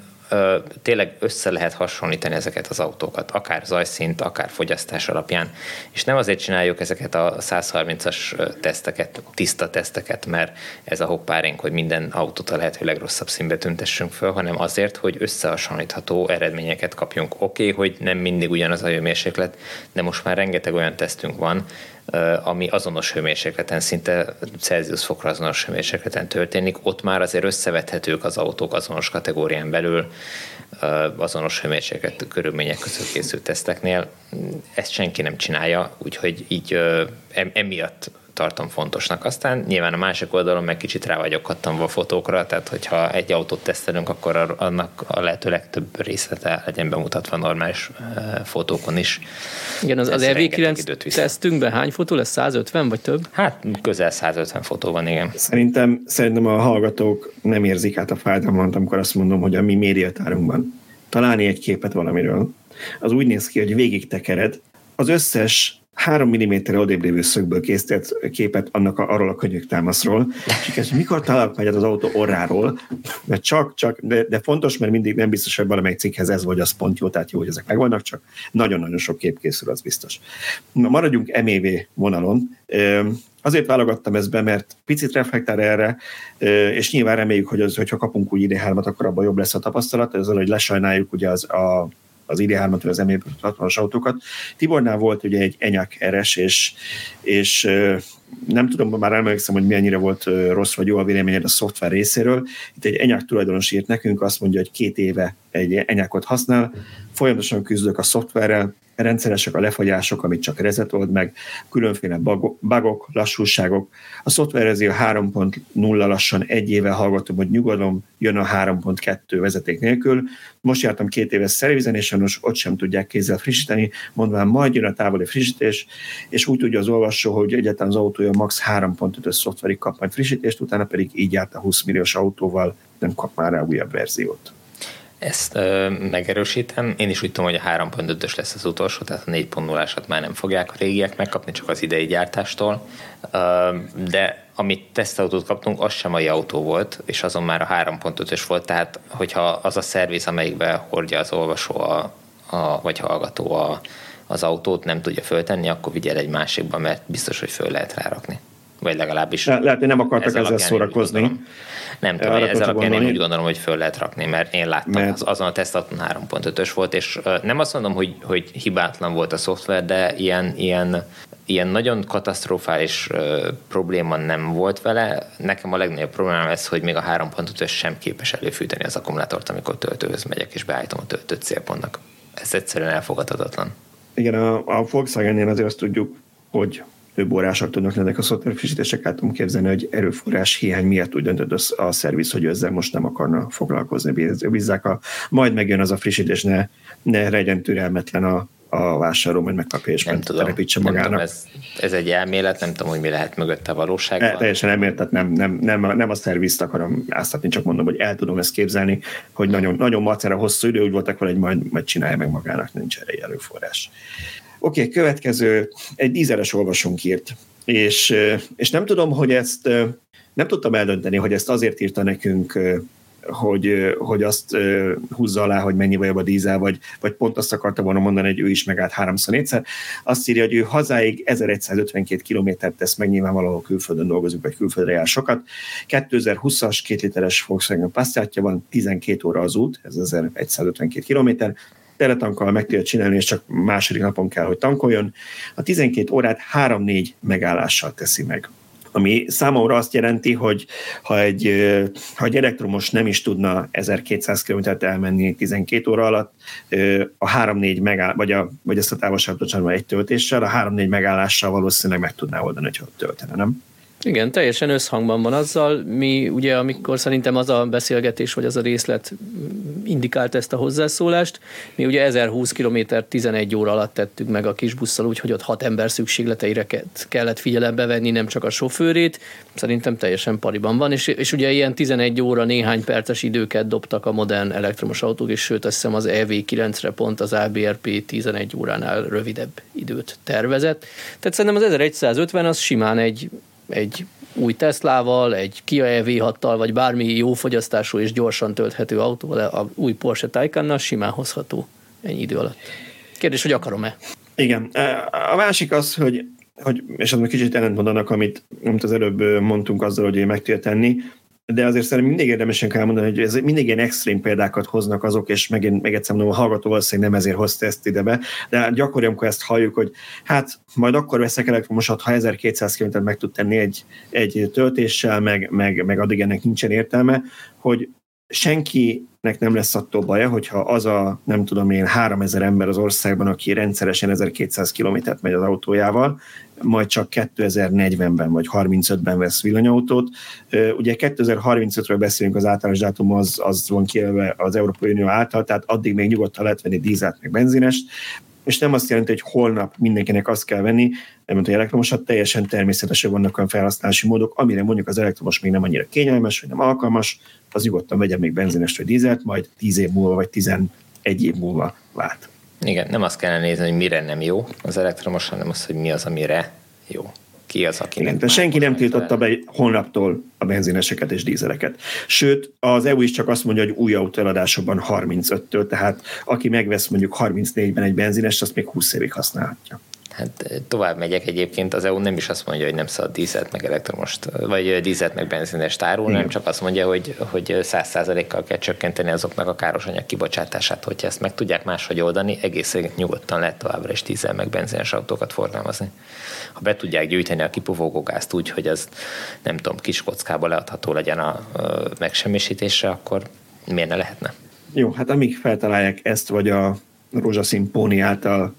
tényleg össze lehet hasonlítani ezeket az autókat, akár zajszint, akár fogyasztás alapján. És nem azért csináljuk ezeket a 130-as teszteket, tiszta teszteket, mert ez a hoppárénk, hogy minden autót a lehető legrosszabb színbe tüntessünk föl, hanem azért, hogy összehasonlítható eredményeket kapjunk. Oké, okay, hogy nem mindig ugyanaz a hőmérséklet, de most már rengeteg olyan tesztünk van, ami azonos hőmérsékleten, szinte Celsius fokra azonos hőmérsékleten történik, ott már azért összevethetők az autók azonos kategórián belül, azonos hőmérséklet körülmények között készült teszteknél. Ezt senki nem csinálja, úgyhogy így emiatt tartom fontosnak. Aztán nyilván a másik oldalon meg kicsit rá vagyok kattanva a fotókra, tehát hogyha egy autót tesztelünk, akkor annak a lehető legtöbb részlete legyen bemutatva normális fotókon is. Igen, az, az EV9 tesztünkben hány fotó lesz? 150 vagy több? Hát közel 150 fotó van, igen. Szerintem, szerintem a hallgatók nem érzik át a fájdalmat, amikor azt mondom, hogy a mi médiatárunkban találni egy képet valamiről, az úgy néz ki, hogy végig tekered, az összes három mm odébb lévő szögből készített képet annak a, arról a könyvtámaszról, és így, mikor találok meg az autó orráról, mert csak, csak, de, de, fontos, mert mindig nem biztos, hogy valamelyik cikkhez ez vagy az pont jó, tehát jó, hogy ezek megvannak, csak nagyon-nagyon sok kép készül, az biztos. Na, maradjunk MEV vonalon. Azért válogattam ezt be, mert picit reflektál erre, és nyilván reméljük, hogy az, hogyha kapunk úgy id akkor abban jobb lesz a tapasztalat, ezzel, hogy lesajnáljuk ugye az, a, az ID3-at, vagy az m 60 as autókat. Tibornál volt ugye egy Enyaq RS, és, és nem tudom, már emlékszem, hogy mennyire volt rossz vagy jó a véleményed a szoftver részéről. Itt egy Enyaq tulajdonos írt nekünk, azt mondja, hogy két éve egy Enyaqot használ, folyamatosan küzdök a szoftverrel, rendszeresek a lefagyások, amit csak rezet old meg, különféle bugok, lassúságok. A szoftverezi a 3.0 lassan egy éve hallgatom, hogy nyugodom, jön a 3.2 vezeték nélkül. Most jártam két éves szervizen, és sajnos ott sem tudják kézzel frissíteni, mondván majd jön a távoli frissítés, és úgy tudja az olvasó, hogy egyáltalán az autója max 3.5-ös szoftverig kap majd frissítést, utána pedig így járt a 20 milliós autóval, nem kap már rá újabb verziót. Ezt ö, megerősítem. Én is úgy tudom, hogy a 3.5-ös lesz az utolsó, tehát a 4.0-ásat már nem fogják a régiek megkapni, csak az idei gyártástól. Ö, de amit tesztautót kaptunk, az sem mai autó volt, és azon már a 3.5-ös volt, tehát hogyha az a szerviz, amelyikbe hordja az olvasó a, a, vagy hallgató a, az autót, nem tudja föltenni, akkor vigyel egy másikba, mert biztos, hogy föl lehet rárakni. Vagy legalábbis. Le, lehet, hogy nem akartak ezzel szórakozni. Nem tudom, hogy ez alapján én úgy gondolom, hogy föl lehet rakni, mert én láttam, mert... az, azon a tesztaton 3.5-ös volt, és nem azt mondom, hogy, hogy hibátlan volt a szoftver, de ilyen, ilyen, ilyen nagyon katasztrofális uh, probléma nem volt vele. Nekem a legnagyobb problémám ez, hogy még a 3.5-ös sem képes előfűteni az akkumulátort, amikor töltőhöz megyek, és beállítom a töltő célpontnak. Ez egyszerűen elfogadhatatlan. Igen, a, a Volkswagen-nél azért azt tudjuk, hogy több órások tudnak lenni a szoftverfrissítések, át tudom képzelni, hogy erőforrás hiány miatt úgy döntött a szerviz, hogy ezzel most nem akarna foglalkozni. Bízzák, a, majd megjön az a frissítés, ne, ne legyen türelmetlen a, a vásárló, majd megkapja és nem tudom, telepítse magának. tudom, ez, ez, egy elmélet, nem tudom, hogy mi lehet mögötte a valóságban. E, teljesen elmélet, nem, nem, nem, nem a szervizt akarom áztatni, csak mondom, hogy el tudom ezt képzelni, hogy nagyon, nagyon macera hosszú idő, úgy voltak hogy majd, majd csinálja meg magának, nincs erre előforrás. Oké, okay, következő, egy dízeles olvasónk írt, és, és nem tudom, hogy ezt, nem tudtam eldönteni, hogy ezt azért írta nekünk, hogy, hogy azt húzza alá, hogy mennyi jobb a dízel, vagy, vagy pont azt akarta volna mondani, hogy ő is megállt háromszor négyszer. Azt írja, hogy ő hazáig 1152 kilométert tesz meg, nyilvánvalóan külföldön dolgozik, vagy külföldre jár sokat. 2020-as két literes Volkswagen Passatja van, 12 óra az út, ez 1152 kilométer, teletankkal meg tudja csinálni, és csak második napon kell, hogy tankoljon. A 12 órát 3-4 megállással teszi meg ami számomra azt jelenti, hogy ha egy, ha egy elektromos nem is tudna 1200 km elmenni 12 óra alatt, a 3-4 megáll, vagy, a, vagy ezt a távolságot egy töltéssel, a 3-4 megállással valószínűleg meg tudná oldani, hogy ott töltene, nem? Igen, teljesen összhangban van azzal. Mi ugye, amikor szerintem az a beszélgetés, vagy az a részlet indikált ezt a hozzászólást, mi ugye 1020 km 11 óra alatt tettük meg a kis busszal, úgyhogy ott hat ember szükségleteire kellett figyelembe venni, nem csak a sofőrét. Szerintem teljesen pariban van, és, és ugye ilyen 11 óra néhány perces időket dobtak a modern elektromos autók, és sőt azt hiszem az EV9-re pont az ABRP 11 óránál rövidebb időt tervezett. Tehát szerintem az 1150 az simán egy egy új Teslával, egy Kia EV6-tal, vagy bármi jó fogyasztású és gyorsan tölthető autóval, a új Porsche Taycannal simán hozható ennyi idő alatt. Kérdés, hogy akarom-e? Igen. A másik az, hogy, hogy és az még kicsit ellentmondanak, amit, amit az előbb mondtunk azzal, hogy meg tudja de azért szerintem mindig érdemesen kell mondani, hogy ez mindig ilyen extrém példákat hoznak azok, és meg, meg egyszer mondom, a hallgató valószínűleg nem ezért hozta ezt ide be, de gyakori, amikor ezt halljuk, hogy hát majd akkor veszek elektromosat, ha 1200 km meg tud tenni egy, egy töltéssel, meg, meg, meg addig ennek nincsen értelme, hogy senkinek nem lesz attól baja, hogyha az a, nem tudom én, 3000 ember az országban, aki rendszeresen 1200 kilométert megy az autójával, majd csak 2040-ben vagy 35-ben vesz villanyautót. Ugye 2035-ről beszélünk, az általános dátum az, az van kijelve az Európai Unió által, tehát addig még nyugodtan lehet venni dízelt meg benzinest, és nem azt jelenti, hogy holnap mindenkinek azt kell venni, nem mondta, hogy elektromosat, teljesen természetesen vannak olyan felhasználási módok, amire mondjuk az elektromos még nem annyira kényelmes, vagy nem alkalmas, az nyugodtan vegyen még benzinest vagy dízelt, majd 10 év múlva, vagy 11 év múlva vált. Igen, nem azt kellene nézni, hogy mire nem jó az elektromos, hanem az, hogy mi az, amire jó. Ki az, aki Igen, de senki nem tiltotta be holnaptól a benzineseket és dízeleket. Sőt, az EU is csak azt mondja, hogy új autó eladásokban 35-től, tehát aki megvesz mondjuk 34-ben egy benzines, azt még 20 évig használhatja. Hát eh, tovább megyek egyébként, az EU nem is azt mondja, hogy nem szabad dízelt meg elektromost, vagy eh, dízelt meg benzines tárul, nem csak azt mondja, hogy, hogy 100%-kal kell csökkenteni azoknak a káros anyag kibocsátását, hogyha ezt meg tudják máshogy oldani, egész nyugodtan lehet továbbra is dízel meg benzines autókat forgalmazni. Ha be tudják gyűjteni a kipufogógázt úgy, hogy az nem tudom, kis kockába leadható legyen a, a megsemmisítésre, akkor miért ne lehetne? Jó, hát amíg feltalálják ezt, vagy a rózsaszín póni által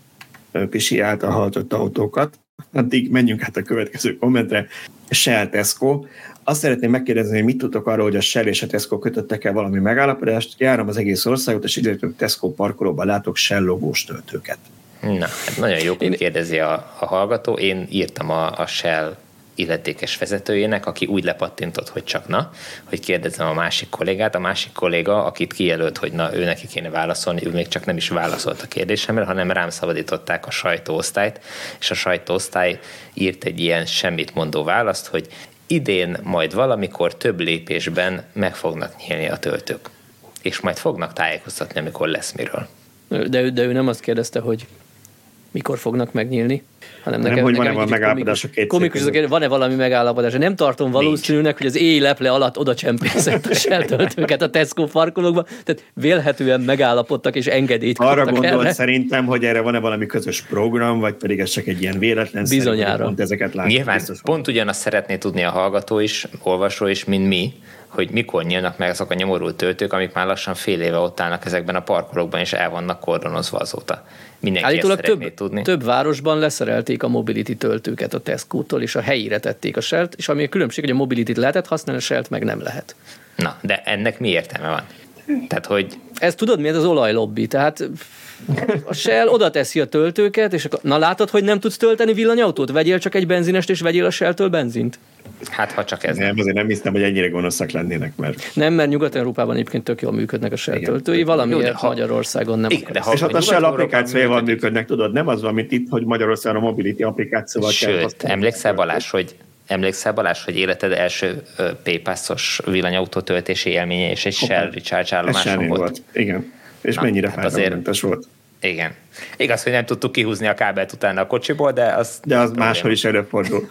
Pisi által hallott autókat. Addig menjünk hát a következő kommentre. Shell Tesco. Azt szeretném megkérdezni, hogy mit tudtok arról, hogy a Shell és a Tesco kötöttek el valami megállapodást. Járom az egész országot, és időtől Tesco parkolóban látok Shell logós töltőket. Na, hát nagyon jó, hogy kérdezi a, a hallgató. Én írtam a, a Shell illetékes vezetőjének, aki úgy lepattintott, hogy csak na, hogy kérdezem a másik kollégát. A másik kolléga, akit kijelölt, hogy na, ő neki kéne válaszolni, ő még csak nem is válaszolt a kérdésemre, hanem rám szabadították a sajtóosztályt, és a sajtóosztály írt egy ilyen semmit mondó választ, hogy idén majd valamikor több lépésben meg fognak nyílni a töltők. És majd fognak tájékoztatni, amikor lesz miről. De de ő nem azt kérdezte, hogy mikor fognak megnyílni, hanem nekem, nem, hogy van-e valami megállapodás a két komikus, van-e valami megállapodás. Nem tartom valószínűnek, hogy az éj leple alatt oda csempészett a seltöltőket a Tesco parkolókba, tehát vélhetően megállapodtak és engedélyt Arra gondolt erre. szerintem, hogy erre van-e valami közös program, vagy pedig ez csak egy ilyen véletlen Bizonyára. pont ezeket látjuk. Nyilván pont ugyanazt szeretné tudni a hallgató is, olvasó is, mint mi, hogy mikor nyílnak meg azok a nyomorult töltők, amik már lassan fél éve ott állnak ezekben a parkolókban, és el vannak kordonozva azóta. Mindenki Állítólag több, tudni. több városban leszerelték a mobility töltőket a Tesco-tól, és a helyére tették a selt, és ami a különbség, hogy a mobility lehet használni, a selt meg nem lehet. Na, de ennek mi értelme van? Tehát, hogy... Ez tudod, mi ez az olajlobbi? Tehát a Shell oda teszi a töltőket, és akkor, na látod, hogy nem tudsz tölteni villanyautót? Vegyél csak egy benzinest, és vegyél a Shell-től benzint. Hát, ha csak ez. Nem, azért nem hiszem, hogy ennyire gonoszak lennének, mert... Nem, mert Nyugat-Európában egyébként tök jól működnek a Shell töltői, valamiért ha... Magyarországon nem. Igen, de ha és ott a Shell applikációval működnek, tudod, nem az van, mint itt, hogy Magyarországon a Mobility applikációval Sőt, kell emlékszel Balázs, hogy Emlékszel Balázs, hogy életed első PayPass-os villanyautó töltési élménye és egy Shell Recharge állomáson volt. volt. Igen. És Na, mennyire hát azért, volt. Igen. Igaz, hogy nem tudtuk kihúzni a kábelt utána a kocsiból, de az... De az máshol is előfordul.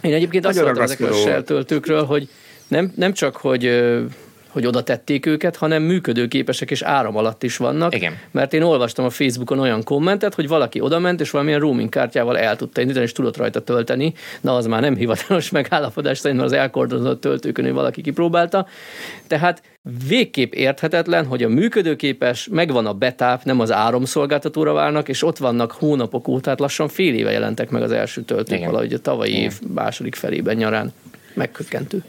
Én egyébként azt mondtam ezekről a Shell töltőkről, hogy nem, nem csak, hogy hogy oda tették őket, hanem működőképesek és áram alatt is vannak. Igen. Mert én olvastam a Facebookon olyan kommentet, hogy valaki odament, és valamilyen roaming kártyával el tudta indítani, és tudott rajta tölteni. Na, az már nem hivatalos megállapodás, szerintem az elkordozott töltőkön, hogy valaki kipróbálta. Tehát végképp érthetetlen, hogy a működőképes, megvan a betáp, nem az áramszolgáltatóra várnak, és ott vannak hónapok óta, tehát lassan fél éve jelentek meg az első töltők, Igen. valahogy a tavalyi év második felében nyarán. Megkökkentő.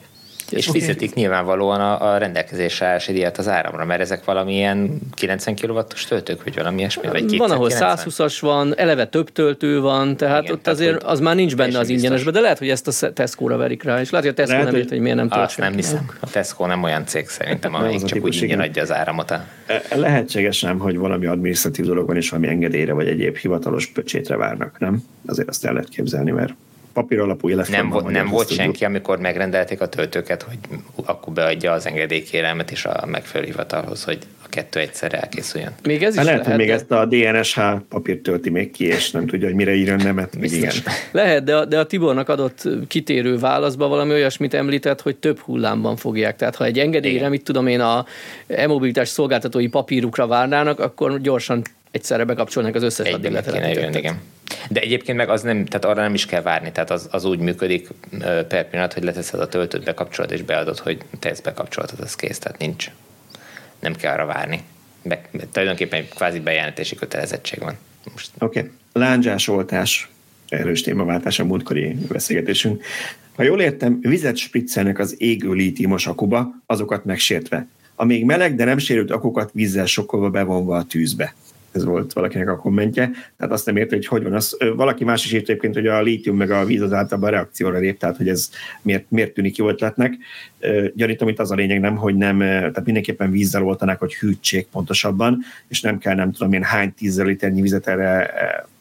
És okay. fizetik nyilvánvalóan a, a rendelkezésre állási díjat az áramra, mert ezek valamilyen 90 kW-os töltők, vagy valami ilyesmi, vagy Van, ahol 120-as van, eleve több töltő van, tehát Igen, ott tehát azért az már nincs benne az ingyenesbe, de lehet, hogy ezt a Tesco-ra verik rá, és lehet, hogy a Tesco lehet, nem ért, hogy miért nem tölt Azt nem hiszem. A Tesco nem olyan cég szerintem, amelyik csak úgy ingyen adja az áramot. A... E, lehetséges nem, hogy valami adminisztratív dolog van, és valami engedélyre, vagy egyéb hivatalos pöcsétre várnak, nem? Azért azt el lehet képzelni, mert papír alapú Nem, vo- nem volt senki, amikor megrendelték a töltőket, hogy akkor beadja az engedélykérelmet is a megfelelő hivatalhoz, hogy a kettő egyszer elkészüljön. Még ez is lehet, lehet, hogy még de... ezt a DNSH papírt tölti még ki, és nem tudja, hogy mire írjon nemet, még igen. Lehet, de a, de a Tibornak adott kitérő válaszba valami olyasmit említett, hogy több hullámban fogják. Tehát ha egy engedélyre, mit tudom én, a e-mobilitás szolgáltatói papírukra várnának, akkor gyorsan egyszerre bekapcsolnak az összes addig igen. De egyébként meg az nem, tehát arra nem is kell várni, tehát az, az úgy működik per pillanat, hogy leteszed a töltőt, bekapcsolod és beadod, hogy te ezt bekapcsoltad, az kész, tehát nincs. Nem kell arra várni. Be, tulajdonképpen egy kvázi bejelentési kötelezettség van. Oké. Okay. Lándzsás oltás. Erős témaváltás a múltkori beszélgetésünk. Ha jól értem, vizet spriccelnek az égő lítiumos akuba, azokat megsértve. A még meleg, de nem sérült akukat vízzel sokkolva bevonva a tűzbe. Ez volt valakinek a kommentje, tehát azt nem érte, hogy hogy van az. Valaki más is írt egyébként, hogy a lítium meg a víz az általában a reakcióra lép, tehát hogy ez miért, miért tűnik jó ötletnek. Gyanítom, itt az a lényeg nem, hogy nem, tehát mindenképpen vízzel oltanák, hogy hűtsék pontosabban, és nem kell nem tudom én hány tízzel liternyi vizet erre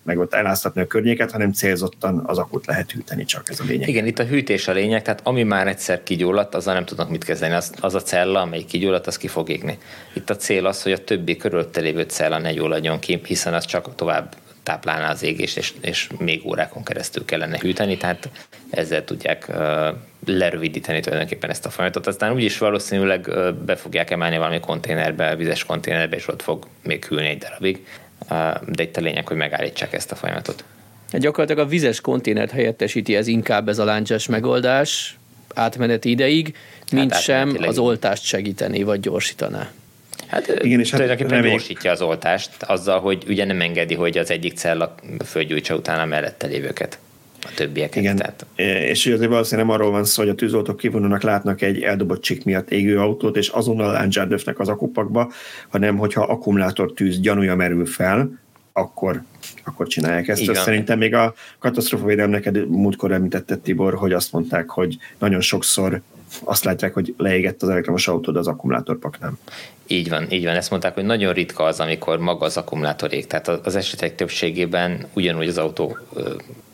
meg ott eláztatni a környéket, hanem célzottan az akut lehet hűteni, csak ez a lényeg. Igen, itt a hűtés a lényeg, tehát ami már egyszer kigyulladt, azzal nem tudnak mit kezdeni. Az, az a cella, amely kigyulladt, az ki fog égni. Itt a cél az, hogy a többi körülötte lévő cella ne gyulladjon ki, hiszen az csak tovább táplálná az égést, és, és még órákon keresztül kellene hűteni, tehát ezzel tudják uh, lerövidíteni tulajdonképpen ezt a folyamatot. Aztán úgyis valószínűleg uh, be fogják emelni valami konténerbe, vizes konténerbe, és ott fog még hűlni egy darabig de itt a lényeg, hogy megállítsák ezt a folyamatot. Gyakorlatilag a vizes konténert helyettesíti ez inkább ez a láncsás megoldás átmeneti ideig, mint hát sem az oltást segíteni vagy gyorsítaná. Hát Igen, és hát tulajdonképpen remény... gyorsítja az oltást azzal, hogy ugye nem engedi, hogy az egyik cella fölgyújtsa utána mellette lévőket a többieket. Igen, tehát. és azért valószínűleg nem arról van szó, hogy a tűzoltók kivonulnak, látnak egy eldobott csik miatt égő autót, és azonnal láncsát az akupakba, hanem hogyha akkumulátor tűz gyanúja merül fel, akkor, akkor csinálják ezt. Igen. Szerintem még a katasztrofavédelem neked múltkor említette Tibor, hogy azt mondták, hogy nagyon sokszor azt látják, hogy leégett az elektromos autód, az akkumulátorpak nem. Így van, így van. Ezt mondták, hogy nagyon ritka az, amikor maga az akkumulátor ég. Tehát az esetek többségében ugyanúgy az autó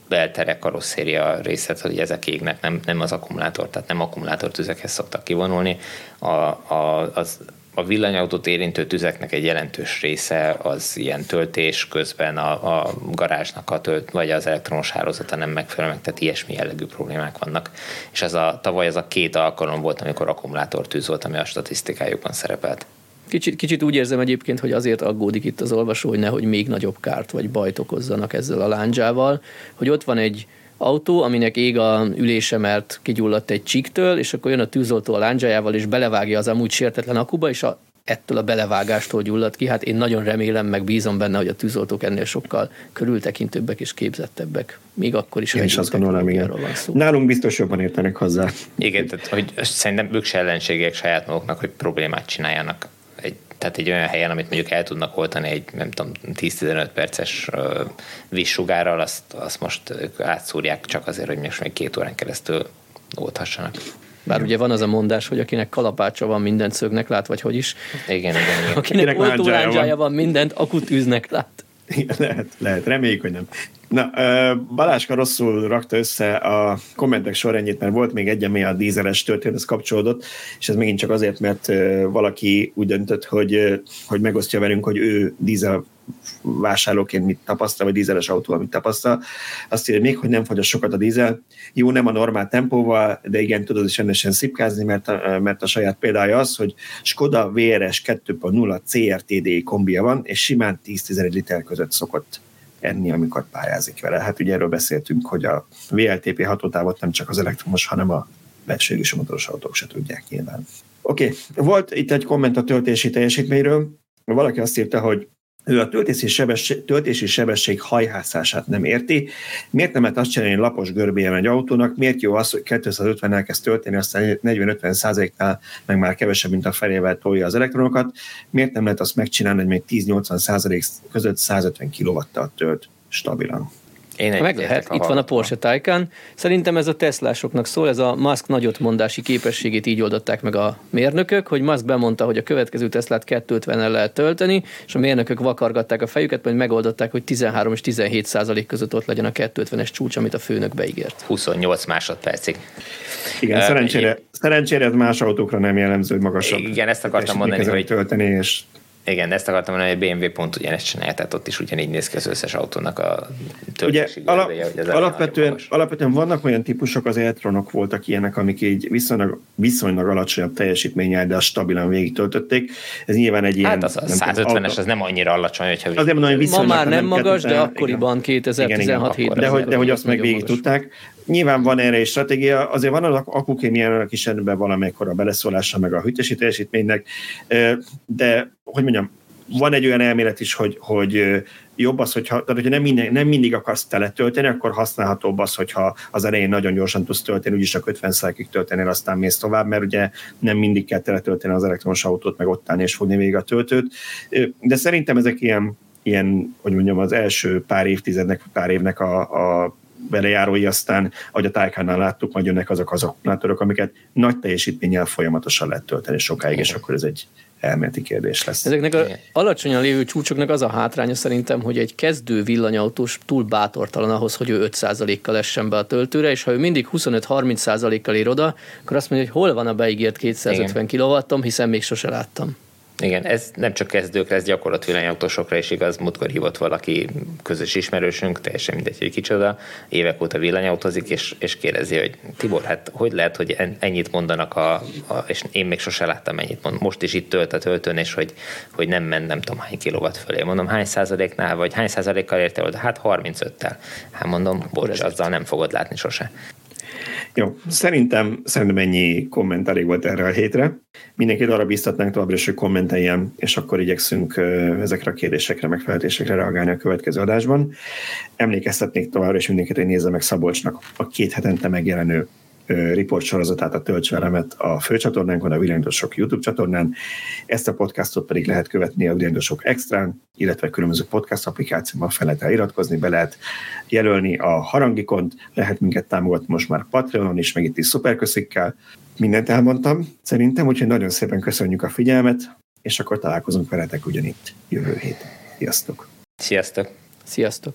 belterek karosszéria részlet, hogy ezek égnek, nem, nem az akkumulátor, tehát nem akkumulátortüzekhez szoktak kivonulni. A, a, az, a villanyautót érintő tüzeknek egy jelentős része az ilyen töltés közben a, a garázsnak a tölt, vagy az elektromos hálózata nem megfelelő, tehát ilyesmi jellegű problémák vannak. És ez a, tavaly az a két alkalom volt, amikor akkumulátortűz volt, ami a statisztikájukban szerepelt. Kicsit, kicsit úgy érzem egyébként, hogy azért aggódik itt az olvasó, hogy nehogy még nagyobb kárt vagy bajt okozzanak ezzel a lándzsával, hogy ott van egy autó, aminek ég a ülése, mert kigyulladt egy csiktől, és akkor jön a tűzoltó a lándzsájával, és belevágja az amúgy sértetlen akuba, és a, ettől a belevágástól gyulladt ki. Hát én nagyon remélem, meg bízom benne, hogy a tűzoltók ennél sokkal körültekintőbbek és képzettebbek. Még akkor is, én is azt gondolom, igen. Van szó. Nálunk biztos jobban értenek hozzá. Igen, tehát hogy szerintem ők se ellenségek saját maguknak, hogy problémát csináljanak tehát egy olyan helyen, amit mondjuk el tudnak oltani egy, nem tudom, 10-15 perces vízsugárral, azt, azt most átszúrják csak azért, hogy most még két órán keresztül olthassanak. Bár ugye van az a mondás, hogy akinek kalapácsa van, mindent szögnek lát, vagy hogy is. Igen, igen. igen. Akinek oltólándzsája van, mindent akutűznek lát. Lehet, lehet, reméljük, hogy nem. Na, Baláska rosszul rakta össze a kommentek sorrendjét, mert volt még egy, ami a dízeles történethez kapcsolódott, és ez megint csak azért, mert valaki úgy döntött, hogy, hogy megosztja velünk, hogy ő dízel vásárlóként mit tapasztal, vagy dízeles autóval mit tapasztal. Azt írja még, hogy nem fogyaszt sokat a dízel. Jó, nem a normál tempóval, de igen, tudod is rendesen szipkázni, mert a, mert a saját példája az, hogy Skoda VRS 2.0 CRTD kombia van, és simán 10-11 liter között szokott enni, amikor pályázik vele. Hát ugye erről beszéltünk, hogy a VLTP hatótávot nem csak az elektromos, hanem a belső motoros autók se tudják nyilván. Oké, okay. volt itt egy komment a töltési teljesítményről. Valaki azt írta, hogy ő a töltési sebesség, töltési sebesség hajhászását nem érti. Miért nem lehet azt csinálni lapos görbéjen egy autónak? Miért jó az, hogy 250 elkezd tölteni, aztán 40-50 százaléknál meg már kevesebb, mint a felével tolja az elektronokat? Miért nem lehet azt megcsinálni, hogy még 10-80 százalék között 150 kw tölt stabilan? Én egy Meg lehet, itt van a Porsche Taycan. Szerintem ez a Teslásoknak szól, ez a Musk nagyotmondási képességét így oldották meg a mérnökök, hogy Musk bemondta, hogy a következő Teslát 250-el lehet tölteni, és a mérnökök vakargatták a fejüket, majd megoldották, hogy 13 és 17 százalék között ott legyen a 250-es csúcs, amit a főnök beígért. 28 másodpercig. Igen, uh, szerencsére, szerencsére ez más autókra nem jellemző, hogy magasabb. Igen, ezt akartam mondani, hogy tölteni, és igen, ezt akartam mondani, hogy a BMW pont ugyanezt csinálja, tehát ott is ugyanígy néz ki az összes autónak a töltési Ugye, alap, hogy az alapvetően, alapvetően vannak olyan típusok, az elektronok voltak ilyenek, amik így viszonylag, viszonylag alacsonyabb teljesítménnyel, de stabilan végig töltötték. Ez nyilván egy ilyen... Hát az a 150-es az nem annyira alacsony, hogyha... Azért mondom, hogy Ma már nem, nem magas, de akkoriban 2016 7 De hogy, de hogy azt meg végig tudták. Nyilván van erre is stratégia, azért van az akukémiának is ebben valamikor a beleszólása meg a hűtési teljesítménynek, de hogy mondjam, van egy olyan elmélet is, hogy, hogy jobb az, hogyha, tehát hogyha nem, minden, nem mindig akarsz teletölteni, akkor használhatóbb az, hogyha az elején nagyon gyorsan tudsz tölteni, úgyis csak 50 százalékig tölteni, aztán mész tovább, mert ugye nem mindig kell teletölteni az elektromos autót, meg ott állni és fogni végig a töltőt. De szerintem ezek ilyen ilyen, hogy mondjam, az első pár évtizednek, pár évnek a, a belejárói, aztán, ahogy a Tájkánál láttuk, majd jönnek azok az akkumulátorok, amiket nagy teljesítménnyel folyamatosan lehet tölteni sokáig, és akkor ez egy elméleti kérdés lesz. Ezeknek a alacsonyan lévő csúcsoknak az a hátránya szerintem, hogy egy kezdő villanyautós túl bátortalan ahhoz, hogy ő 5%-kal essen be a töltőre, és ha ő mindig 25-30%-kal ér oda, akkor azt mondja, hogy hol van a beígért 250 kW, hiszen még sose láttam. Igen, ez nem csak kezdőkre, ez gyakorlat villanyautósokra is igaz. Múltkor hívott valaki közös ismerősünk, teljesen mindegy, hogy kicsoda, évek óta villanyautózik, és, és kérdezi, hogy Tibor, hát hogy lehet, hogy ennyit mondanak, a, a, és én még sose láttam ennyit mond. Most is itt tölt a töltőn, és hogy, hogy nem ment nem tudom hány kilowatt fölé. Mondom, hány százaléknál, vagy hány százalékkal érte oda? Hát 35-tel. Hát mondom, bocs, azzal nem fogod látni sose. Jó, szerintem, szerintem ennyi komment elég volt erre a hétre. Mindenkit arra biztatnánk továbbra is, hogy kommenteljen, és akkor igyekszünk ezekre a kérdésekre, megfeleltésekre reagálni a következő adásban. Emlékeztetnék továbbra is mindenkit, hogy nézze meg Szabolcsnak a két hetente megjelenő riport sorozatát, a Tölts velemet a főcsatornánkon, a Világosok YouTube csatornán. Ezt a podcastot pedig lehet követni a Világosok Extrán, illetve különböző podcast applikációban fel lehet iratkozni, be lehet jelölni a harangikont, lehet minket támogatni most már Patreonon is, meg itt is szuperköszikkel. Mindent elmondtam szerintem, úgyhogy nagyon szépen köszönjük a figyelmet, és akkor találkozunk veletek ugyanitt jövő héten. Sziasztok! Sziasztok! Sziasztok!